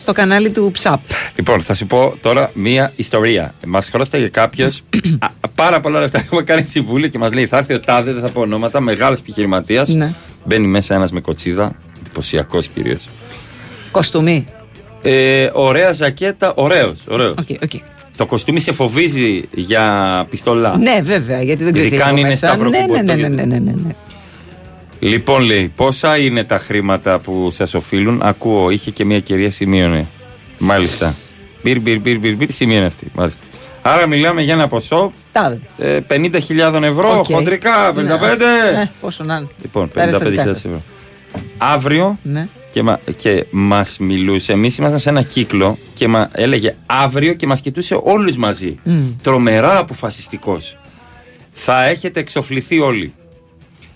στο κανάλι του Ψαπ. Λοιπόν, θα σου πω τώρα μία ιστορία. Μας χρώσταγε κάποιος πάρα πολλά λεφτά. Έχουμε κάνει συμβούλιο και μας λέει: Θα έρθει ο Τάδε, δεν θα πω ονόματα, μεγάλος επιχειρηματίας. Ναι. Μπαίνει μέσα ένας με κοτσίδα, εντυπωσιακός κυρίως. Κοστούμι. Ε, ωραία ζακέτα, ωραίος. Ωραίος. Οκ, οκ. Το κοστούμι σε φοβίζει για πιστολά. Ναι, βέβαια, γιατί δεν Ειδικά ξέρει. αν είναι σταυροκουμπωτό, Ναι, ναι, ναι, γιατί- ναι, ναι, ναι, ναι. Λοιπόν, λέει, πόσα είναι τα χρήματα που σας οφείλουν; Ακούω, είχε και μια κυρία σημείωνε. Μάλιστα. Μπυρ, μπυρ, μπυρ, μπυρ, μπυρ, σημείωνε αυτή. Μάλιστα. Άρα μιλάμε για ένα ποσό Τάδε. ε, 50.000 ευρώ, Οκ. χοντρικά, 55. Ναι, ε, πόσο να είναι. Λοιπόν, Τα αριστερικά 55.000 σας. ευρώ. Αύριο Ναι. και, μα, και μας μιλούσε, εμείς ήμασταν σε ένα κύκλο και μα, έλεγε αύριο και μας κοιτούσε όλους μαζί. Μμ. Τρομερά αποφασιστικός. Θα έχετε εξοφληθεί όλοι.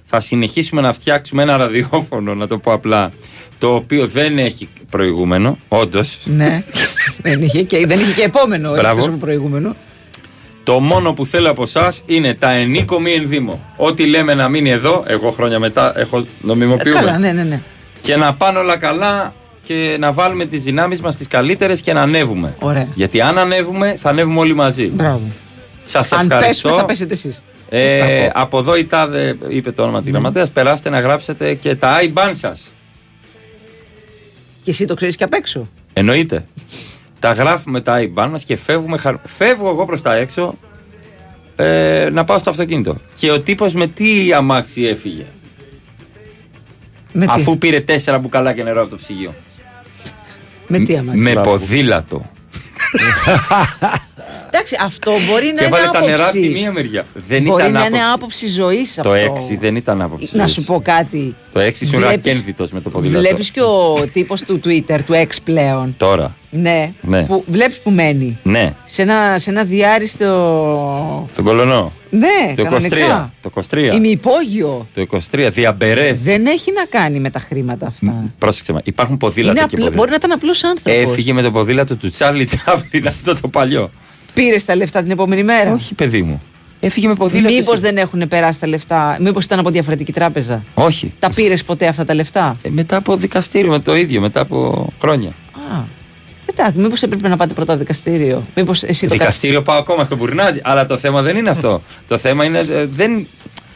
Θα συνεχίσουμε να φτιάξουμε ένα ραδιόφωνο, να το πω απλά, το οποίο δεν έχει προηγούμενο, όντως. Ναι. δεν, είχε και, δεν είχε και επόμενο Μπράβο. εκτός από προηγούμενο. Το μόνο που θέλω από εσά είναι τα ενίκο μη ενδύμω. Ό,τι λέμε να μείνει εδώ, εγώ χρόνια μετά έχω Ε, νομιμοποιούμε. καλά, ναι, ναι, ναι. Και να πάνε όλα καλά και να βάλουμε τις δυνάμεις μας τις καλύτερες και να ανέβουμε. Ωραία. Γιατί αν ανέβουμε, θα ανέβουμε όλοι μαζί. Μπράβο. Σας Αν ευχαριστώ. πέσουμε, θα πέσετε εσείς. Ε, Αυτό. από εδώ η τάδε είπε το όνομα της γραμματέας, περάστε να γράψετε και τα IBAN σας. Και εσύ το ξέρεις και απ' έξω. Εννοείται. τα γράφουμε τα IBAN μας και φεύγουμε. χαρ- Φεύγω εγώ προς τα έξω ε, να πάω στο αυτοκίνητο. Και ο τύπος με τι αμάξι έφυγε; Με τι; αφού πήρε τέσσερα μπουκαλάκια νερό από το ψυγείο. Με τι αμάξι; Με ποδήλατο. Εντάξει, αυτό μπορεί να και είναι έβαλε τα νερά από τη άποψη. μία μεριά. Δεν Μπορεί ήταν να άποψη. είναι άποψη ζωής αυτό. Το 6 δεν ήταν άποψη. Να ζωής. σου πω κάτι. Το 6 ήσουν Βλέπεις- ρακένδυτος με το ποδήλατο. Βλέπεις και ο τύπος του Twitter, του X πλέον. Τώρα. Ναι. Ναι. Που, βλέπεις που μένει. Ναι, Σε ένα, σε ένα διάριστο. τον κολονό. Ναι, Το 23. κανονικά. Το 23. Ημιυπόγειο. Το 23. Διαμπερές. Δεν έχει να κάνει με τα χρήματα αυτά. Πρόσεξε με. Υπάρχουν ποδήλατα Είναι και απλό, ποδήλατα. μπορεί να ήταν απλός άνθρωπος. Έφυγε με το ποδήλατο του Τσάρλι Τσάπλιν αυτό το παλιό. Πήρες τα λεφτά την επόμενη μέρα; Όχι, παιδί μου. Έφυγε με ποδήλατο. Μήπως εσύ. δεν έχουν περάσει τα λεφτά, Μήπως ήταν από διαφορετική τράπεζα; Όχι. Τα πήρες ποτέ αυτά τα λεφτά; Ε, μετά από δικαστήριο, με το ίδιο, μετά από χρόνια. Α. Εντάξει, μήπως έπρεπε να πάτε πρώτα δικαστήριο; Μήπως εσύ το Δικαστήριο πάω ακόμα στο Μπουρνάζι. Αλλά το θέμα δεν είναι αυτό. το θέμα είναι. ε, δεν...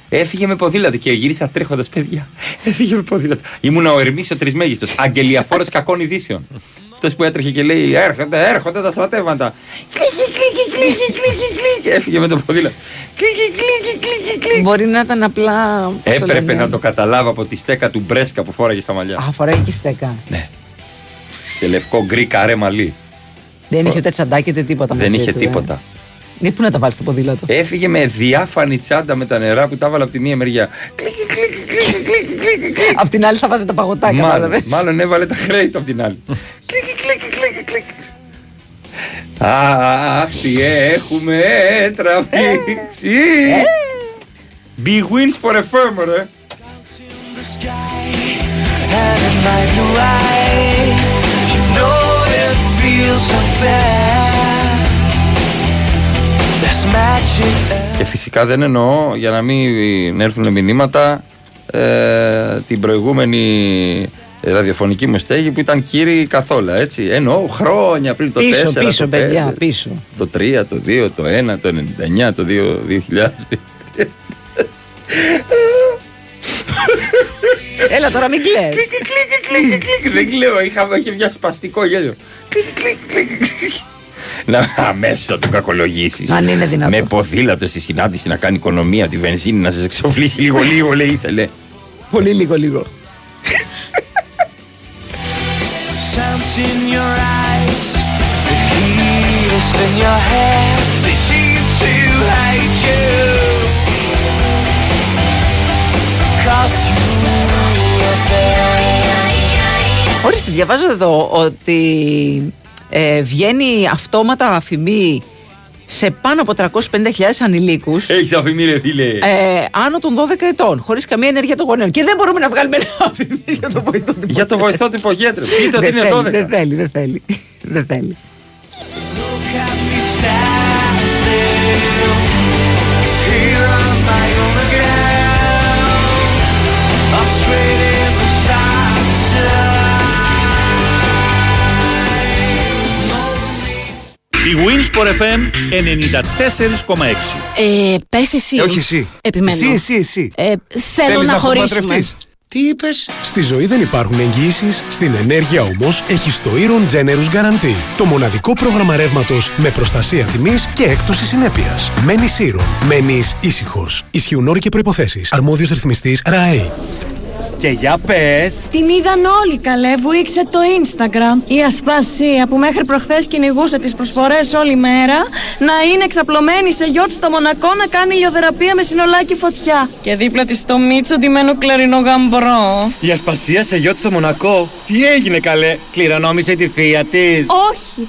Έφυγε με ποδήλατο και γύρισα τρέχοντα, παιδιά. Έφυγε με ποδήλατο. Ήμουνα ο Ερμή ο Τρισμέγιστο. Αγγελιαφόρο κακών ειδήσεων. Αυτό που έτρεχε και λέει: Έρχονται, έρχονται τα στρατεύματα. Κλίκι, κλίκι, κλίκι, κλίκι, κλίκι. Έφυγε με το ποδήλατο. Κλίκι, κλίκι, κλίκι, κλίκι. Μπορεί να ήταν απλά. πώς το Έπρεπε λένε. να το καταλάβω από τη στέκα του Bershka που φόραγε στα μαλλιά. Α, φοράει και στέκα. Σε λευκό γκρι καρέ μαλλί. Δεν είχε ούτε τσαντάκι ούτε τίποτα. Δεν μαζί είχε του, ε. τίποτα. Ε, πού να τα βάλεις στο ποδήλατο; Έφυγε με διάφανη τσάντα με τα νερά που τα έβαλα από τη μία μεριά. Απ' την άλλη θα βάζει τα παγωτάκια. Μάλλον, κατάλαβες. μάλλον έβαλε τα χρέη του από την άλλη. κλικ, κλικ, κλικ, κλικ. Αχ, τι έχουμε τραβήξει. Big wins for a firm, ρε. And at night you lie, you know it feels unfair. There's magic. Και φυσικά δεν εννοώ για να μην έρθουν μηνύματα ε, την προηγούμενη ραδιοφωνική μου στέγη που ήταν κύριοι καθόλου έτσι. Εννοώ χρόνια πριν το Πίσω, 4, πίσω, το 5, παιδιά, πίσω. το 3, το 2, το 1, το 99, το 2, 2000. Έλα τώρα μην κλαις. κλικ, κλικ, δεν κλαίω, είχα, είχε μια σπαστικό γέλιο. Κλικ, κλικ, κλικ, κλικ. Να αμέσως τον κακολογήσεις. Αν είναι δυνατόν. Με ποδήλατο στη συνάντηση να κάνει οικονομία, τη βενζίνη να σας εξοφλήσει λίγο λίγο, λέει ήθελε. Πολύ λίγο λίγο. Sounds in your eyes, the heat is in your head. They seem to hate you. Cause you were there. Ορίστε, διαβάζω εδώ ότι ε, βγαίνει αυτόματα αφημί σε πάνω από 350.000 ανηλίκους Έχεις αφημί, ρε φίλε. ε, άνω των 12 ετών, χωρίς καμία ενέργεια των γονέων. Και δεν μπορούμε να βγάλουμε ένα αφημί για το βοηθό του Για το βοηθό του υπογέτρου. Πείτε ότι Δεν είναι θέλει, 12. Δεν θέλει, δεν θέλει. Δεν θέλει. Η Winsport FM 94,6. Ε, πες εσύ. όχι εσύ. Επιμένω. Εσύ, εσύ, εσύ. Ε, θέλω Θέλεις να, να χωρίσουμε. απομακρευτείς; Τι είπες; Στη ζωή δεν υπάρχουν εγγύησει. Στην ενέργεια όμως έχεις το Iron Generous Guarantee. Το μοναδικό πρόγραμμα ρεύματος με προστασία τιμής και έκπτωση συνέπειας. Μένεις Iron. Μένεις ήσυχος. Ισχύουν όροι και προποθέσει. Αρμόδιος ρυθμιστής ΡΑΕ. Και για πες Την είδαν όλοι καλέ, βουήξε το Instagram. Η Ασπασία που μέχρι προχθές κυνηγούσε τις προσφορές όλη μέρα να είναι εξαπλωμένη σε γιότ στο Μονακό να κάνει ηλιοθεραπεία με συνολάκι φωτιά. Και δίπλα της το Μίτσο ντυμένο κλαρινό γαμπρό. Η Ασπασία σε γιότ στο Μονακό Τι έγινε καλέ; Κληρονόμησε τη θεία της Όχι!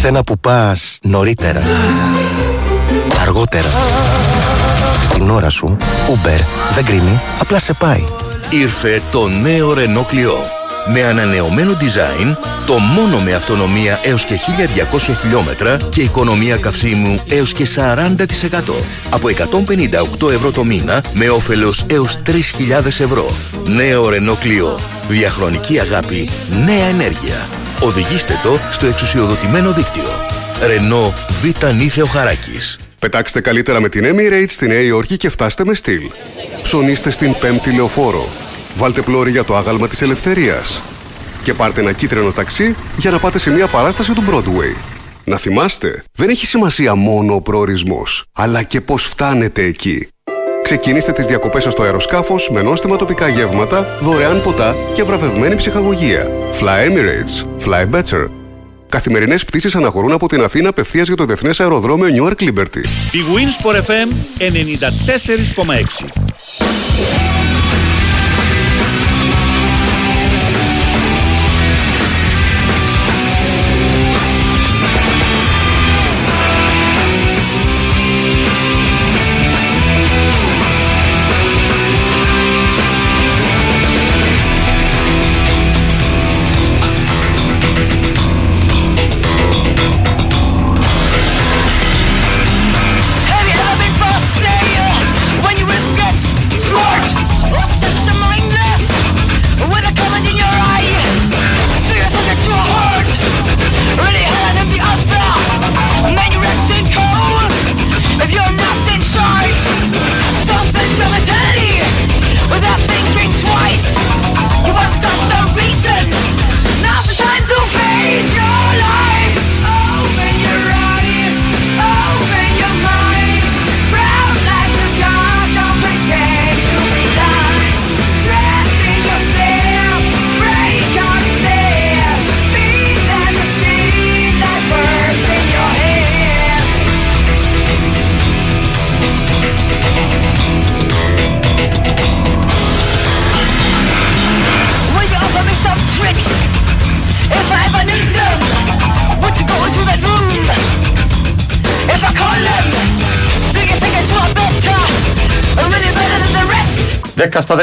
Για σένα που πας νωρίτερα, αργότερα, στην ώρα σου, Uber δεν κρίνει, απλά σε πάει. Ήρθε το νέο Renault Clio. Με ανανεωμένο design, το μόνο με αυτονομία έως και 1200 χιλιόμετρα και οικονομία καυσίμου έως και 40%. Από 158 ευρώ το μήνα με όφελος έως 3.000 ευρώ. Νέο Renault Clio. Διαχρονική αγάπη, νέα ενέργεια. Οδηγήστε το στο εξουσιοδοτημένο δίκτυο. Renault Β' Νίθεο Χαράκης. Πετάξτε καλύτερα με την Emirates στη Νέα Υόρκη και φτάστε με στυλ. Ψωνίστε στην πέμπτη λεωφόρο. Βάλτε πλώρη για το άγαλμα της ελευθερίας. Και πάρτε ένα κίτρινο ταξί για να πάτε σε μια παράσταση του Broadway. Να θυμάστε, δεν έχει σημασία μόνο ο προορισμός, αλλά και πώς φτάνετε εκεί. Ξεκινήστε τις διακοπές σας στο αεροσκάφος με νόστιμα τοπικά γεύματα, δωρεάν ποτά και βραβευμένη ψυχαγωγία. Fly Emirates. Fly better. Καθημερινές πτήσεις αναχωρούν από την Αθήνα απευθείας για το Διεθνές Αεροδρόμιο Newark Liberty. Η Winsport FM 94,6. 10 στα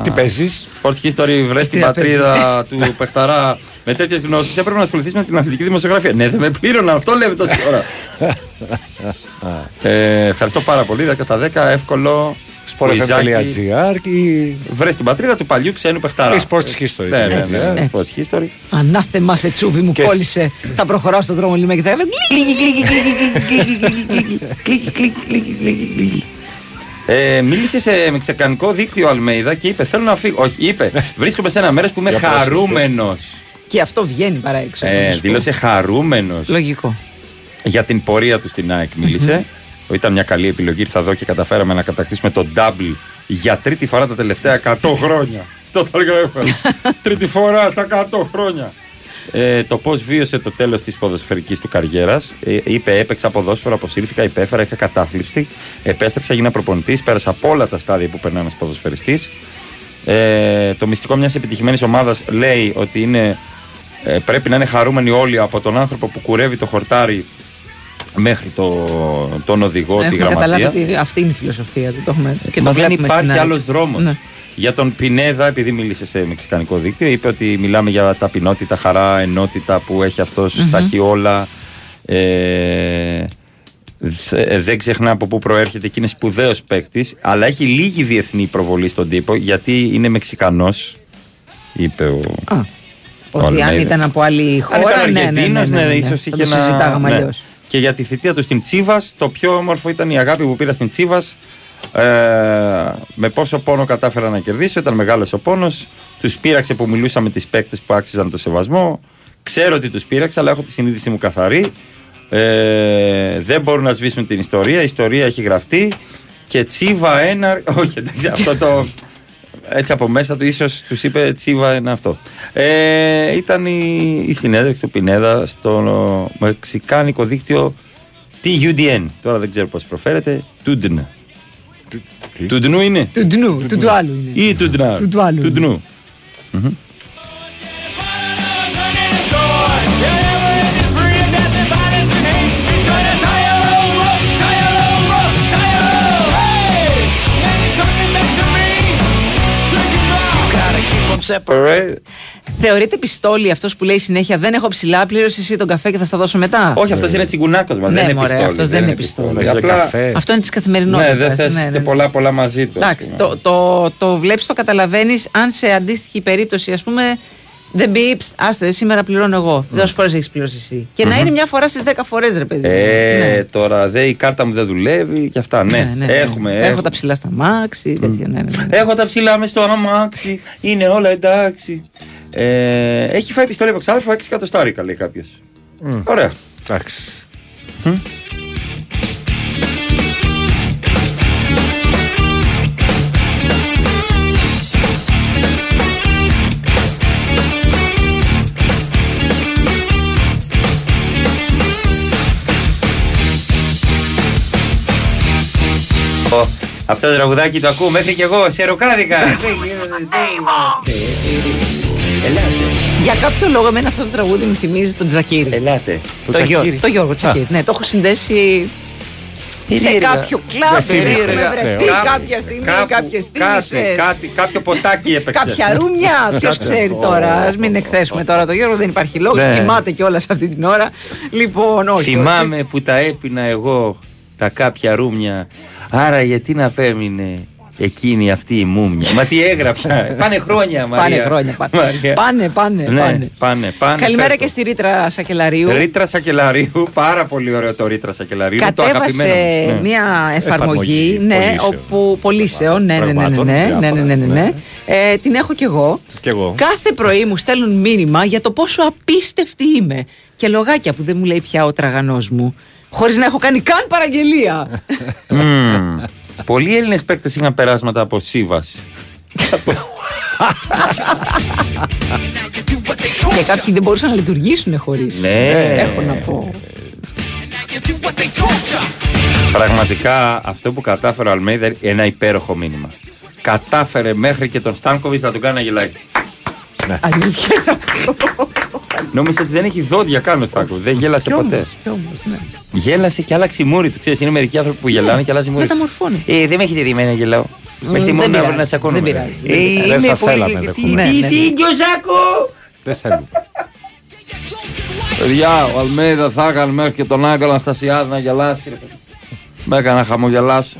10. Τι παίζει. Sport History, βρε την Τι να πατρίδα του Πεχταρά. Με τέτοιε γνώσει έπρεπε να ασχοληθεί με την αθλητική δημοσιογραφία. Ναι, δεν με πλήρωναν, αυτό λέμε τόση ώρα. ε, ευχαριστώ πάρα πολύ. 10 στα 10, εύκολο. Sportfm.gr ή Βρε την πατρίδα του παλιού ξένου Πεχταρά. Ή Sports History. Ναι, ναι, Έτσι, ναι, έτσι. Sports History. Ανάθεμα σε τσούβι μου Και- κόλλησε. Θα προχωράω στον δρόμο λίγο και θα έλεγα Ε, μίλησε σε μεξικανικό δίκτυο Αλμέιδα και είπε: Θέλω να φύγω. Όχι, είπε: Βρίσκομαι σε ένα μέρος που είμαι Για πρόσεξε. χαρούμενος. Και αυτό βγαίνει παρά έξω. να Ε, σου πω. δήλωσε χαρούμενος Λογικό. για την πορεία του στην ΑΕΚ. Μίλησε. Ήταν μια καλή επιλογή. Ήρθα εδώ και καταφέραμε να κατακτήσουμε το double για τρίτη φορά τα τελευταία 100 χρόνια. Αυτό το έλεγα εύκολα. τρίτη φορά στα 100 χρόνια. Ε, το πώς βίωσε το τέλος της ποδοσφαιρικής του καριέρας. Ε, είπε: Έπαιξα ποδόσφαιρο, αποσύρθηκα, υπέφερα, είχα κατάθλιψη. Επέστρεψα, έγινα προπονητής, πέρασα από όλα τα στάδια που περνά ένας ποδοσφαιριστής. Ε, το μυστικό μιας επιτυχημένης ομάδας λέει ότι είναι, ε, πρέπει να είναι χαρούμενοι όλοι από τον άνθρωπο που κουρεύει το χορτάρι μέχρι το, τον οδηγό, τη Έχουμε γραμματεία. καταλάβει ότι αυτή είναι η φιλοσοφία του. Το έχουμε και Μα το δεν βλέπουμε υπάρχει στην άλλος άλλη. δρόμος. Ναι. Για τον Πινέδα, επειδή μίλησε σε μεξικανικό δίκτυο, είπε ότι μιλάμε για ταπεινότητα, χαρά, ενότητα που έχει αυτός, τα έχει όλα. Ε, δε- δεν ξεχνά από πού προέρχεται και είναι σπουδαίος παίκτης, αλλά έχει λίγη διεθνή προβολή στον τύπο γιατί είναι Μεξικανός, είπε ο. Α, Ότι αν Αλμέιδα. ήταν από άλλη Αν χώρα, ήταν ναι, ναι, ναι, Αργεντίνος, ναι, ναι, ναι. ίσως Θα είχε το ένα- συζητάγαμε ναι. αλλιώς. Και για τη θητεία του στην Τσίβας, το πιο όμορφο ήταν η αγάπη που πήρα στην Τσίβας. Ε, με πόσο πόνο κατάφερα να κερδίσω, ήταν μεγάλος ο πόνος. Τους πείραξε που μιλούσα με τις παίκτες που άξιζαν το σεβασμό. Ξέρω ότι τους πείραξα, αλλά έχω τη συνείδηση μου καθαρή. Ε, δεν μπορούν να σβήσουν την ιστορία. Η ιστορία έχει γραφτεί. Και Τσίβα ένα. Όχι, εντάξει, αυτό το. Έτσι από μέσα του, ίσως τους είπε Τσίβα ένα αυτό. Ε, ήταν η, η συνέντευξη του Πινέδα στο μεξικάνικο δίκτυο TUDN. Τώρα δεν ξέρω πώς προφέρεται. Τούντν. Τούντνου είναι. Του ντνού, του του άλλου είναι. Ή Τούντνα. Του του άλλου. Τούντνου. Μμμ. Ωραία. Θεωρείται πιστόλι αυτός που λέει συνέχεια Δεν έχω ψηλά, πλήρωσε εσύ τον καφέ και θα στα δώσω μετά. Όχι, αυτός είναι τσιγκουνάκος μας. Ναι, δεν είναι μωρέ, πιστόλι. αυτός δεν είναι πιστόλι. Για Απλά- καφέ. Αυτό είναι της καθημερινότητας. Ναι, δεν θες και πολλά πολλά μαζί του. ας Εντάξει, πούμε. το, το, το βλέπεις, το καταλαβαίνεις. Αν σε αντίστοιχη περίπτωση, ας πούμε, δεν πει, άστε, σήμερα πληρώνω εγώ. Δώσε φορές έχεις πληρώσει εσύ. Και να είναι μια φορά στις 10 φορές, ρε παιδί. μου. Ε, Ναι. τώρα δε, η κάρτα μου δεν δουλεύει και αυτά. Ναι, Ναι, ναι, ναι. έχουμε. Έχω έχουμε. τα ψηλά στα μάξι, τέτοια. Ναι, ναι, ναι. Έχω τα ψηλά μες στο αμάξι. Είναι όλα εντάξει. Ε, έχει φάει πιστόλι από ξάδερφο 6 εκατοστάρικα, λέει κάποιος. Ωραία. Εντάξει. Ω, Αυτό το τραγουδάκι το ακούω μέχρι και εγώ. Σε ροκάδικα. Για κάποιο λόγο, εμένα αυτό το τραγούδι μου θυμίζει τον Τζακίρι. Ελάτε. Το, Τζακίρι. Γιώργο, το Γιώργο Τζακίρι. Ναι, το έχω συνδέσει σε Περίεργα. κάποιο κλαμπ. Δεν θύμισες, Έχουμε ναι. βρεθεί Κάπου- κάποια στιγμή, κάπου- κάποιε κάτι, στιγμές. κάτι, κάποιο ποτάκι έπαιξε. Κάποια ρουμιά, ποιος ξέρει τώρα. Α μην εκθέσουμε τώρα το Γιώργο, δεν υπάρχει λόγος. Ναι. Κοιμάται κιόλας αυτή την ώρα. Λοιπόν, όχι. Θυμάμαι που τα έπινα εγώ τα κάποια ρούμια. Άρα γιατί να πέμεινε εκείνη αυτή η μούμια. Μα τι έγραψα. πάνε χρόνια, Μαρία. Πάνε χρόνια. Πάνε, Μαρία. πάνε. πάνε, Ναι, πάνε. πάνε, πάνε. Καλημέρα φέρτο. και στη Ρήτρα Σακελαρίου. Ρήτρα Σακελαρίου, πάρα πολύ ωραίο το Ρήτρα Σακελαρίου. είναι το Κατέβασε αγαπημένο. μου. Ναι. μια εφαρμογή, Εφαρμογή, ναι, πωλήσεων. όπου πωλήσεων, ναι, ναι, ναι, ναι, Πραγμάτων, ναι, ναι, ναι, διάφορα, ναι, ναι, ναι. Ε, την έχω κι εγώ. Κι εγώ. Κάθε πρωί μου στέλνουν μήνυμα για το πόσο απίστευτη είμαι. Και λογάκια που δεν μου λέει πια ο τραγανός μου. Χωρίς να έχω κάνει καν παραγγελία. Μμμ. Πολλοί Έλληνες παίκτες είχαν περάσματα από Σίβας. και κάποιοι δεν μπορούσαν να λειτουργήσουν χωρίς. Ναι. Έχω να πω. Πραγματικά αυτό που κατάφερε ο Αλμέιδα είναι ένα υπέροχο μήνυμα. Κατάφερε μέχρι και τον Στάνκοβιτς να τον κάνει να γελάει. Αλήθεια. Νόμιζε ότι δεν έχει δόντια καν ο Στάκο. Δεν γέλασε Κι όμως, ποτέ. κι όμως, ναι. Γέλασε και άλλαξε η μούρη του. Ξέρεις, είναι μερικοί άνθρωποι που γελάνε και αλλάζει η μούρη. Μεταμορφώνει. Ε, δεν με έχετε δει εμένα να γελάω. Με έχετε δεν μόνο να πειράζει, να τσακώνουμε. δεν πειράζει, δεν Ε, πειράζει. Δεν είμαι σας πολύ- θέλαμε, τι- δεχόμαστε. τι- Ναι, ναι, Τι ναι. γκιοζάκο! Δεν θέλουμε. Παιδιά, ο Αλμέιδα θα έκανε μέχρι και τον Άγκαλο Αναστασιάδη να γελάσει. ρε παιδί. Με έκανε να χαμογελάσω.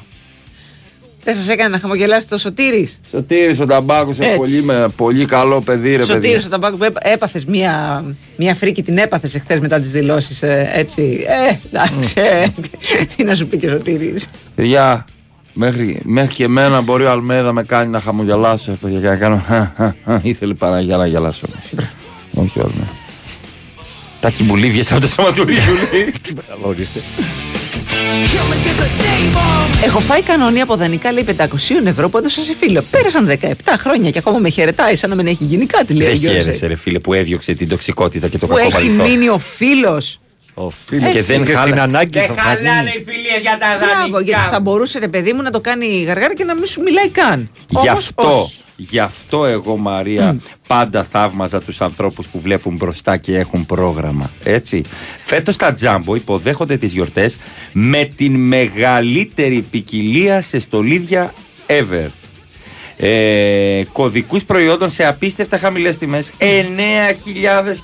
Δεν σας έκανε να χαμογελάσει το Σωτήρης; Σωτήρης ο Ταμπάκος είναι Έτσι. πολύ, με- πολύ καλό παιδί ρε παιδί. Σωτήρης ο Ταμπάκος που έπαθες μία, μία φρίκη, την έπαθες εχθές μετά τις δηλώσεις. έτσι. Ε, εντάξει. ε, τι να σου πει και ο Σωτήρης. Παιδιά, μέχρι, μέχρι και εμένα μπορεί ο Αλμέδα με κάνει να χαμογελάσω ρε παιδιά, και να κάνω. Ήθελε παρά για να γελάσω. Όχι ο Αλμέδα. Τα κυμπουλίβια από το σωματιουργείο. Ορίστε. Έχω φάει κανόνια από δανεικά λέει 500 ευρώ που έδωσα σε φίλο. Πέρασαν 17 χρόνια και ακόμα με χαιρετάει σαν να μην έχει γίνει κάτι. Λέει ο Δεν Γιώργος. χαίρεσαι ρε φίλε που έδιωξε την τοξικότητα και το Που κακό έχει παρελθόν. μείνει ο φίλος. Ο φίλος Και δεν και στην χάλα- ανάγκη Δεν θα φανεί. χαλάνε οι φιλίες για τα Μπράβο, γιατί θα δανεικά. μπορούσε ρε παιδί μου να το κάνει γαργάρα και να μην σου μιλάει καν. Γι' Όμως, αυτό, όχι. Γι' αυτό εγώ Μαρία πάντα θαύμαζα τους ανθρώπους που βλέπουν μπροστά και έχουν πρόγραμμα. Έτσι. Φέτος τα Τζάμπο υποδέχονται τις γιορτές με την μεγαλύτερη ποικιλία σε στολίδια ever. Ε, κωδικούς προϊόντων σε απίστευτα χαμηλές τιμές 9.000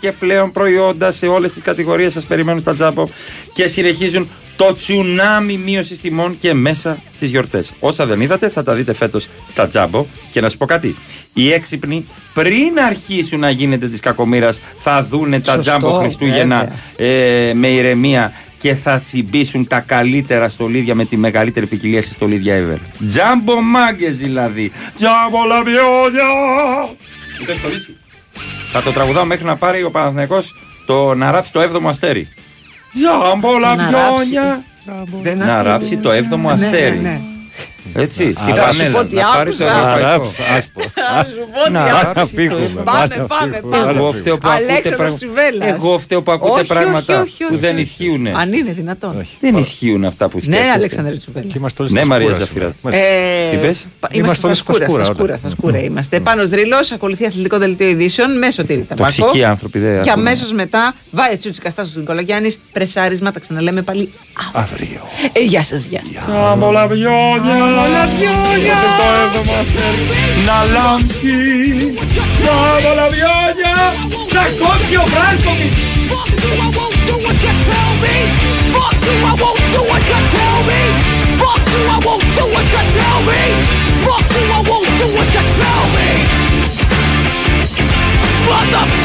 και πλέον προϊόντα σε όλες τις κατηγορίες σας περιμένουν στα Τζάμπο και συνεχίζουν το τσουνάμι μείωση τιμών και μέσα στις γιορτές όσα δεν είδατε θα τα δείτε φέτος στα Τζάμπο και να σου πω κάτι οι έξυπνοι πριν αρχίσουν να γίνεται της κακομήρας θα δούνε τα Σωστό, Τζάμπο Χριστούγεννα ε, με ηρεμία και θα τσιμπήσουν τα καλύτερα στολίδια με τη μεγαλύτερη ποικιλία σε στολίδια ever. Τζάμπο μάγκες δηλαδή. Τζάμπο λαμπιόνια. Το έχεις κολλήσει. Θα το τραγουδάω μέχρι να πάρει ο Παναθηναϊκός το να ράψει το 7ο αστέρι. Τζάμπο λαμπιόνια. Δεν Να ακούω. ράψει το 7ο Ναι, αστέρι. Ναι, ναι. Έτσι, στη Άρα, φανέλα. σου πω τι Να πάρει το άκουσα. ευρωπαϊκό. Ράψ, άστο. Να σου πω τι Να άκουσα. ράψει το φύγουμε. ευρωπαϊκό. Πάμε, Άρα, πάμε, φύγουμε. πάμε. Εγώ φταίω που ακούτε Αλέξανδρος πράγματα. Τσιβέλλας. Εγώ φταίω που ακούτε Όχι, πράγματα όχι, όχι, που όχι, δεν όχι. ισχύουν. Αν είναι δυνατόν. Όχι. Δεν ισχύουν αυτά που Ναι, σκέφτεστε. Αλέξανδρε Τσιβέλλα. Και είμαστε όλοι Ναι, στα Μαρία σκούρα Ζαφύρα. σήμερα. Ε, Τι πες; πα- Είμαστε Είμαστε όλοι στα στα σκούρα, σκούρα στα όλα. σκούρα, στα σκούρα είμαστε. Πάνω Δρύλο, ακολουθεί αθλητικό δελτίο ειδήσεων μέσω τύρι Ταμπάκο. Τοξικοί άνθρωποι, δεν Και ακούνε. αμέσως μετά, βάει τσούτσικα Στάσος Νικολογιάννη, πρεσάρισμα, τα ξαναλέμε πάλι Αύριο. Ε, Γεια σας, γεια σας. Τζάμπο λαμπιόνια. Το 7ο αστέρι. Να λάμψει. Τζάμπο λαμπιόνια. Να